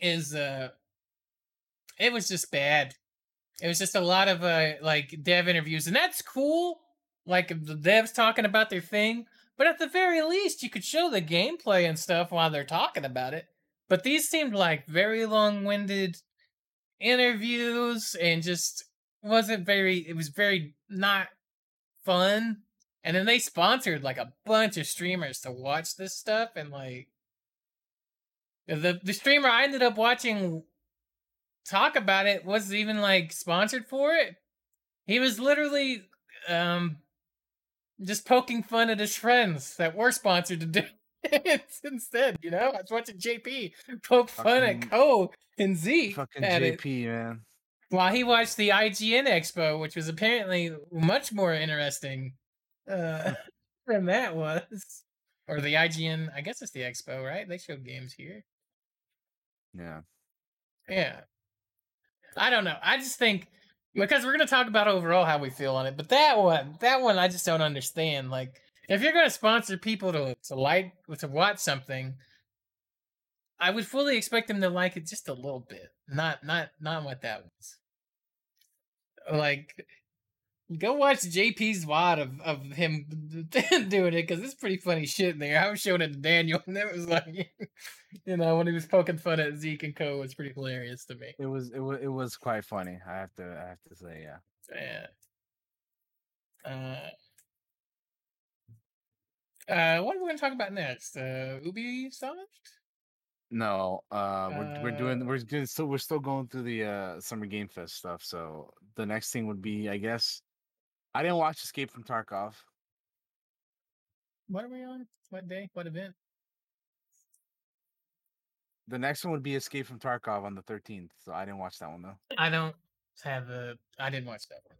is uh it was just bad. It was just a lot of uh like dev interviews and that's cool like the devs talking about their thing but at the very least you could show the gameplay and stuff while they're talking about it but these seemed like very long-winded interviews and just wasn't very it was very not fun and then they sponsored like a bunch of streamers to watch this stuff and like the the streamer I ended up watching talk about it wasn't even like sponsored for it. He was literally um just poking fun at his friends that were sponsored to do it instead, you know? I was watching JP poke fun at Ko and Z Fucking at it JP, man. while he watched the IGN Expo, which was apparently much more interesting uh, than that was. Or the IGN, I guess it's the Expo, right? They show games here. Yeah. Yeah. I don't know. I just think because we're gonna talk about overall how we feel on it, but that one, that one, I just don't understand. Like, if you're gonna sponsor people to to like to watch something, I would fully expect them to like it just a little bit, not not not what that was. Like, go watch JP's VOD of, of him doing it because it's pretty funny shit in there. I was showing it to Daniel, and it was like, you know, when he was poking fun at Zeke and Co, it was pretty hilarious to me. It was it was it was quite funny. I have to I have to say, yeah. Yeah. Uh, uh, what are we going to talk about next? Uh, Ubisoft? No, uh, we're we're doing Uh, we're good. So we're still going through the uh summer game fest stuff. So the next thing would be, I guess, I didn't watch Escape from Tarkov. What are we on? What day? What event? The next one would be Escape from Tarkov on the thirteenth. So I didn't watch that one though. I don't have a. I didn't watch that one.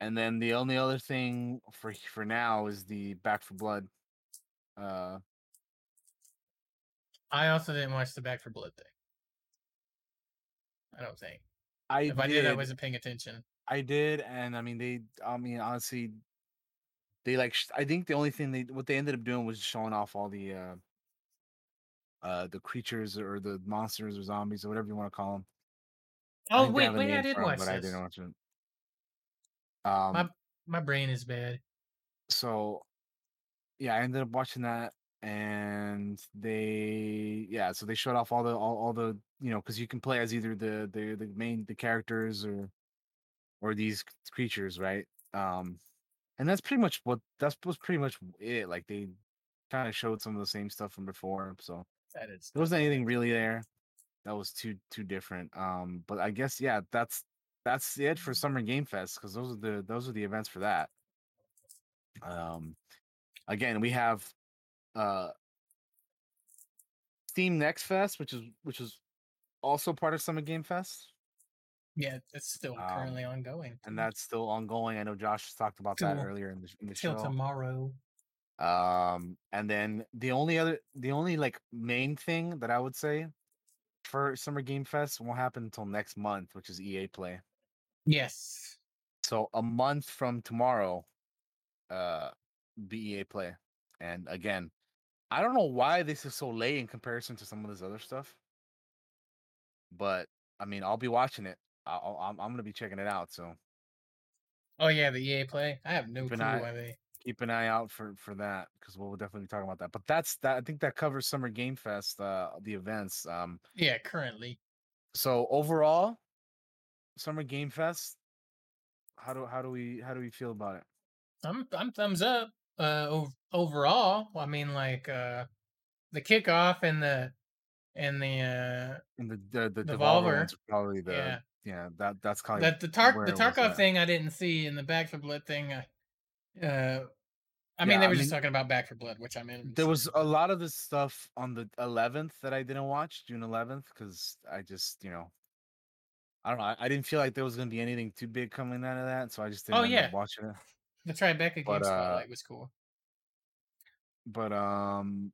and then the only other thing for for now is the Back for Blood. Uh, I also didn't watch the Back for Blood thing. I don't think. I If I did, did, I wasn't paying attention. I did, and I mean they. I mean honestly, they like. I think the only thing they what they ended up doing was showing off all the uh, uh, the creatures or the monsters or zombies or whatever you want to call them. Oh wait, wait, I did watch but I this. didn't watch it. Um, My my brain is bad. so yeah, I ended up watching that, and they yeah, so they showed off all the all, all the you know because you can play as either the the the main the characters or or these creatures, right? Um, and that's pretty much what that's was pretty much it. Like they kind of showed some of the same stuff from before, so That is. there wasn't anything really there that was too too different. Um, but I guess yeah, that's that's it for Summer Game Fest because those are the those are the events for that. Um, again, we have uh Steam Next Fest, which is which is also part of Summer Game Fest, Yeah, it's still Um, currently ongoing. and that's still ongoing. I know Josh talked about that earlier in the in the till show. tomorrow. Um, and then the only other, the only like main thing that I would say for Summer Game Fest won't happen until next month, which is EA Play. Yes. So a month from tomorrow, uh, be EA Play. And again, I don't know why this is so late in comparison to some of this other stuff, but I mean, I'll be watching it. I'll, I'm I'm gonna be checking it out. So Oh yeah, the EA play. I have no Keep clue eye- why they. keep an eye out for for that because we'll definitely be talking about that. But that's that. I think that covers Summer Game Fest, uh, the events. Um, Yeah, currently. so overall, Summer Game Fest. How do how do we how do we feel about it? I'm I'm thumbs up. Uh, ov- overall, I mean, like uh, the kickoff and the and the uh And the the, the Devolver, Devolver probably the yeah. Yeah, that that's probably the the Tark the Tarkov thing I didn't see, and the Back for Blood thing. Uh, uh I mean, Yeah, they I were just mean, talking about Back for Blood, which I'm in. There was a lot of this stuff on the 11th that I didn't watch, June 11th, because I just you know. I don't know. I, I didn't feel like there was going to be anything too big coming out of that, so I just didn't Oh, yeah. watching it. the Tribeca game but, uh, spotlight was cool. But um,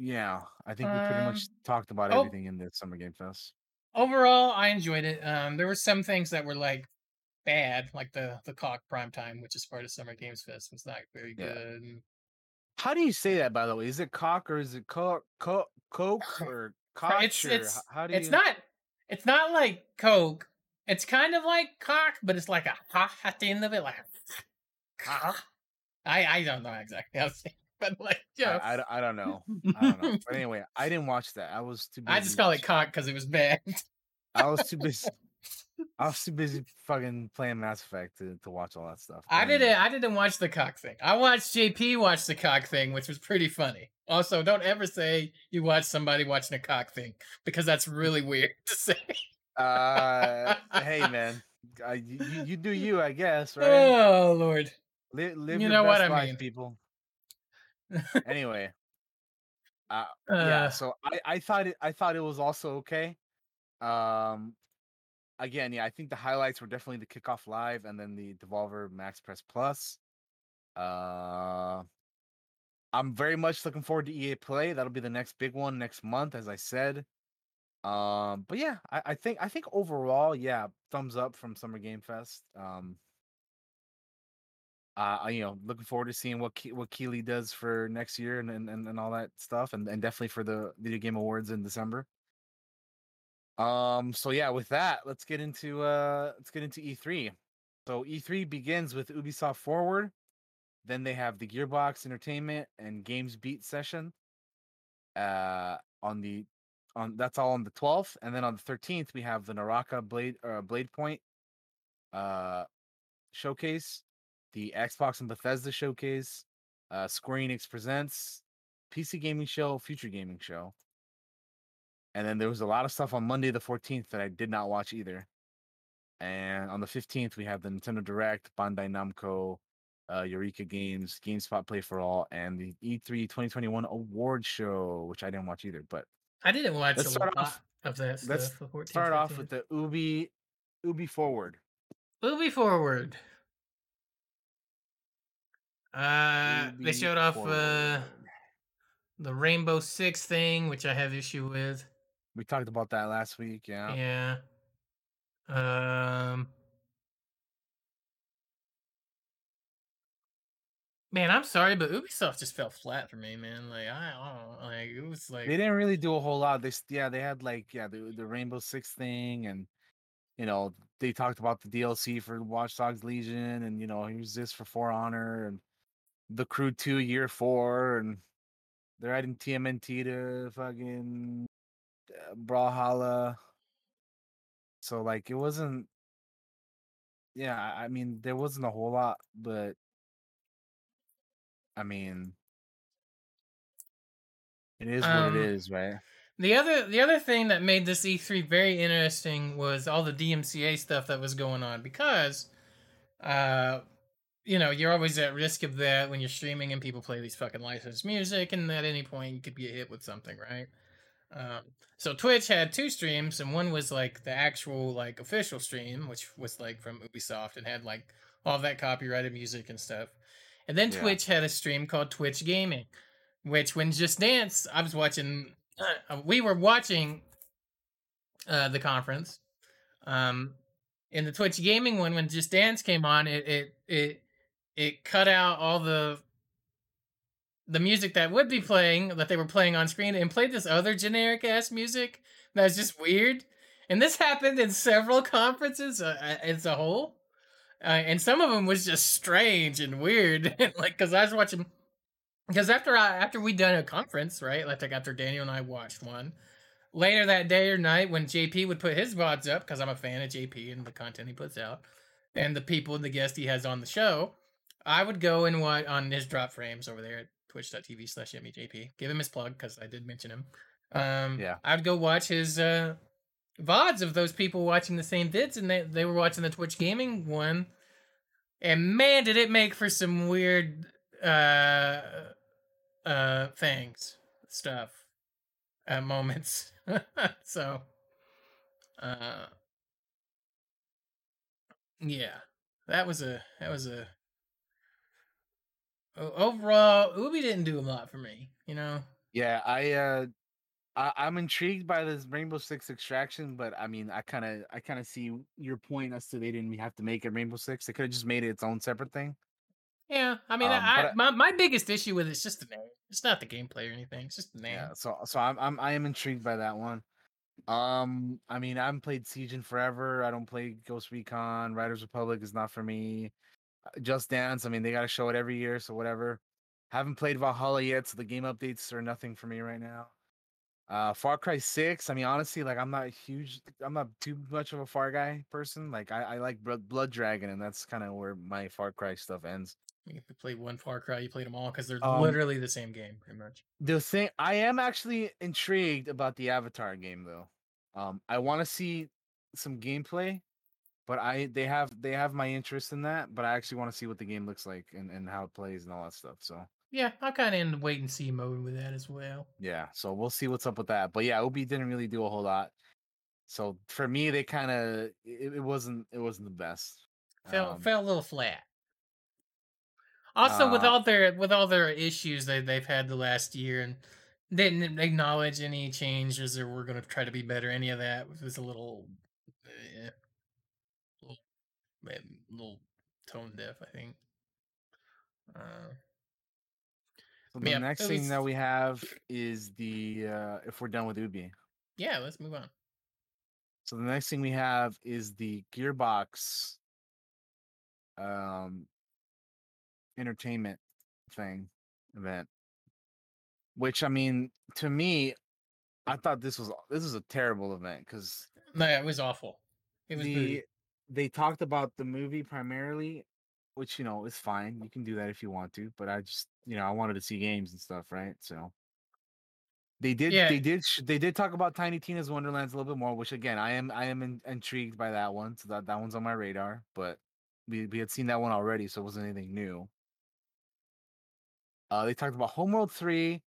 yeah, I think we pretty much Um, talked about oh. everything in the Summer Game Fest. Overall, I enjoyed it. Um, there were some things that were like bad, like the the Koch prime time, which is part of Summer Games Fest, was not very Yeah. good. How do you say that, by the way? Is it cock or is it coke, coke, coke or cock? it's it's how do it's you? not it's not like Coke. It's kind of like cock, but it's like a ha at the end of it, like ha. I I don't know exactly how to say, it, but like I, yeah, I, don't- I don't know. I don't know. But anyway, I didn't watch that. I was too. busy. I just call it cock because it was bad. I was too busy. I was too busy fucking playing Mass Effect to, to watch all that stuff. I didn't I didn't watch the cock thing. I watched JP watch the cock thing, which was pretty funny. Also, don't ever say you watch somebody watching a cock thing because that's really weird to say. Uh, hey man, I, you, you- do you, I guess, right? Oh lord. Li- live you your know what I life, mean. people. Anyway, uh, Uh, yeah. So I, I thought it, I thought it was also okay. Um, again, yeah, I think the highlights were definitely the kickoff live and then the Devolver Max Press Plus. Uh, I'm very much looking forward to EA Play. That'll be the next big one next month, as I said. Um, but yeah, I, I think I think overall, yeah, thumbs up from Summer Game Fest. Um, uh, you know, looking forward to seeing what Ke- what Keighley does for next year and and, and all that stuff, and, and definitely for the video game awards in December. Um, so yeah, with that, let's get into uh let's get into E3. So E3 begins with Ubisoft Forward. Then they have the Gearbox Entertainment and Games Beat session. Uh, on the on that's all on the 12th, and then on the 13th we have the Naraka Blade uh, Blade Point uh showcase, the Xbox and Bethesda showcase, uh Square Enix presents, PC gaming show, future gaming show. And then there was a lot of stuff on Monday the 14th that I did not watch either. And on the 15th we have the Nintendo Direct, Bandai Namco, uh, Eureka Games, GameSpot Play for All, and the E E3 2021 award show, which I didn't watch either. But I didn't watch Let's a start lot off- of that let's the 14, start off with the Ubi Ubi Forward. Ubi forward. Uh, they showed off uh, the Rainbow Six thing, which I have issue with. We talked about that last week. Yeah. Yeah. Um. Man, I'm sorry, but Ubisoft just fell flat for me, man. Like I don't know, like it was like They didn't really do a whole lot. They yeah, they had like yeah the the Rainbow Six thing, and you know they talked about the DLC for Watch Dogs Legion, and you know here's this for For Honor, and the Crew Two Year Four, and they're adding TMNT to fucking uh, Brawlhalla. So like it wasn't. Yeah, I mean there wasn't a whole lot, but I mean it is what Um, it is, right? The other the other thing that made this E3 very interesting was all the DMCA stuff that was going on because uh you know, you're always at risk of that when you're streaming and people play these fucking licensed music and at any point you could be hit with something, right? Um so Twitch had two streams and one was like the actual like official stream which was like from Ubisoft and had like all that copyrighted music and stuff. And then Yeah. Twitch had a stream called Twitch Gaming which when Just Dance, I was watching. Uh, we were watching uh, the conference. Um, in the Twitch gaming one, when Just Dance came on, it it it it cut out all the the music that would be playing that they were playing on screen and played this other generic ass music that's just weird. And this happened in several conferences uh, as a whole. Uh, and some of them was just strange and weird. like, cause I was watching, because after I after we done a conference, right? Like after Daniel and I watched one, later that day or night when JP would put his VODs up, because I'm a fan of JP and the content he puts out, and the people and the guests he has on the show, I would go and watch on his drop frames over there at twitch.tv slash MEJP. Give him his plug because I did mention him. Um, Yeah. I'd go watch his uh, VODs of those people watching the same vids, and they, they were watching the Twitch gaming one. And man, did it make for some weird uh uh things, stuff, uh, moments. so, uh, yeah, that was a that was a overall. Ubi didn't do a lot for me, you know. Yeah, I uh I, I'm intrigued by this Rainbow Six Extraction, but I mean I kinda I kinda see your point as to they didn't have to make it Rainbow Six. They could have just made it its own separate thing. Yeah, I mean, Um, I, I, I- my my biggest issue with it's just the name. It's not the gameplay or anything. It's just the name. Yeah, so so I'm I'm I am intrigued by that one. Um, I mean, I haven't played Siege in forever. I don't play Ghost Recon. Riders Republic is not for me. Just Dance. I mean, they got to show it every year, so whatever. Haven't played Valhalla yet, so the game updates are nothing for me right now. Uh, Far Cry Six. I mean, honestly, like I'm not huge. I'm not too much of a Far Cry person. Like I, I like Blood, Dragon, and that's kind of where my Far Cry stuff ends. You played one Far Cry, you played them all because they're Um, literally the same game, pretty much. the thing I am actually intrigued about the Avatar game though. Um, I want to see some gameplay, but I they have they have my interest in that. But I actually want to see what the game looks like and, and how it plays and all that stuff. So Yeah, I'm kind of in wait and see mode with that as well. yeah, so we'll see what's up with that. But yeah, Ubi didn't really do a whole lot. So for me, they kind of it, it wasn't it wasn't the best. Fell Um, fell a little flat. Also, with uh, all their with all their issues that they've had the last year and didn't acknowledge any changes or we're going to try to be better. Any of that it was a little, little, eh, little tone deaf. I think. Uh, so the yeah, next thing was- that we have is the uh if we're done with Ubi. yeah, let's move on. So the next thing we have is the Gearbox um entertainment thing event. Which I mean, to me, I thought this was this is a terrible event because No, it was awful. It was the. They talked about the movie primarily, which you know is fine. You can do that if you want to, but I just you know I wanted to see games and stuff, right? So they did Yeah. they did they did talk about Tiny Tina's Wonderlands a little bit more, which again I am I am in, intrigued by that one, so that that one's on my radar. But we we had seen that one already, so it wasn't anything new. Uh, they talked about Homeworld three,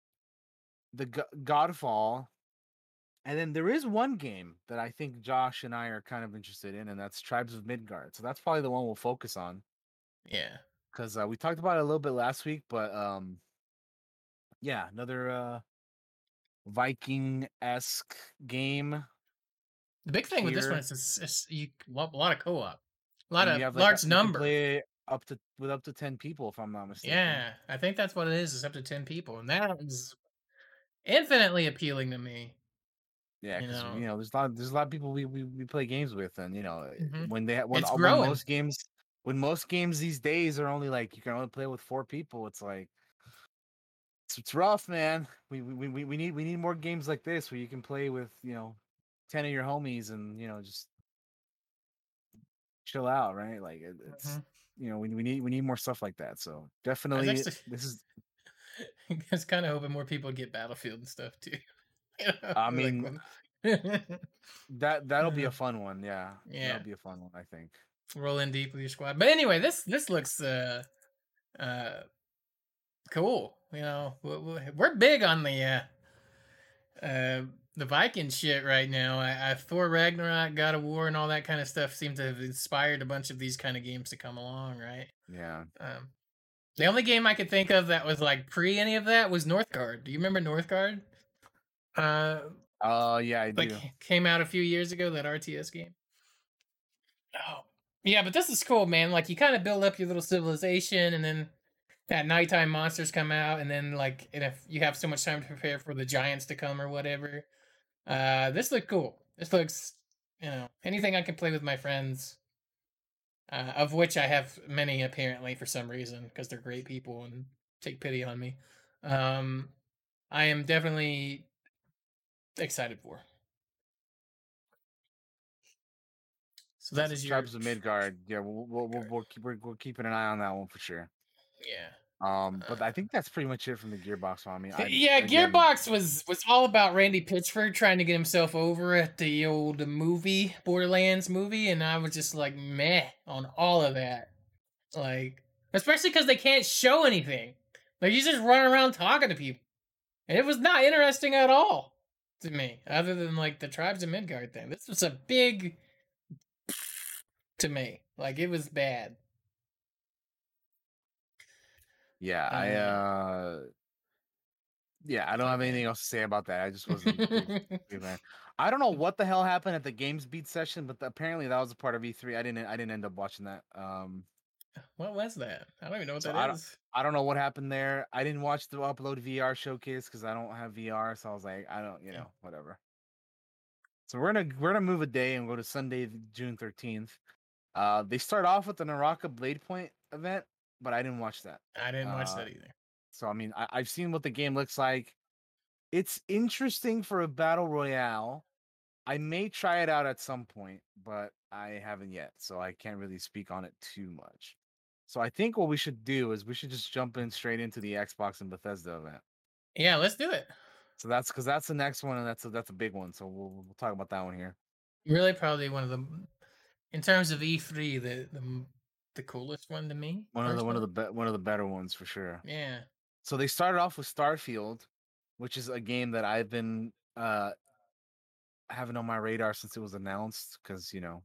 the G- Godfall, And then there is one game that I think Josh and I are kind of interested in, and that's Tribes of Midgard. So that's probably the one we'll focus on Yeah. because uh, we talked about it a little bit last week, but um, yeah, another uh, Viking esque game. The big thing with this one is it's, it's you a lot of co-op, a lot and of like, large you can number. play up to with up to ten people, if I'm not mistaken. Yeah, I think that's what it is. It's up to ten people, and that is infinitely appealing to me. Yeah, because you, know. know, there's a lot there's a lot of people we, we, we play games with, and you know Mhm. when they when, when most games when most games these days are only like you can only play with four people, it's like it's, it's rough, man. We, we we we need we need more games like this where you can play with you know ten of your homies and you know just chill out, right? Like it, it's Mhm. you know we we need we need more stuff like that. So definitely actually- this is I was kind of hoping more people get Battlefield and stuff too. I mean, that that'll be a fun one. Yeah, Yeah. that'll be a fun one. I think. roll in deep with your squad. But anyway, this this looks uh uh cool. You know, we- we- we're big on the uh uh the Viking shit right now. I, I Thor Ragnarok, God of War, and all that kind of stuff seem to have inspired a bunch of these kind of games to come along, right? Yeah. Um, the only game I could think of that was like pre any of that was Northgard. Do you remember Northgard? Uh, Oh yeah, I like do. came out a few years ago that RTS game. Oh, yeah, but this is cool, man. Like you kind of build up your little civilization, and then at nighttime monsters come out, and then like and if you have so much time to prepare for the giants to come or whatever. Uh, this looks cool. This looks, you know, anything I can play with my friends. Uh, of which I have many apparently for some reason because they're great people and take pity on me. Um, I am definitely excited for. So that is your Tribes of Midgard. Yeah, we'll we'll we'll, we'll keep we're, we're keeping an eye on that one for sure. yeah. Um, but I Uh, think that's pretty much it from the Gearbox one. I mean, yeah, again, Gearbox was was all about Randy Pitchford trying to get himself over at the old movie Borderlands movie, and I was just like meh on all of that. Like, especially because they can't show anything. Like you just run around talking to people, and it was not interesting at all to me, other than like the Tribes of Midgard thing. This was a big to me. Like it was bad. Yeah, I Uh, yeah, I don't have anything else to say about that. I just wasn't. a big- big fan. I don't know what the hell happened at the Games Beat session, but apparently that was a part of E3. I didn't. I didn't end up watching that. Um, what was that? I don't even know what So that I don't- is. I don't know what happened there. I didn't watch the upload VR showcase because I don't have VR, so I was like, I don't, you know, whatever. So we're gonna we're gonna move a day and go to Sunday, June thirteenth. Uh, they start off with the Naraka Blade Point event, but I didn't watch that. I didn't watch uh, that either. So I mean, I, I've seen what the game looks like. It's interesting for a battle royale. I may try it out at some point, but I haven't yet, so I can't really speak on it too much. So I think what we should do is we should just jump in straight into the Xbox and Bethesda event. Yeah, let's do it. So that's because that's the next one, and that's a, that's a big one. So we'll we'll talk about that one here. Really, probably one of the, in terms of E3, the the the coolest one to me. One of the one of the be- one of the better ones for sure. Yeah. So they started off with Starfield, which is a game that I've been uh having on my radar since it was announced because you know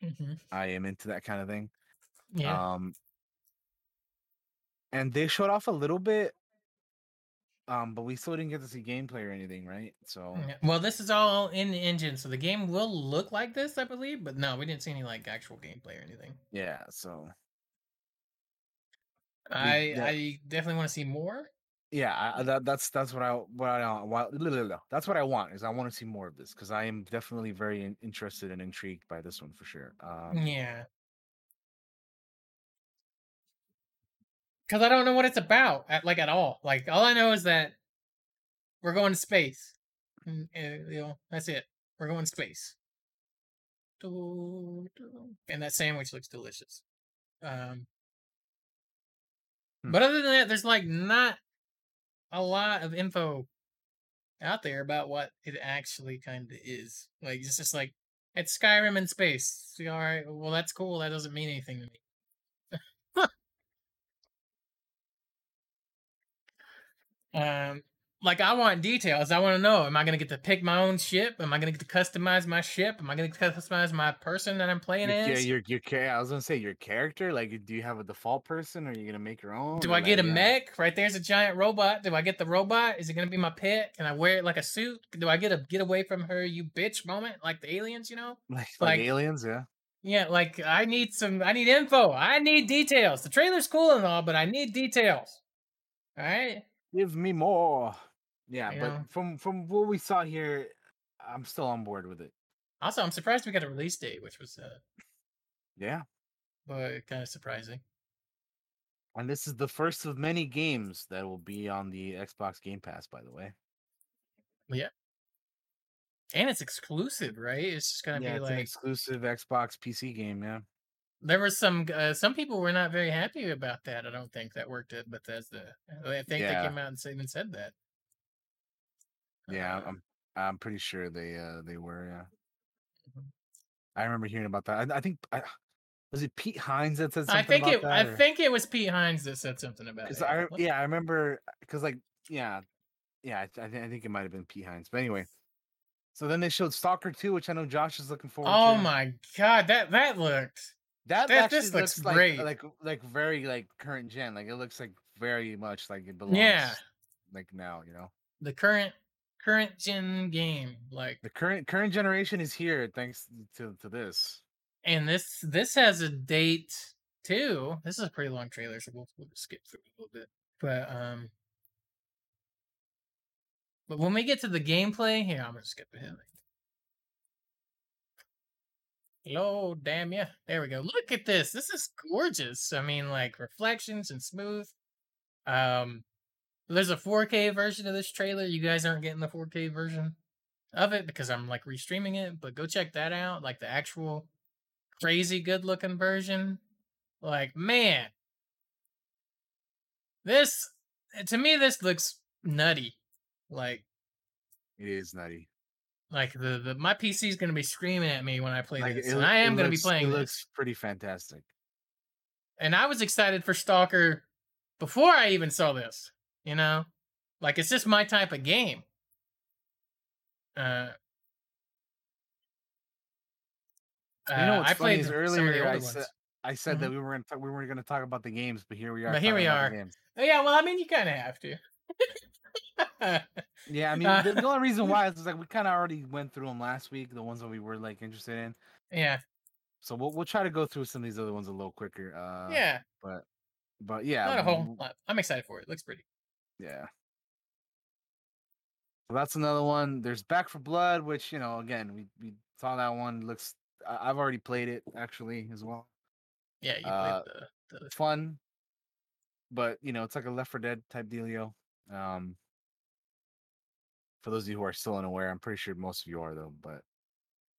hmm I am into that kind of thing. Yeah. Um, and they showed off a little bit, um, but we still didn't get to see gameplay or anything, right? So Well, this is all in the engine, so the game will look like this, I believe. But no, we didn't see any like actual gameplay or anything. yeah, so I yeah. I definitely want to see more. yeah, I, that, that's that's what I what I what, that's what I want is I want to see more of this because I am definitely very interested and intrigued by this one for sure. Um, Yeah. Because I don't know what it's about, at, like at all. Like all I know is that we're going to space. And, uh, you know, that's it. We're going to space. And that sandwich looks delicious. Um, Hmm. but other than that, there's like not a lot of info out there about what it actually kind of is. Like it's just like it's Skyrim in space. See, all right, well that's cool. That doesn't mean anything to me. Um, like I want details. I want to know: Am I going to get to pick my own ship? Am I going to get to customize my ship? Am I going to customize my person that I'm playing Your, as? your, your, your, I was gonna say your character. Like, do you have a default person, or are you gonna make your own? Do I get a like, uh, mech? Right there's a giant robot. Do I get the robot? Is it gonna be my pet? Can I wear it like a suit? Do I get a get away from her, you bitch moment like the aliens? You know? Like, like- like aliens, yeah. Yeah, like I need some. I need info. I need details. The trailer's cool and all, but I need details. All right. Give me more. Yeah, You but know? from from what we saw here, I'm still on board with it. Also, I'm surprised we got a release date, which was uh, Yeah, but kind of surprising. and this is the first of many games that will be on the Xbox Game Pass. By the way, Yeah. And it's exclusive, right? It's just gonna yeah, be it's an like exclusive Xbox PC game. Yeah, there were some uh, some people were not very happy about that. I don't think that worked at Bethesda. I think Yeah. they came out and said- even said that. yeah, Uh, I'm I'm pretty sure they uh they were. Yeah, Mhm. I remember hearing about that. I, I think I, was it Pete Hines that said something I think about it. that. I or- think it was Pete Hines that said something about it. I yeah I remember because like yeah yeah I, th- I think it might have been Pete Hines but anyway so then they showed Stalker 2 which I know Josh is looking forward Oh to my god, that that looked. That, that- actually this looks like, great. like like very like current gen like it looks like very much like it belongs Yeah. like now you know? The current current gen game like the current current generation is here thanks to to this. And this this has a date too. This is a pretty long trailer so we'll, we'll just skip through a little bit. But um but when we get to the gameplay here i'm gonna skip ahead hello damn yeah there we go look at this this is gorgeous i mean like reflections and smooth um there's a 4k version of this trailer you guys aren't getting the 4k version of it because i'm like restreaming it but go check that out like the actual crazy good looking version like man. This to me this looks nutty like it is nutty like the, the my pc is going to be screaming at me when i play like this it and i am going to be playing it this looks pretty fantastic and I was excited for Stalker before I even saw this. You know, like it's just my type of game. Uh, you know uh, what's I funny played is some of the earlier I said. I said that we were gonna we weren't gonna talk about the games but here we are But here we are. Oh, yeah, well, I mean, you kind of have to. Yeah, I mean, the, the only reason why is like we kind of already went through them last week, the ones that we were like interested in. yeah, So we'll we'll try to go through some of these other ones a little quicker. Uh, yeah, but but yeah, not a whole lot. I'm excited for it. Looks pretty. yeah. So that's another one. There's Back 4 Blood, which you know, again, we we saw that one. Looks, I, I've already played it actually as well. Yeah, you Uh, played the, the Fun, but you know, it's like a Left 4 Dead type dealio. Um, for those of you who are still unaware, I'm pretty sure most of you are though. But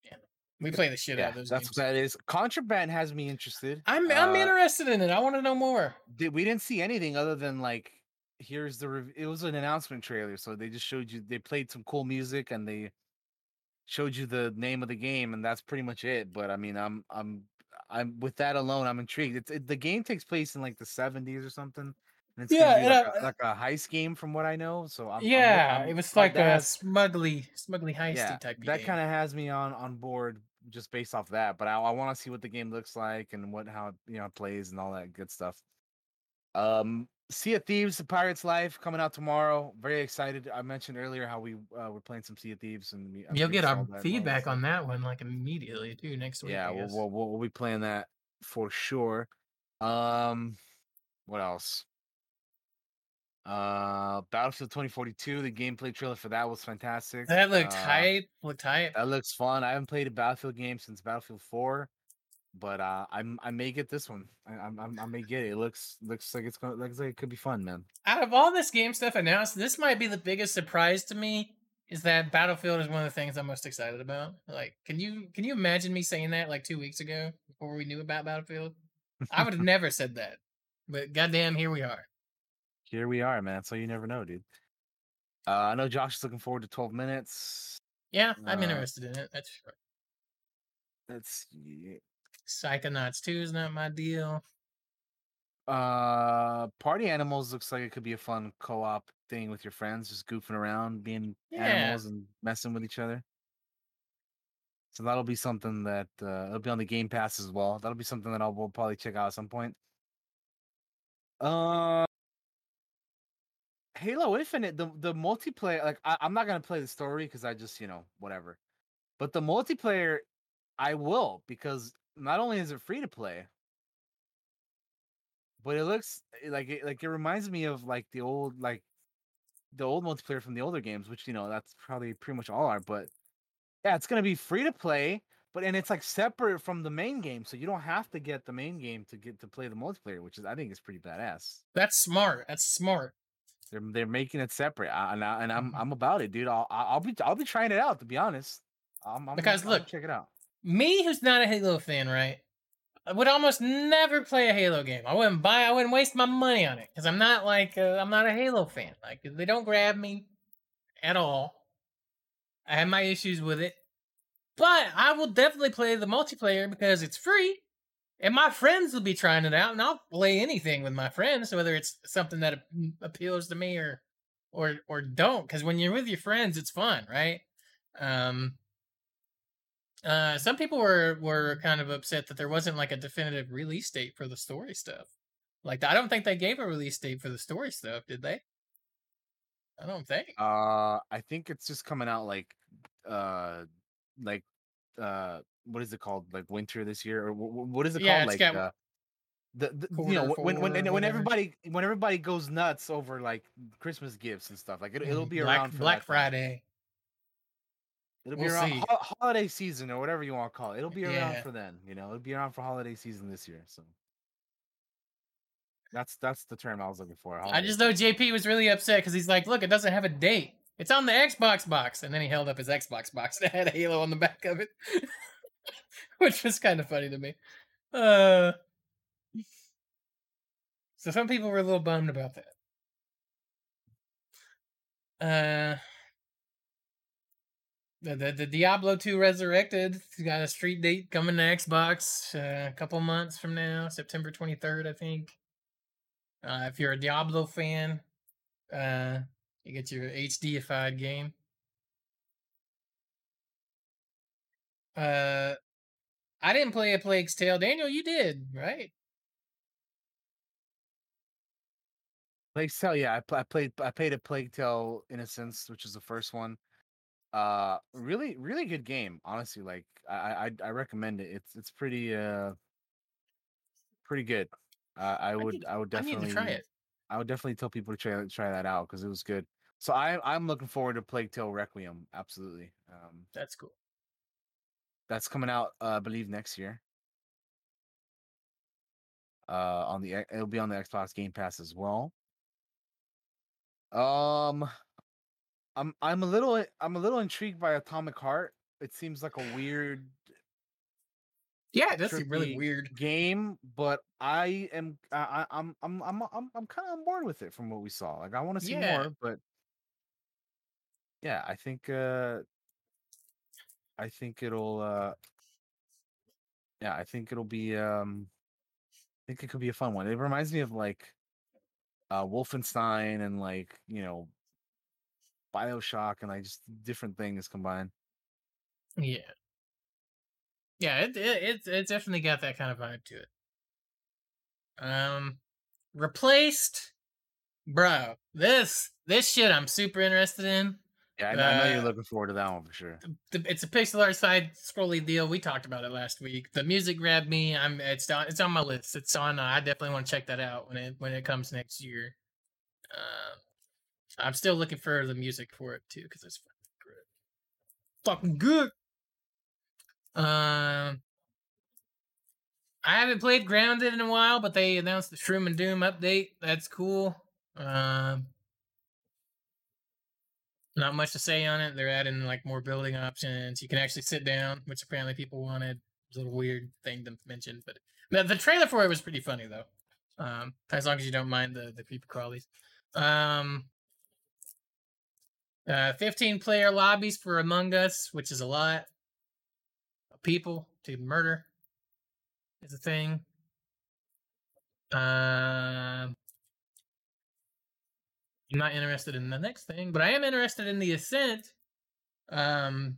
yeah. we play the shit out of those that's games. what that is. Contraband has me interested. I'm I'm Uh, interested in it. I want to know more. did we didn't see anything other than like here's the rev- it was an announcement trailer so they just showed you they played some cool music and they showed you the name of the game and that's pretty much it but i mean i'm i'm i'm with that alone i'm intrigued it's it, the game takes place in like the 70s or something and it's Yeah, gonna be and like, I- a, like a heist game from what i know so I'm, I'm yeah, I'm- it was like like a that, smugly, smugly heisty yeah, type. that kind of has me on on board just based off that but i, I want to see what the game looks like and what how it, you know it plays and all that good stuff. Um sea of thieves the pirates life coming out tomorrow very excited. I mentioned earlier how we uh, were playing some sea of thieves and we, You'll get our feedback on that one like immediately too next week. yeah we'll, we'll, we'll we'll be playing that for sure. Um what else uh battlefield 2042 the gameplay trailer for that was fantastic that looked Uh, hype. Looked hype. That looks fun. I haven't played a Battlefield game since Battlefield 4, but uh, I'm I may get this one. I, I'm, I'm I may get it. It looks looks like it's gonna looks like it could be fun, man. Out of all this game stuff announced, this might be the biggest surprise to me. Is that Battlefield is one of the things I'm most excited about. Like, can you can you imagine me saying that like two weeks ago before we knew about Battlefield? I would have never said that. But goddamn, here we are. Here we are, man. So you never know, dude. Uh, I know Josh is looking forward to 12 minutes. Yeah, I'm Uh, interested in it. That's sure. Let's see. Psychonauts 2 is not my deal. Uh, Party Animals looks like it could be a fun co-op thing with your friends, just goofing around, being Yeah. animals and messing with each other. So that'll be something that uh, it'll be on the Game Pass as well. That'll be something that I'll will probably check out at some point. Uh, Halo Infinite, the the multiplayer, like I, I'm not gonna play the story because I just you know whatever, but the multiplayer, I will because not only is it free to play, but it looks eh, like it, like it reminds me of like the old like the old multiplayer from the older games, which you know that's probably pretty much all are. But yeah, it's gonna be free to play, but and it's like separate from the main game, so you don't have to get the main game to get to play the multiplayer, which is I think is pretty badass. That's smart. That's smart. They're they're making it separate, I, and I, and I'm Mhm. I'm about it, dude. I'll I'll be I'll be trying it out to be honest. I'm, I'm Because gonna look, check it out. Me, who's not a Halo fan, right? I would almost never play a Halo game. I wouldn't buy. I wouldn't waste my money on it because I'm not like uh, I'm not a Halo fan. Like they don't grab me at all. I have my issues with it, but I will definitely play the multiplayer because it's free, and my friends will be trying it out, and I'll play anything with my friends, whether it's something that appeals to me or or or don't. Because when you're with your friends, it's fun, right? Um, uh, some people were were kind of upset that there wasn't like a definitive release date for the story stuff. Like I don't think they gave a release date for the story stuff, did they? I don't think. Uh, I think it's just coming out like, uh, like, uh, what is it called? Like winter this year, or wh- wh- what is it Yeah, called? Like, got uh, the, the you know when when when, everybody when everybody goes nuts over like Christmas gifts and stuff, like it, it'll Mhm. be Black, around Black. Friday. It'll We'll be around ho- holiday season or whatever you want to call it. It'll be around Yeah. for then. You know, it'll be around for holiday season this year. So that's that's the term I was looking for. I just know. JP was really upset because he's like, "Look, it doesn't have a date. It's on the Xbox box." And then he held up his Xbox box that had Halo on the back of it, which was kind of funny to me. Uh, so some people were a little bummed about that. Uh, the the, the Diablo 2 Resurrected it's got a street date coming to Xbox uh, a couple months from now, September 23rd, I think. Uh, if you're a Diablo fan, uh, you get your HDified game. Uh, I didn't play a Plague's Tale. Daniel, you did, right? Plague Tale, yeah, I, pl- I played I played a Plague Tale Innocence, which is the first one. Uh, really, really good game. Honestly, like I I, I recommend it. It's it's pretty uh pretty good. Uh, I would need- I would I need definitely to try it. I would definitely tell people to try try that out because it was good. So I I'm looking forward to Plague Tale Requiem. Absolutely. Um, That's cool. That's coming out uh, I believe next year. Uh, on the it'll be on the Xbox Game Pass as well. Um, I'm I'm a little I'm a little intrigued by Atomic Heart. It seems like a weird Yeah, that's really weird. game, but I am I, I- I'm I'm I'm I'm I'm kind of on board with it from what we saw. Like I want to see Yeah. more, but yeah, I think uh I think it'll uh yeah, I think it'll be um I think it could be a fun one. It reminds me of like uh Wolfenstein and like, you know, BioShock and like just different things combined. Yeah. Yeah, it it it's it's definitely got that kind of vibe to it. Um replaced bro, this this shit I'm super interested in. Yeah, I know, I know you're Uh, looking forward to that one for sure. The, it's a pixel art side scrolly deal. We talked about it last week. The music grabbed me. I'm it's on it's on my list. It's on. Uh, I definitely want to check that out when it when it comes next year. Um, I'm still looking for the music for it too because it's fucking good. Fucking good. Um, I haven't played Grounded in a while, but they announced the Shroom and Doom update. That's cool. Um, not much to say on it. They're adding like more building options. You can actually sit down, which apparently people wanted. It's a little weird thing to mention, but the, the trailer for it was pretty funny though. Um, as long as you don't mind the the creepy crawlies. Um, uh, 15 player lobbies for Among Us, which is a lot of people to murder. Is a thing. Um, I'm not interested in the next thing, but I am interested in the Ascent, um,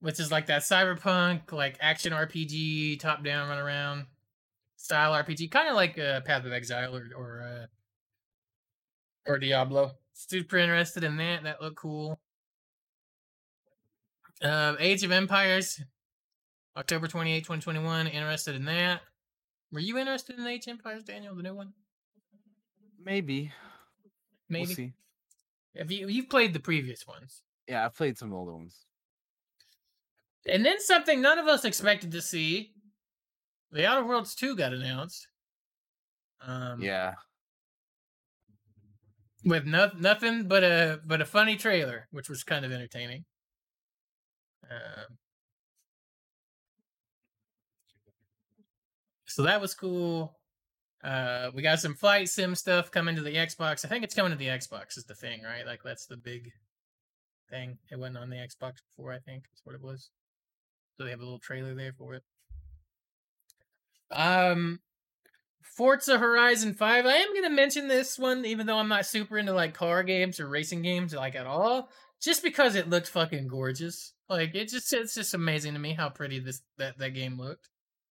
which is like that cyberpunk, like action RPG, top down, run around style RPG, kind of like uh, Path of Exile or or uh, or Diablo. Super interested in that. That looked cool. Uh, Age of Empires, October 28, 2021. Interested in that. Were you interested in Age of Empires, Daniel, the new one? Maybe. Maybe. We'll see. Have you you've played the previous ones? Yeah, I've played some older ones. And then something none of us expected to see. The Outer Worlds 2 got announced. Um, Yeah. with no, nothing but a but a funny trailer, which was kind of entertaining. Um, so that was cool. Uh, we got some flight sim stuff coming to the Xbox. I think it's coming to the Xbox is the thing, right? Like that's the big thing. It wasn't on the Xbox before, I think. That's what it was. So they have a little trailer there for it. Um, Forza Horizon 5. I am going to mention this one, even though I'm not super into like car games or racing games like at all, just because it looked fucking gorgeous. Like it just it's just amazing to me how pretty this that, that game looked.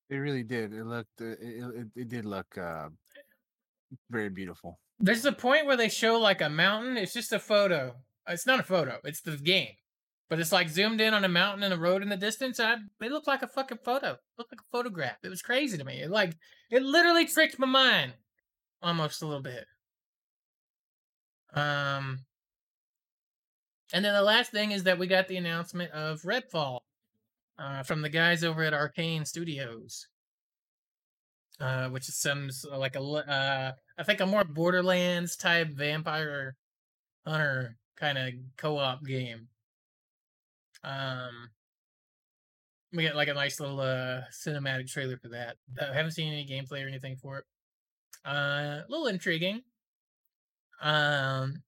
It really did. It looked. uh, It, it, it did look uh, very beautiful. There's a point where they show like a mountain. It's just a photo. It's not a photo. It's the game. But it's like zoomed in on a mountain and a road in the distance. I, it looked like a fucking photo. It looked like a photograph. It was crazy to me. It like it literally tricked my mind almost a little bit. Um and then the last thing is that we got the announcement of Redfall uh, from the guys over at Arkane Studios, uh, which is some like a uh, I think a more Borderlands type vampire hunter kind of co-op game. Um, we get like a nice little uh cinematic trailer for that. I haven't seen any gameplay or anything for it. Uh, a little intriguing. Um,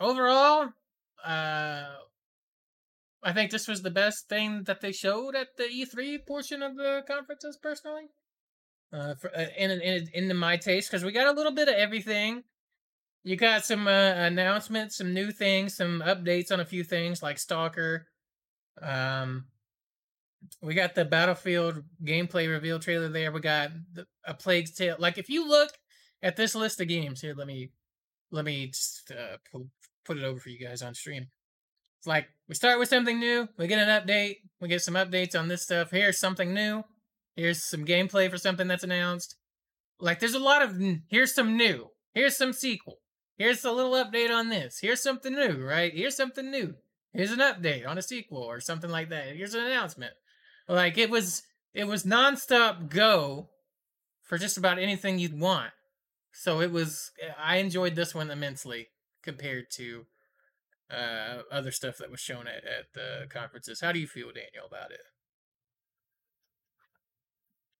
overall, uh, I think this was the best thing that they showed at the E3 portion of the conferences. Personally, uh, for uh, in in in my taste, because we got a little bit of everything. You got some uh, announcements, some new things, some updates on a few things like Stalker. Um, we got the Battlefield gameplay reveal trailer there. We got the, a Plague's Tale. Like if you look at this list of games here, let me let me just uh, pu- put it over for you guys on stream. It's like we start with something new, we get an update, we get some updates on this stuff. Here's something new. Here's some gameplay for something that's announced. Like there's a lot of here's some new. Here's some sequel. Here's a little update on this. Here's something new, right? Here's something new. Here's an update on a sequel or something like that. Here's an announcement. Like it was it was nonstop go for just about anything you'd want. So it was I enjoyed this one immensely compared to uh other stuff that was shown at, at the conferences. How do you feel, Daniel, about it?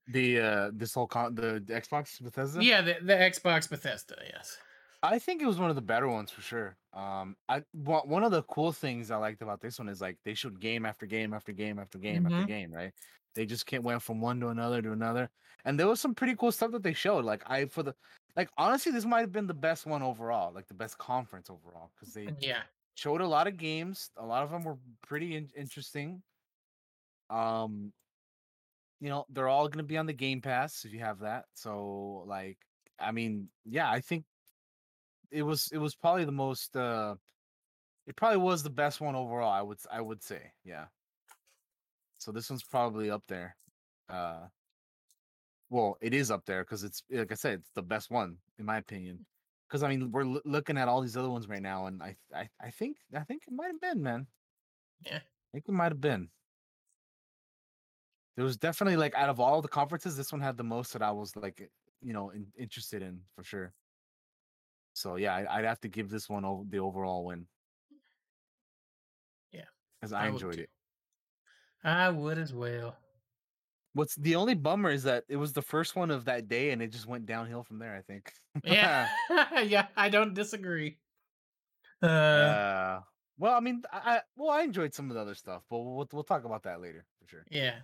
The uh, this whole con the, the Xbox Bethesda. Yeah, the, the Xbox Bethesda, yes. I think it was one of the better ones for sure. Um, I one of the cool things I liked about this one is like they showed game after game after game after game Mhm. after game, right? They just can't went from one to another to another, and there was some pretty cool stuff that they showed. Like I for the like honestly, this might have been the best one overall, like the best conference overall, because they Yeah. Showed a lot of games. A lot of them were pretty in- interesting. Um, you know, they're all going to be on the Game Pass if you have that. So, like, I mean, yeah, I think it was it was probably the most. uh It probably was the best one overall. I would I would say, yeah. So this one's probably up there. Uh, well, it is up there because it's like I said, it's the best one in my opinion. Because I mean, we're loo- looking at all these other ones right now, and I I I think I think it might have been man. Yeah. I think it might have been. There was definitely like out of all the conferences, this one had the most that I was like, eh, you know, in, interested in for sure. So yeah, I, I'd have to give this one o- the overall win. Yeah, as I, would enjoyed it. I would as well. What's the only bummer is that it was the first one of that day, and it just went downhill from there. I think. Yeah. yeah, I don't disagree. Uh, uh, well, I mean, I, well, I enjoyed some of the other stuff, but we'll we'll talk about that later for sure. yeah.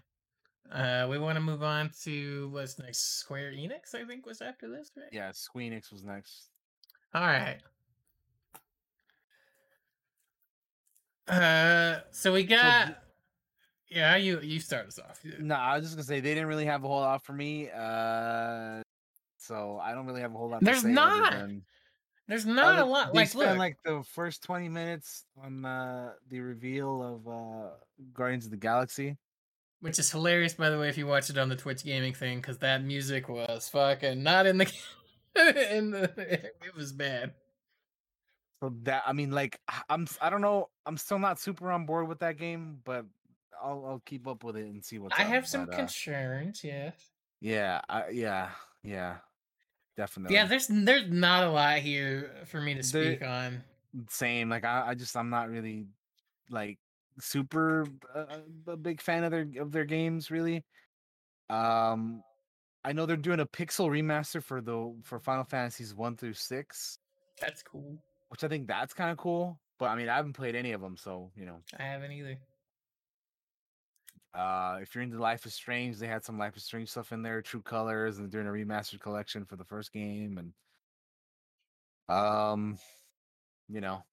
Uh, we want to move on to what's next? Square Enix, I think, was after this, right? Yeah, Squeenix was next. All right. Uh, so we got. Yeah, you you start us off. Yeah. No, I was just gonna say they didn't really have a whole lot for me. Uh, so I don't really have a whole lot. There's not. than- There's not a lot. Like, spent look, like the first twenty minutes on uh, the reveal of uh, Guardians of the Galaxy. which is hilarious, by the way, if you watch it on the Twitch gaming thing, because that music was fucking not in the. in the it was bad. So that I mean, like I'm I don't know, I'm still not super on board with that game, but I'll, I'll keep up with it and see what's I up, have some but, uh, concerns. Yes. Yeah, I, yeah, yeah, definitely. Yeah, there's there's not a lot here for me to speak on. same. Like I, I just I'm not really like super uh, a big fan of their of their games really. Um, I know they're doing a pixel remaster for the for Final Fantasies one through six, That's cool. which I think that's kind of cool. But I mean, I haven't played any of them, so you know. I haven't either. Uh, if you're into Life is Strange, they had some Life is Strange stuff in there, True Colors, and doing a remastered collection for the first game, and um, you know,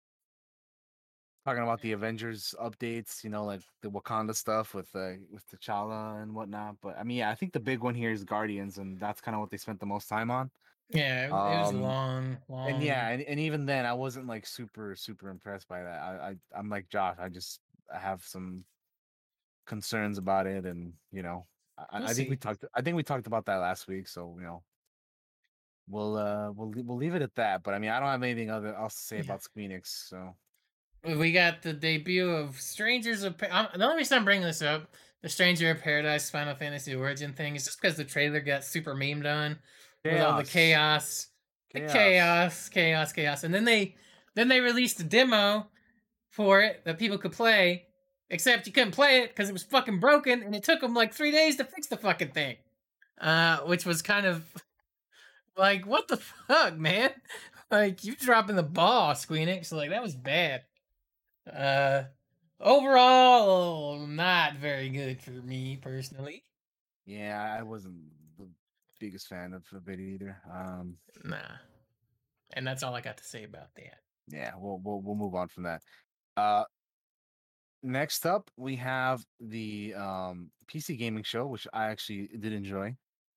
talking about the Avengers updates, you know, like the Wakanda stuff with uh, with T'Challa and whatnot. But I mean, yeah, I think the big one here is Guardians, and that's kind of what they spent the most time on. Yeah, it, it was Um, long, long. And yeah, and, and even then, I wasn't like super super impressed by that. I, I I'm like Josh, I just I have some concerns about it, and you know, I, We'll I think we talked. I think we talked about that last week, so you know, we'll uh we'll we'll leave it at that. But I mean, I don't have anything other else to say Yeah. about Squeenix. So we got the debut of Strangers of. Pa- um, the only reason I'm bringing this up, the Stranger of Paradise Final Fantasy Origin thing, is just because the trailer got super memed on with all the chaos, the chaos, chaos, chaos, and then they then they released a demo for it that people could play. Except you couldn't play it because it was fucking broken, and it took them like three days to fix the fucking thing. Uh, which was kind of like, what the fuck, man? Like you dropping the ball, Squeenix. Like that was bad. Uh, overall, not very good for me personally. Yeah, I wasn't the biggest fan of of it either. Um, Nah, and that's all I got to say about that. yeah, we'll we'll we'll move on from that. Uh, next up we have the um PC gaming show, which I actually did enjoy.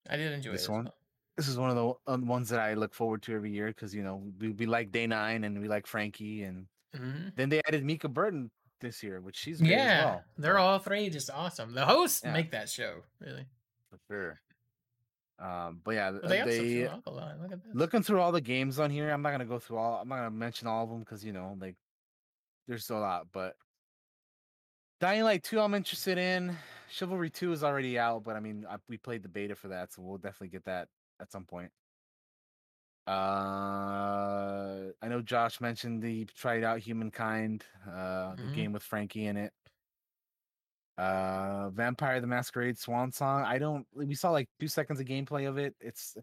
I did enjoy This as one? well. This is one of the uh, ones that I look forward to every year because you know we, we like Day Nine and we like Frankie, and Mhm. then they added Mica Burton this year, which she's great Yeah, as well. they're all three just awesome. The hosts Yeah. make that show really. for sure. Um, but yeah, uh, they they a lot. Look at this. looking through all the games on here. I'm not gonna go through all. I'm not gonna mention all of them because you know, like, there's a lot. But Dying Light Two, I'm interested in. Chivalry Two is already out, but I mean, I, we played the beta for that, so we'll definitely get that at some point. Uh, I know Josh mentioned the tried out Humankind, uh, the Mhm. game with Frankie in it. Uh, Vampire the Masquerade Swan Song. I don't. We saw like two seconds of gameplay of it. It's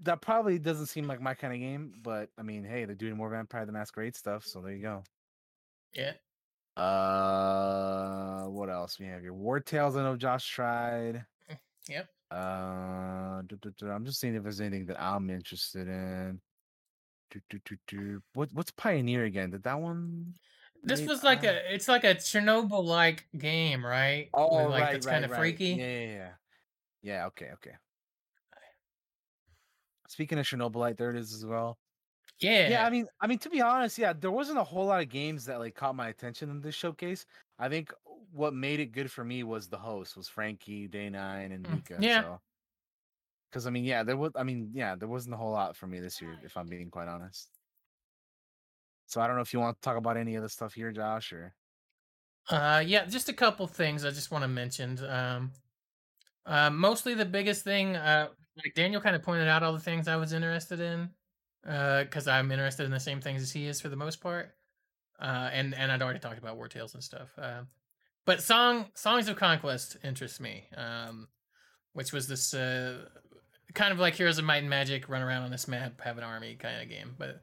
that probably doesn't seem like my kind of game, but I mean, hey, they're doing more Vampire the Masquerade stuff, so there you go. Yeah. Uh, what else we have here? Wartales. I know Josh tried. Yep. Uh, duh, duh, duh, I'm just seeing if there's anything that I'm interested in. Do, do, do, do. What what's Pioneer again? Did that one? This was like uh, a it's like a Chernobyl like game, right? Oh, like right, it's right, kind of right. freaky. Yeah, yeah, yeah. Yeah. Okay, okay. Speaking of Chernobylite, there it is as well. Yeah. Yeah, I mean, I mean, to be honest, yeah, there wasn't a whole lot of games that like caught my attention in this showcase. I think what made it good for me was the host, was Frankie, Day Nine, and Mm, Mica. yeah. Because I mean, yeah, there was. I mean, yeah, there wasn't a whole lot for me this year, if I'm being quite honest. So I don't know if you want to talk about any of the stuff here, Josh, or Uh, yeah, just a couple things I just want to mention. Um, uh, mostly the biggest thing, uh, like Daniel kind of pointed out all the things I was interested in, uh, because I'm interested in the same things as he is for the most part. Uh, and and I'd already talked about Wartales and stuff. Uh, but song songs of conquest interests me. Um, which was this uh kind of like Heroes of Might and Magic, run around on this map, have an army kind of game. But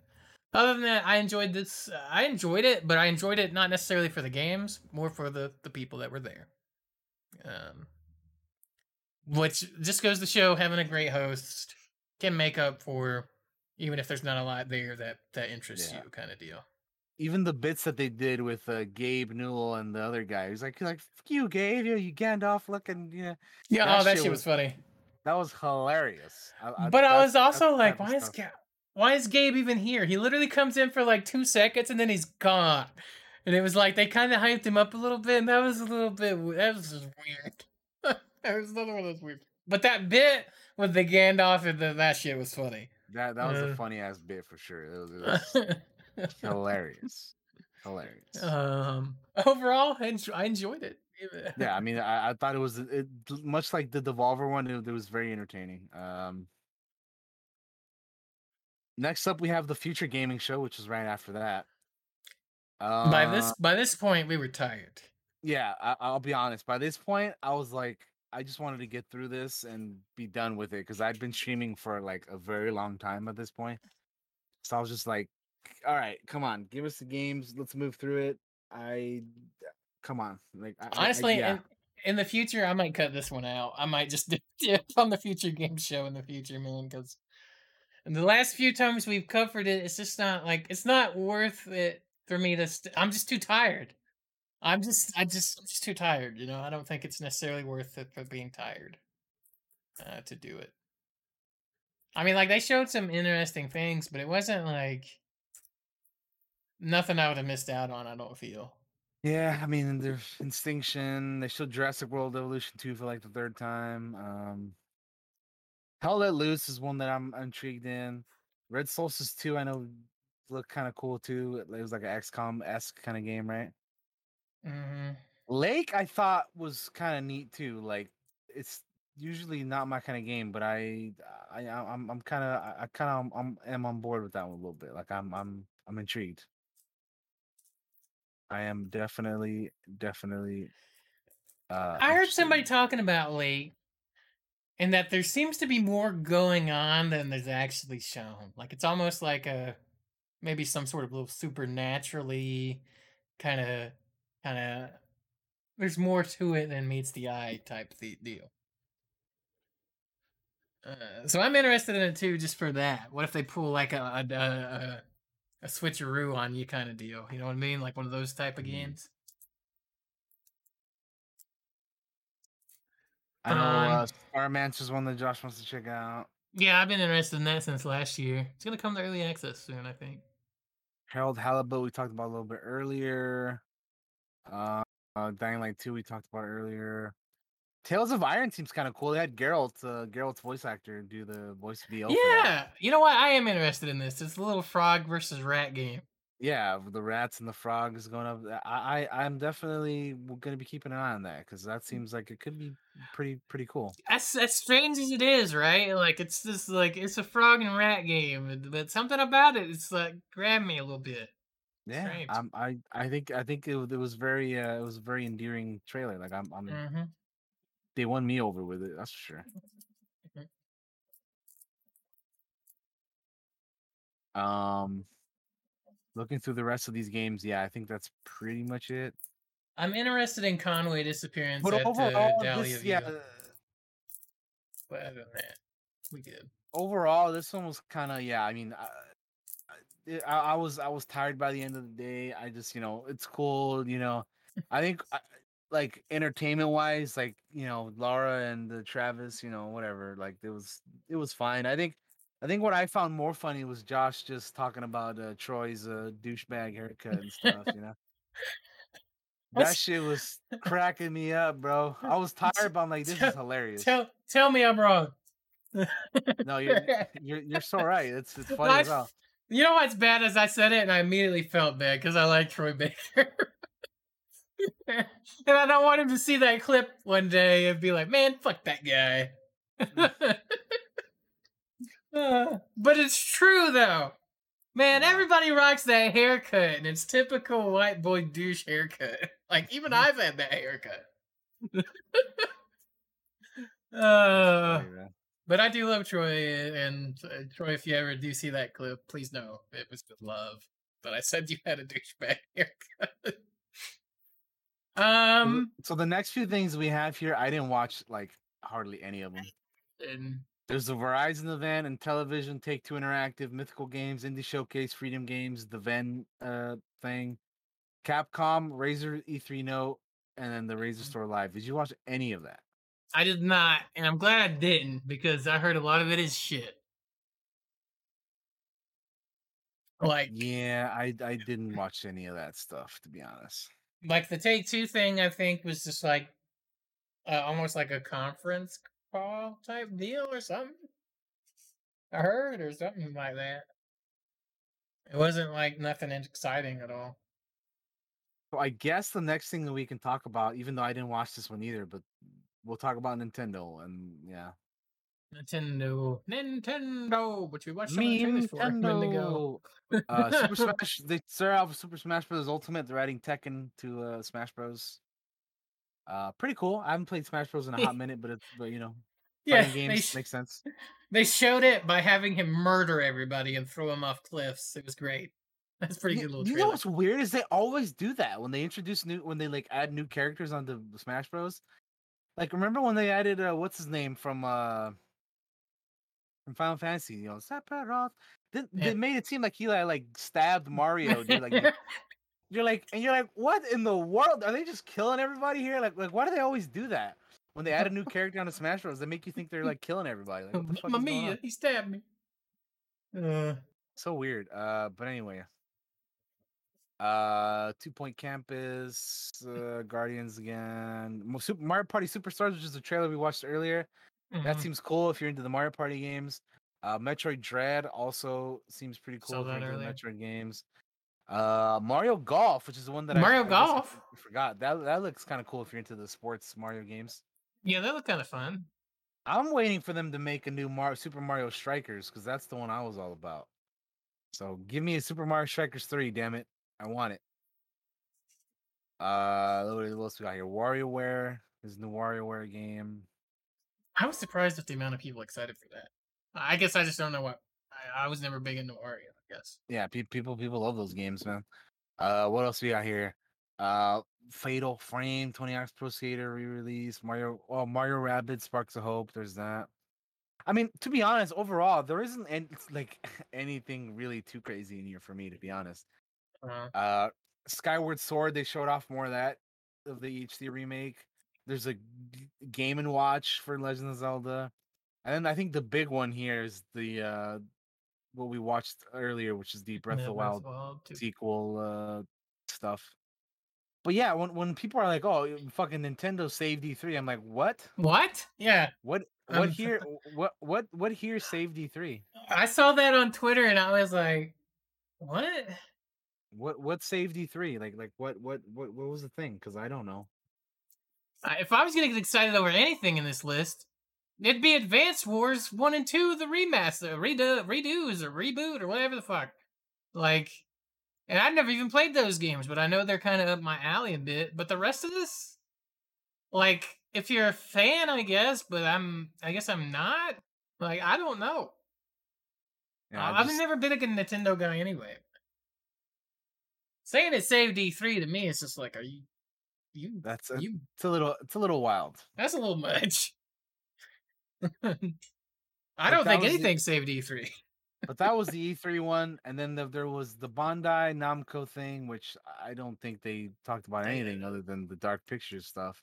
other than that, I enjoyed this. Uh, I enjoyed it, but I enjoyed it not necessarily for the games, more for the the people that were there. Um, which just goes to show having a great host can make up for even if there's not a lot there that that interests Yeah. you, kind of deal. Even the bits that they did with uh, Gabe Newell and the other guy, he's like, he's like, "Fuck you, Gabe, you, you Gandalf looking." Yeah, Yeah, That oh, that shit shit was was- funny. that was hilarious. I, but I was also like, why is stuff- Ga- why is Gabe even here? He literally comes in for like two seconds and then he's gone. And it was like they kind of hyped him up a little bit, and that was a little bit that was just weird. that was another one of those weird. But that bit with the Gandalf and the, that shit was funny. That that was Uh. a funny ass bit for sure. It was, it was hilarious, hilarious. um, overall, I, I enjoyed it. yeah, I mean, I, I thought it was it, much like the Devolver one. It, it was very entertaining. Um, next up, we have the Future Gaming Show, which is right after that. Uh, by this by this point, we were tired. yeah, I, I'll be honest. By this point, I was like, I just wanted to get through this and be done with it because I'd been streaming for like a very long time at this point. So I was just like, all right, come on, give us the games. Let's move through it. I, uh, come on, like I- I- I- Honestly, yeah. in, in the future, I might cut this one out. I might just do it on the future game show in the future, man. Because in the last few times we've covered it, it's just not like it's not worth it for me to. St- I'm just too tired. I'm just, I just, I'm just too tired. You know, I don't think it's necessarily worth it for being tired uh, to do it. I mean, like they showed some interesting things, but it wasn't like nothing I would have missed out on. I don't feel. Yeah, I mean, there's Instinction. They showed Jurassic World Evolution 2 for like the third time. Um, Hell Let Loose is one that I'm intrigued in. Red Solstice 2, I know looked kind of cool too. It was like an XCOM esque kind of game, right? Hmm Lake, I thought was kind of neat too. Like, it's usually not my kind of game, but I, I, I'm, I'm kind of, I kind of, I'm, am on board with that one a little bit. Like, I'm, I'm, I'm intrigued. I am definitely, definitely. Uh, I heard somebody talking about Lake, and that there seems to be more going on than there's actually shown. Like it's almost like a maybe some sort of little supernaturally kind of kind of. There's more to it than meets the eye type the deal. Uh, so I'm interested in it too, just for that. What if they pull like a a, a, a, a switcheroo on you kind of deal? You know what I mean? Like one of those type of Mhm. games. I know uh, Um, is one that Josh wants to check out. Yeah, I've been interested in that since last year. It's gonna come to early access soon, I think. Harold Halibut, we talked about a little bit earlier. Uh, uh Dying Light 2, we talked about earlier. Tails of Iron seems kind of cool. They had Geralt, uh, Geralt's voice actor, do the voice of the elf. yeah, you know what? I am interested in this. It's a little frog versus rat game. yeah, the rats and the frogs going up. I, I I'm definitely going to be keeping an eye on that because that seems like it could be pretty pretty cool. As as strange as it is, right? Like it's just like it's a frog and rat game, but something about it, it's like grabbed me a little bit. Yeah, um, I I think I think it, it was very uh, it was a very endearing trailer. Like I'm, I'm hmm they won me over with it. That's for sure. Um, looking through the rest of these games, yeah, I think that's pretty much it. I'm interested in Conway disappearance But at overall, uh, Dahlia this, yeah, But other than that, we good. overall, this one was kind of yeah. I mean, I, I- I, I was I was tired by the end of the day. I just you know it's cool. You know, I think I, like entertainment wise, like you know Laura and uh, Travis, you know whatever. Like it was it was fine. I think I think what I found more funny was Josh just talking about uh, Troy's uh, douchebag haircut and stuff. You know. That shit was cracking me up, bro. I was tired, but I'm like, this is hilarious. Tell tell me I'm wrong. No, you're you're you're so right. It's it's funny I as hell. You know what's bad is I said it and I immediately felt bad because I like Troy Baker. and I don't want him to see that clip one day and be like, man, fuck that guy. Uh, but it's true though. Man, everybody rocks that haircut and it's typical white boy douche haircut. Like even I've had that haircut. uh. But I do love Troy, and uh, Troy, if you ever do see that clip, please know it was with love. But I said you had a douchebag haircut. So the- um, so the next few things we have here, I didn't watch like hardly any of them. And There's the Verizon event and television, Take Two Interactive, Mythical Games, Indie Showcase, Freedom Games, the Ven uh thing, Capcom, Razer E3 Note, and then the Razer Store Live. Did you watch any of that? I did not, and I'm glad I didn't because I heard a lot of it is shit. Like, Yeah, I I didn't watch any of that stuff to be honest. like the Take Two thing, I think was just like uh, almost like a conference call type deal or something. I heard or something like that. It wasn't like nothing exciting at all. So I guess the next thing that we can talk about, even though I didn't watch this one either, but we'll talk about Nintendo and yeah. Nintendo, Nintendo, which we watched some the trailers for a ago. Nintendo. uh, Super Smash. They started off with Super Smash Bros. Ultimate. They're adding Tekken to uh, Smash Bros. Uh, pretty cool. I haven't played Smash Bros. in a hot minute, but it's but you know, yeah, games sh- makes sense. they showed it by having him murder everybody and throw him off cliffs. It was great. That's pretty You, good little you know what's weird is they always do that when they introduce new when they like add new characters onto Smash Bros. Like remember when they added uh, what's his name from uh from Final Fantasy? You know, Sephiroth. They, Yeah. they made it seem like he like, like stabbed Mario. Dude. Like you're like and you're like, what in the world? Are they just killing everybody here? Like like why do they always do that? When they add a new character onto Smash Bros, they make you think they're like killing everybody. Like, what the fuck is Mamma mia, on? he stabbed me. Uh, so weird. Uh, but anyway. Uh, Two Point Campus, uh, Guardians again, Super Mario Party Superstars, which is the trailer we watched earlier. That mhm. seems cool if you're into the Mario Party games. Uh, Metroid Dread also seems pretty cool if you're into the. Metroid games. Uh, Mario Golf, which is the one that Mario I, guess I Golf? forgot. That that looks kind of cool if you're into the sports Mario games. yeah, that looked kind of fun. I'm waiting for them to make a new Mario, Super Mario Strikers because that's the one I was all about. So give me a Super Mario Strikers 3, damn it. I want it. Uh, what else we got here? WarioWare is the new WarioWare game. I was surprised at the amount of people excited for that. I guess I just don't know what. I, I was never big into Wario. I guess. Yeah, pe- people people love those games, man. Uh, what else we got here? Uh, Fatal Frame, 20x Pro Skater re-release, Mario, oh Mario Rabbids, Sparks of Hope. There's that. I mean, to be honest, overall, there isn't any, like anything really too crazy in here for me, to be honest. Uh, Uh, Skyward Sword, they showed off more of that of the HD remake. There's a Game and Watch for Legend of Zelda, and then I think the big one here is the uh, what we watched earlier, which is the Breath yeah, of the Wild Wild sequel uh, stuff. But yeah, when when people are like, "Oh, fucking Nintendo saved E3," I'm like, "What? What? Yeah, What? Um, What here? What? What? What here saved E3? I saw that on Twitter and I was like, "What?" What? What saved E3? Like, like what? What? What? What was the thing? Because I don't know. If I was gonna get excited over anything in this list, it'd be Advanced Wars One and Two, the remaster, redo, redos, or reboot, or whatever the fuck. Like, and I've never even played those games, but I know they're kind of up my alley a bit. But the rest of this, like, if you're a fan, I guess, but I'm, I guess I'm not. Like, I don't know. Yeah, I've just- never been a good Nintendo guy anyway. Saying it saved E3 to me is just like, are you, you, That's a, you it's a little it's a little wild. that's a little much. I don't think was the- anything saved E E3. But that was the E3 one, and then the, there was the Bandai Namco thing, which I don't think they talked about anything other than the Dark Pictures stuff.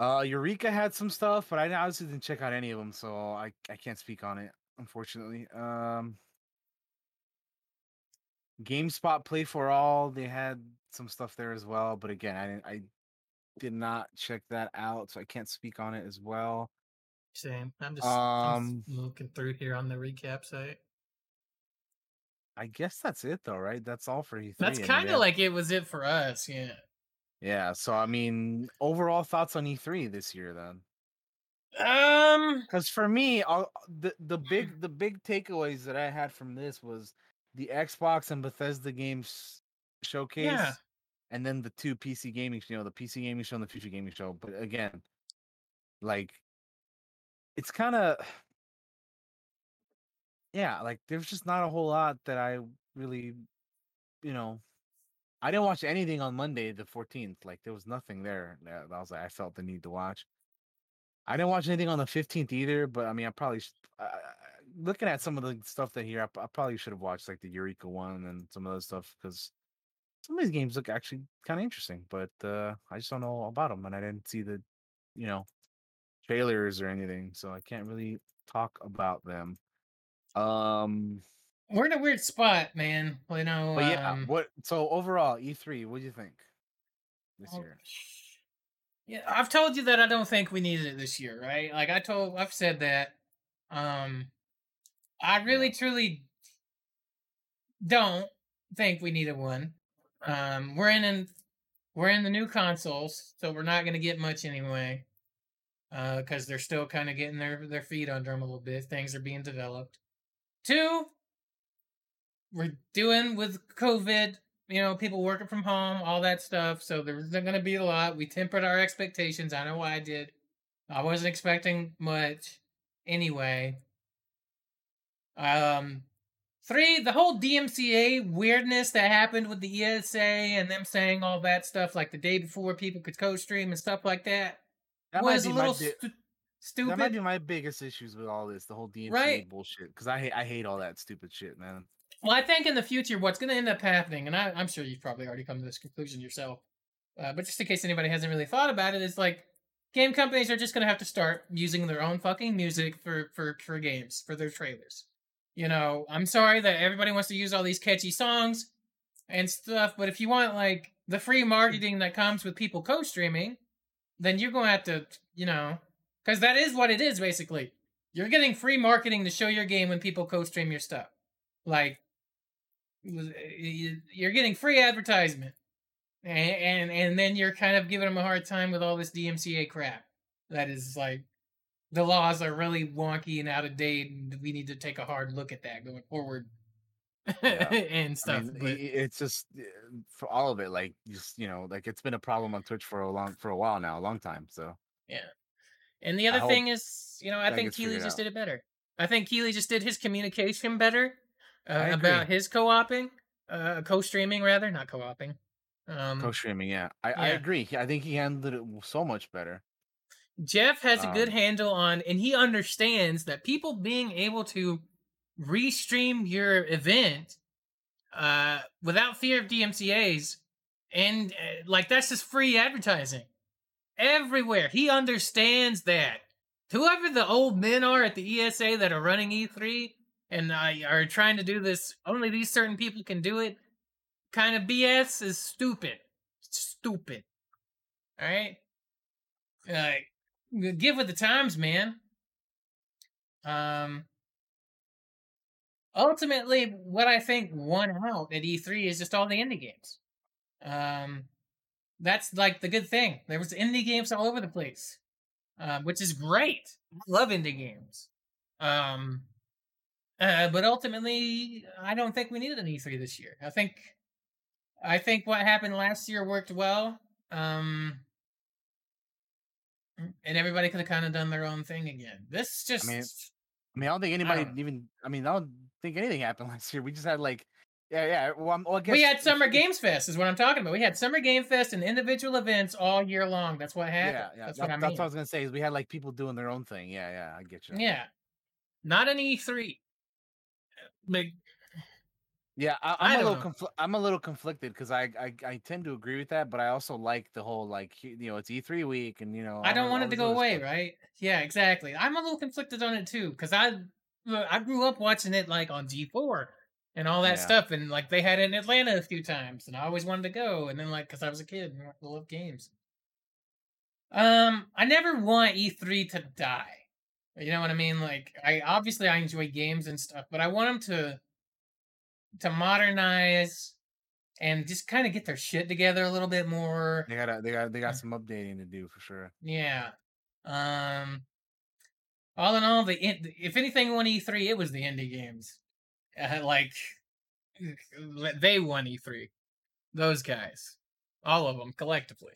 Uh, Eureka had some stuff, but I obviously didn't check out any of them, so I I can't speak on it, unfortunately. Um, GameSpot Play for All, they had some stuff there as well, but again, I didn't I did not check that out, so I can't speak on it as well. Same. I'm just, Um, just looking through here on the recap site. I guess that's it though, right? That's all for E3. That's kind yeah. of like it was it for us. Yeah. Yeah, so I mean, overall thoughts on E3 this year then? Um. Because for me, I'll, the the big the big takeaways that I had from this was the Xbox and Bethesda games showcase, and then the two PC gaming, you know, the PC gaming show and the future gaming show. But again, like, it's kind of yeah, like there's just not a whole lot that I really, you know, I didn't watch anything on Monday the 14th. Like there was nothing there that I was like I felt the need to watch. I didn't watch anything on the 15th either, but I mean, I probably uh, looking at some of the stuff that here, I probably should have watched like the Eureka one and some of those stuff because some of these games look actually kind of interesting, but uh, I just don't know about them, and I didn't see the, you know, trailers or anything, so I can't really talk about them. Um, We're in a weird spot, man. You know. but yeah, um, what? So overall, E3, what do you think this Oh, year? Yeah, I've told you that I don't think we needed it this year, right? Like I told, I've said that. Um, I really, truly don't think we needed one. Um, we're in, an, we're in the new consoles, so we're not gonna get much anyway. Uh, because they're still kind of getting their their feet under them a little bit. Things are being developed. Two, we're doing with COVID you know, people working from home, all that stuff. So there's not going to be a lot. We tempered our expectations. I know why I did. I wasn't expecting much anyway. Um, three, the whole DMCA weirdness that happened with the ESA and them saying all that stuff like the day before people could co-stream and stuff like that, That was a little stu- stupid. That might be my biggest issues with all this, the whole DMCA Right. bullshit. Because I hate, I hate all that stupid shit, man. Well, I think in the future, what's going to end up happening, and I, I'm sure you've probably already come to this conclusion yourself, uh, but just in case anybody hasn't really thought about it, is like game companies are just going to have to start using their own fucking music for for for games for their trailers. You know, I'm sorry that everybody wants to use all these catchy songs and stuff, but if you want like the free marketing that comes with people co-streaming, then you're going to have to, you know, because that is what it is basically. You're getting free marketing to show your game when people co-stream your stuff. Like eh, you- you're getting free advertisement and, and and then you're kind of giving them a hard time with all this DMCA crap that is like the laws are really wonky and out of date and we need to take a hard look at that going forward Yeah. and I stuff mean, but it's just uh, for all of it, like just you know, like it's been a problem on Twitch for a long, for a while now, a long time. So yeah. and the other hope thing is you know I think gets Keighley just out. did it better I think Keighley just did his communication better uh, about his co-oping uh co-streaming rather not co-oping um co-streaming, yeah, I, I agree. I think he handled it so much better. Jeff has a good Um, handle on, and he understands that people being able to restream your event uh, without fear of DMCA's, and uh, like that's just free advertising everywhere. He understands that. Whoever the old men are at the ESA that are running E3 and uh, are trying to do this, only these certain people can do it. Kind of BS is stupid. Stupid. All right. Like, give with the times, man. Um, ultimately, what I think won out at E3 is just all the indie games. Um, that's like the good thing. There was indie games all over the place, um, which is great. I love indie games. Um, uh, but ultimately, I don't think we needed an E3 this year. I think, I think what happened last year worked well. Um, Mm-hmm. and everybody could have kind of done their own thing again. This just, mean, I mean, I don't think anybody don't even. I mean, I don't think anything happened last year. We just had like, yeah, yeah. Well, well I guess we had Summer Games Fest, is what I'm talking about. We had Summer Game Fest and individual events all year long. That's what happened. Yeah, yeah. That's that- what I mean. That's what I was gonna say. Is we had like people doing their own thing. Yeah, yeah. I get you. Yeah, not an E3. But Yeah, I, I'm a little confl- I'm a little conflicted because I, I I tend to agree with that, but I also like the whole like you know it's E3 week and you know I don't want all it to go away, stuff. right? Yeah, exactly. I'm a little conflicted on it too because I I grew up watching it like on G4 and all that Yeah. stuff, and like they had it in Atlanta a few times, and I always wanted to go, and then like because I was a kid and I love games. Um, I never want E3 to die. You know what I mean? Like, I obviously I enjoy games and stuff, but I want them to to modernize and just kind of get their shit together a little bit more. They got they got they Uh. got some updating to do for sure. Yeah. Um. All in all, the if anything won E3, it was the indie games. Uh, like they won E3. Those guys, all of them collectively.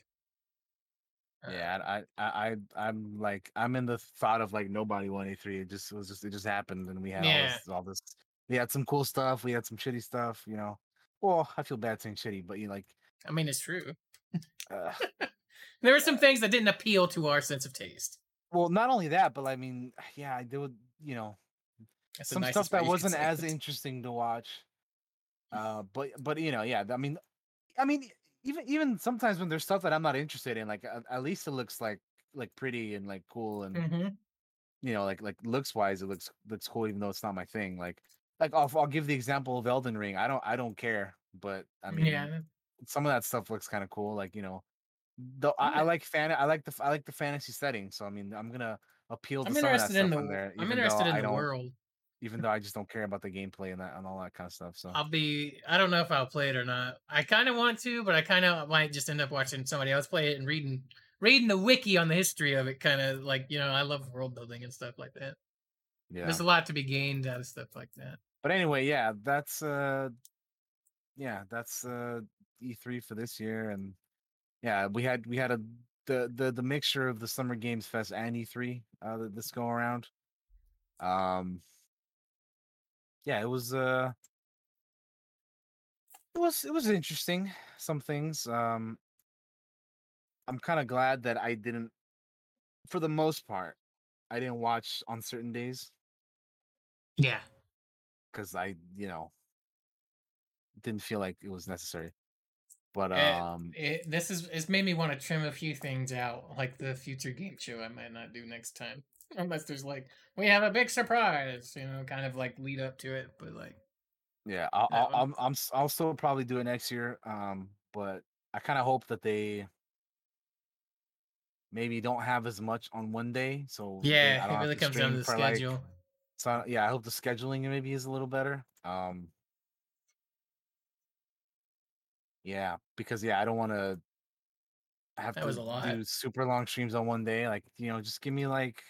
Uh, Yeah, I, I I I'm like I'm in the thought of like nobody won E3. It just was just it just happened and we had all this all this. We had some cool stuff. We had some shitty stuff. You know. Well, I feel bad saying shitty, but you know, like I mean, it's true. uh, There were some things that didn't appeal to our sense of taste. well, not only that, but I mean, yeah, there would you know That's some stuff that wasn't as it. interesting to watch. Uh, but but you know, yeah, I mean, I mean, even even sometimes when there's stuff that I'm not interested in, like at, at least it looks like like pretty and like cool and Mhm. you know, like like looks wise, it looks looks cool, even though it's not my thing. Like like I'll I'll give the example of Elden Ring. I don't I don't care, but I mean, yeah, some of that stuff looks kind of cool. Like you know, though I, I like fan I like the I like the fantasy setting. So I mean, I'm gonna appeal to I'm some of that interested in the there. I'm interested in the world. even though I just don't care about the gameplay and that and all that kind of stuff. So I'll be. I don't know if I'll play it or not. I kind of want to, but I kind of might just end up watching somebody else play it and reading reading the wiki on the history of it. Kind of like you know, I love world building and stuff like that. yeah. There's a lot to be gained out of stuff like that. But anyway, yeah, that's uh, yeah, that's uh E3 for this year, and yeah, we had we had a the the the mixture of the Summer Games Fest and E3 uh th- this go around. Um, yeah, it was uh, it was it was interesting. Some things. Um, I'm kind of glad that I didn't, for the most part, I didn't watch on certain days Yeah. Because I, you know, didn't feel like it was necessary. But Eh, um, It, this is it's made me want to trim a few things out, like the future game show I might not do next time, unless there's like we have a big surprise, you know, kind of like lead up to it. But like, yeah, I'll, I'll. I'm, I'm, I'll still probably do it next year. Um, but I kind of hope that they maybe don't have as much on one day. So yeah, it really comes down to the for, like- schedule. So yeah, I hope the scheduling maybe is a little better. Um, yeah, because yeah, I don't want to have That to was a lot. do super long streams on one day. Like you know, just give me like,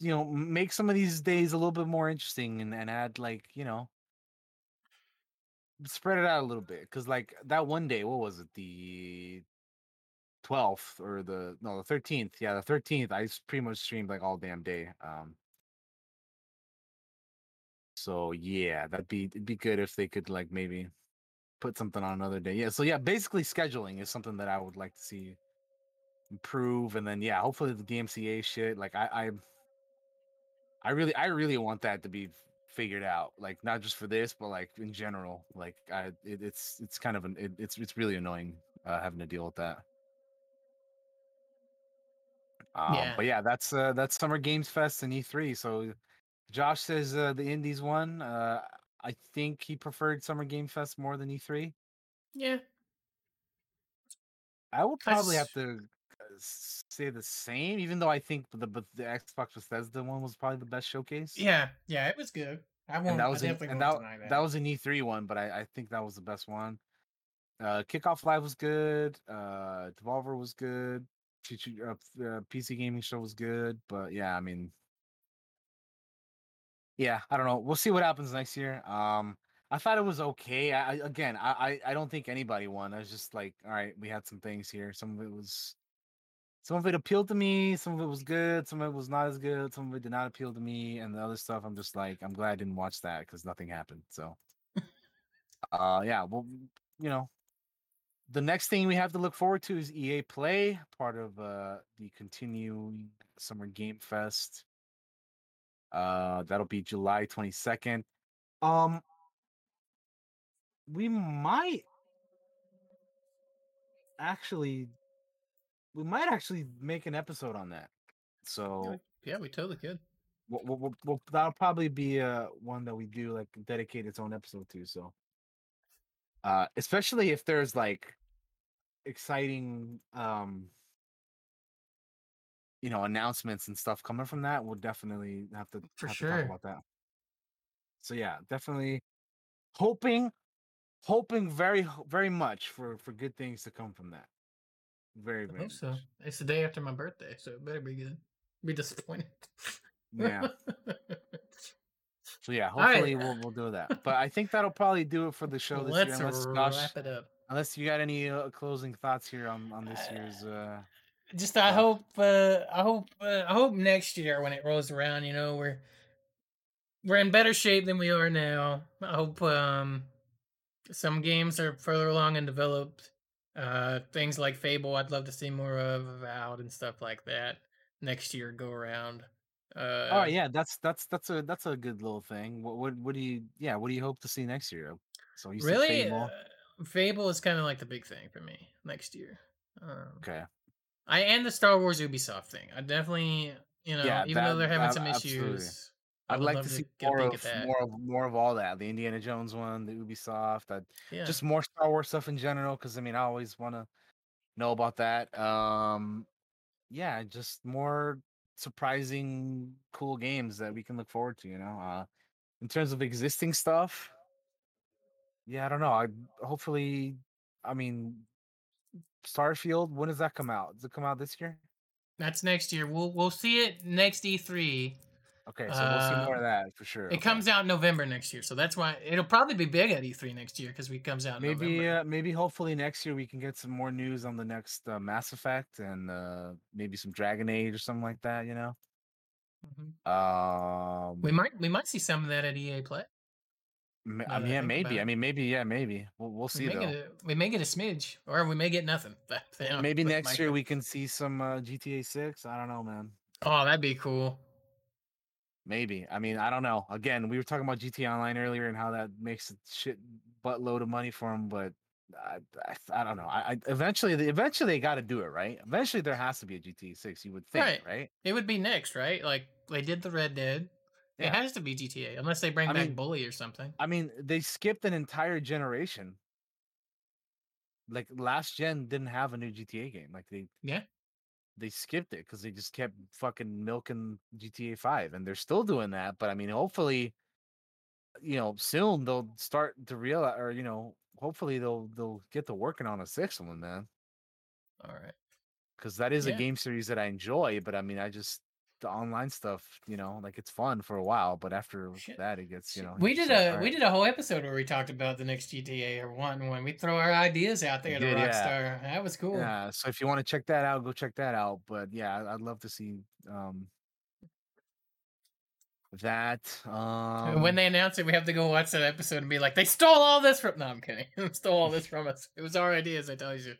you know, make some of these days a little bit more interesting and, and add like you know, spread it out a little bit. Because like that one day, what was it, the twelfth or the no the thirteenth? Yeah, the thirteenth. I s- pretty much streamed like all damn day. Um. So yeah, that'd be it'd be good if they could like maybe put something on another day. Yeah. So yeah, basically scheduling is something that I would like to see improve, and then yeah, hopefully the DMCA shit. Like I, I, I really, I really want that to be figured out. Like not just for this, but like in general. Like I, it, it's it's kind of an it, it's it's really annoying uh, having to deal with that. Um, Yeah. But yeah, that's uh, that's Summer Games Fest and E3. So Josh says uh, the Indies won. Uh, I think he preferred Summer Game Fest more than E3. Yeah, I would I probably have to uh, say the same, even though I think the but the Xbox Bethesda one was probably the best showcase. yeah, yeah. It was good. I won't. and that I was an, definitely and that, that. that was an E3 one, but I, I think that was the best one. Uh, Kickoff Live was good. Uh, Devolver was good. Uh, uh, PC Gaming Show was good, but yeah, I mean, yeah, I don't know. We'll see what happens next year. Um, I thought it was okay. I, again, I, I I don't think anybody won. I was just like, all right, we had some things here. Some of it was, some of it appealed to me. Some of it was good. Some of it was not as good. Some of it did not appeal to me. And the other stuff, I'm just like, I'm glad I didn't watch that because nothing happened. So, uh, yeah, well, you know, the next thing we have to look forward to is EA Play, part of uh the continuing Summer Game Fest. Uh, that'll be July 22nd. Um, we might actually, we might actually make an episode on that. So yeah, we totally could. we'll, we'll, we'll, we'll- that'll probably be uh one that we do like dedicate its own episode to. So, uh, especially if there's like exciting um you know announcements and stuff coming from that we'll definitely have to For have to talk about that so yeah definitely hoping hoping very very much for for good things to come from that very I very hope so. It's the day after my birthday, so it better be good. Be disappointed. yeah so yeah All right. hopefully we'll, we'll do that but i think that'll probably do it for the show this year Let's unless wrap Josh, it up. unless you got any uh, closing thoughts here on on this year's uh Just I hope uh I hope uh, I hope next year when it rolls around, you know, we're we're in better shape than we are now. I hope um some games are further along and developed. Uh things like Fable I'd love to see more of out and stuff like that. next year go around. Uh, oh yeah, that's that's that's a that's a good little thing. What what what do you yeah? What do you hope to see next year? So you really, Fable. uh, Fable is kind of like the big thing for me next year. Um, Okay. I and the Star Wars Ubisoft thing. I definitely, you know, Yeah, even though they're having that- some absolutely. issues, I'd like to see a more of more of more of all that. The Indiana Jones one, the Ubisoft, that yeah, just more Star Wars stuff in general. Because I mean, I always want to know about that. Um, yeah, just more surprising, cool games that we can look forward to. You know, uh, in terms of existing stuff, yeah, I don't know. I hopefully, I mean, Starfield. When does that come out? Does it come out this year? that's next year. We'll we'll see it next E3. Okay, so we'll see more Uh, of that for sure. It okay. comes out in November next year, so that's why it'll probably be big at E3 next year because it comes out maybe uh, maybe hopefully next year we can get some more news on the next uh, Mass Effect and uh, maybe some Dragon Age or something like that. You know. Mhm. Um, We might we might see some of that at EA Play. I mean, yeah, maybe. I mean, maybe. Yeah, maybe. We'll, we'll We see may, though. a, we may get a smidge, or we may get nothing. That- you know, maybe next year we can see some uh, GTA Six. I don't know, man. Oh, that'd be cool. Maybe. I mean, I don't know. Again, we were talking about GTA Online earlier and how that makes a shit buttload of money for them, but I, I, I don't know. I, I eventually, they- eventually they got to do it, right? Eventually, there has to be a GTA Six. You would think, Right. right? It would be next, right? Like they did the Red Dead. It Yeah. has to be GTA unless they bring I back mean- Bully or something. I mean, they skipped an entire generation. Like last gen didn't have a new GTA game. Like they Yeah. they skipped it because they just kept fucking milking GTA Five, and they're still doing that. But I mean, hopefully, you know, soon they'll start to realize, or you know, hopefully they'll they'll get to working on a sixth one, man. All right. Because that is a game series that I enjoy. But I mean, I just the online stuff, you know, like it's fun for a while, but after Shit. that, it gets you know. we did a like, we did a whole episode where we talked about the next GTA or one when we throw our ideas out there to did, yeah. Rockstar. That was cool. Yeah, so if you want to check that out, go check that out. But yeah, I'd love to see um that. Um when they announce it, we have to go watch that episode and be like, "They stole all this from." No, I'm kidding. They stole all this from us. It was our ideas. I tell you.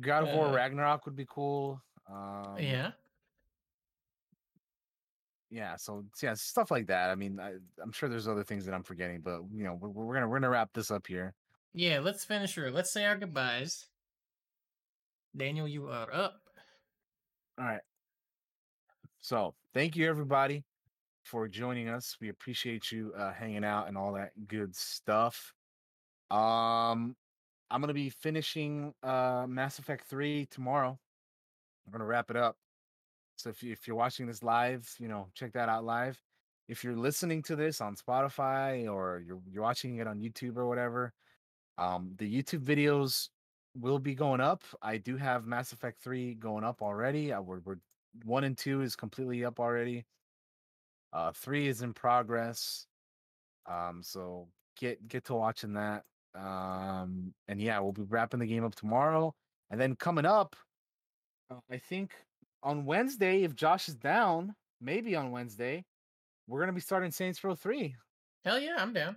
God of War uh, Ragnarok would be cool. Um yeah. Yeah, so yeah, stuff like that. I mean, I, I'm sure there's other things that I'm forgetting, but you know, we're, we're gonna we're gonna wrap this up here. Yeah. Let's finish her. Let's say our goodbyes. Daniel, you are up. All right. So thank you everybody for joining us. We appreciate you uh, hanging out and all that good stuff. Um, I'm gonna be finishing uh, Mass Effect Three tomorrow. I'm gonna wrap it up. So if you, if you're watching this live, you know check that out live. If you're listening to this on Spotify or you're you're watching it on YouTube or whatever, um, the YouTube videos will be going up. I do have Mass Effect 3 going up already. Uh, we're, we're one and two is completely up already. Uh, three is in progress. Um, so get get to watching that. Um, and yeah, we'll be wrapping the game up tomorrow. And then coming up, uh, I think on Wednesday, if Josh is down, maybe on Wednesday, we're gonna be starting Saints Row 3. Hell yeah, I'm down.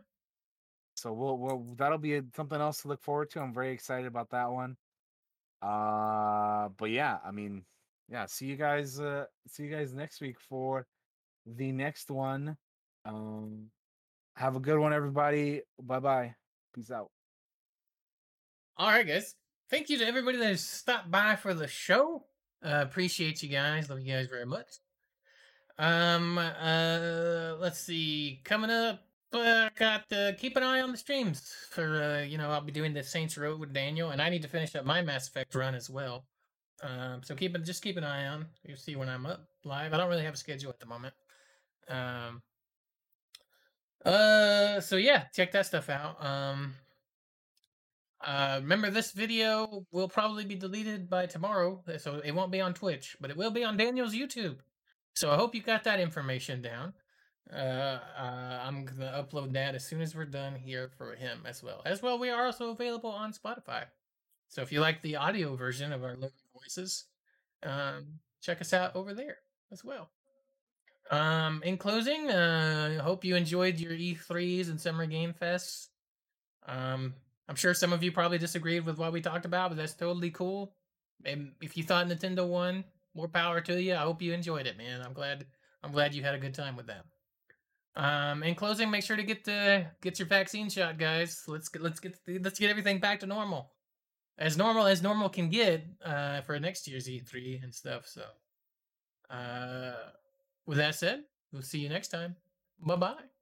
So we'll, we'll that'll be a, something else to look forward to. I'm very excited about that one. Uh, but yeah, I mean, yeah, see you guys. Uh, see you guys next week for the next one. Um, have a good one, everybody. Bye bye. Peace out. All right, guys. Thank you to everybody that has stopped by for the show. Uh, appreciate you guys. Love you guys very much. Um, uh, let's see. Coming up, uh, got uh, keep an eye on the streams for uh, you know, I'll be doing the Saints Row with Daniel, and I need to finish up my Mass Effect run as well. Um, so keep just keep an eye on. You'll see when I'm up live. I don't really have a schedule at the moment. Um. Uh, so yeah, check that stuff out. Um. Uh, remember this video will probably be deleted by tomorrow, uh, so it won't be on Twitch, but it will be on Daniel's YouTube. So I hope you got that information down. Uh, uh, I'm gonna upload that as soon as we're done here for him as well. As well, we are also available on Spotify. So if you like the audio version of our lovely voices, um, check us out over there as well. Um, in closing, uh, I hope you enjoyed your E3s and Summer Game Fests. Um, I'm sure some of you probably disagreed with what we talked about, but that's totally cool. And if you thought Nintendo won, more power to you. I hope you enjoyed it, man. I'm glad. I'm glad you had a good time with that. Um, in closing, make sure to get the get your vaccine shot, guys. Let's get let's get let's get everything back to normal, as normal as normal can get uh, for next year's E3 and stuff. So, uh, with that said, we'll see you next time. Bye bye.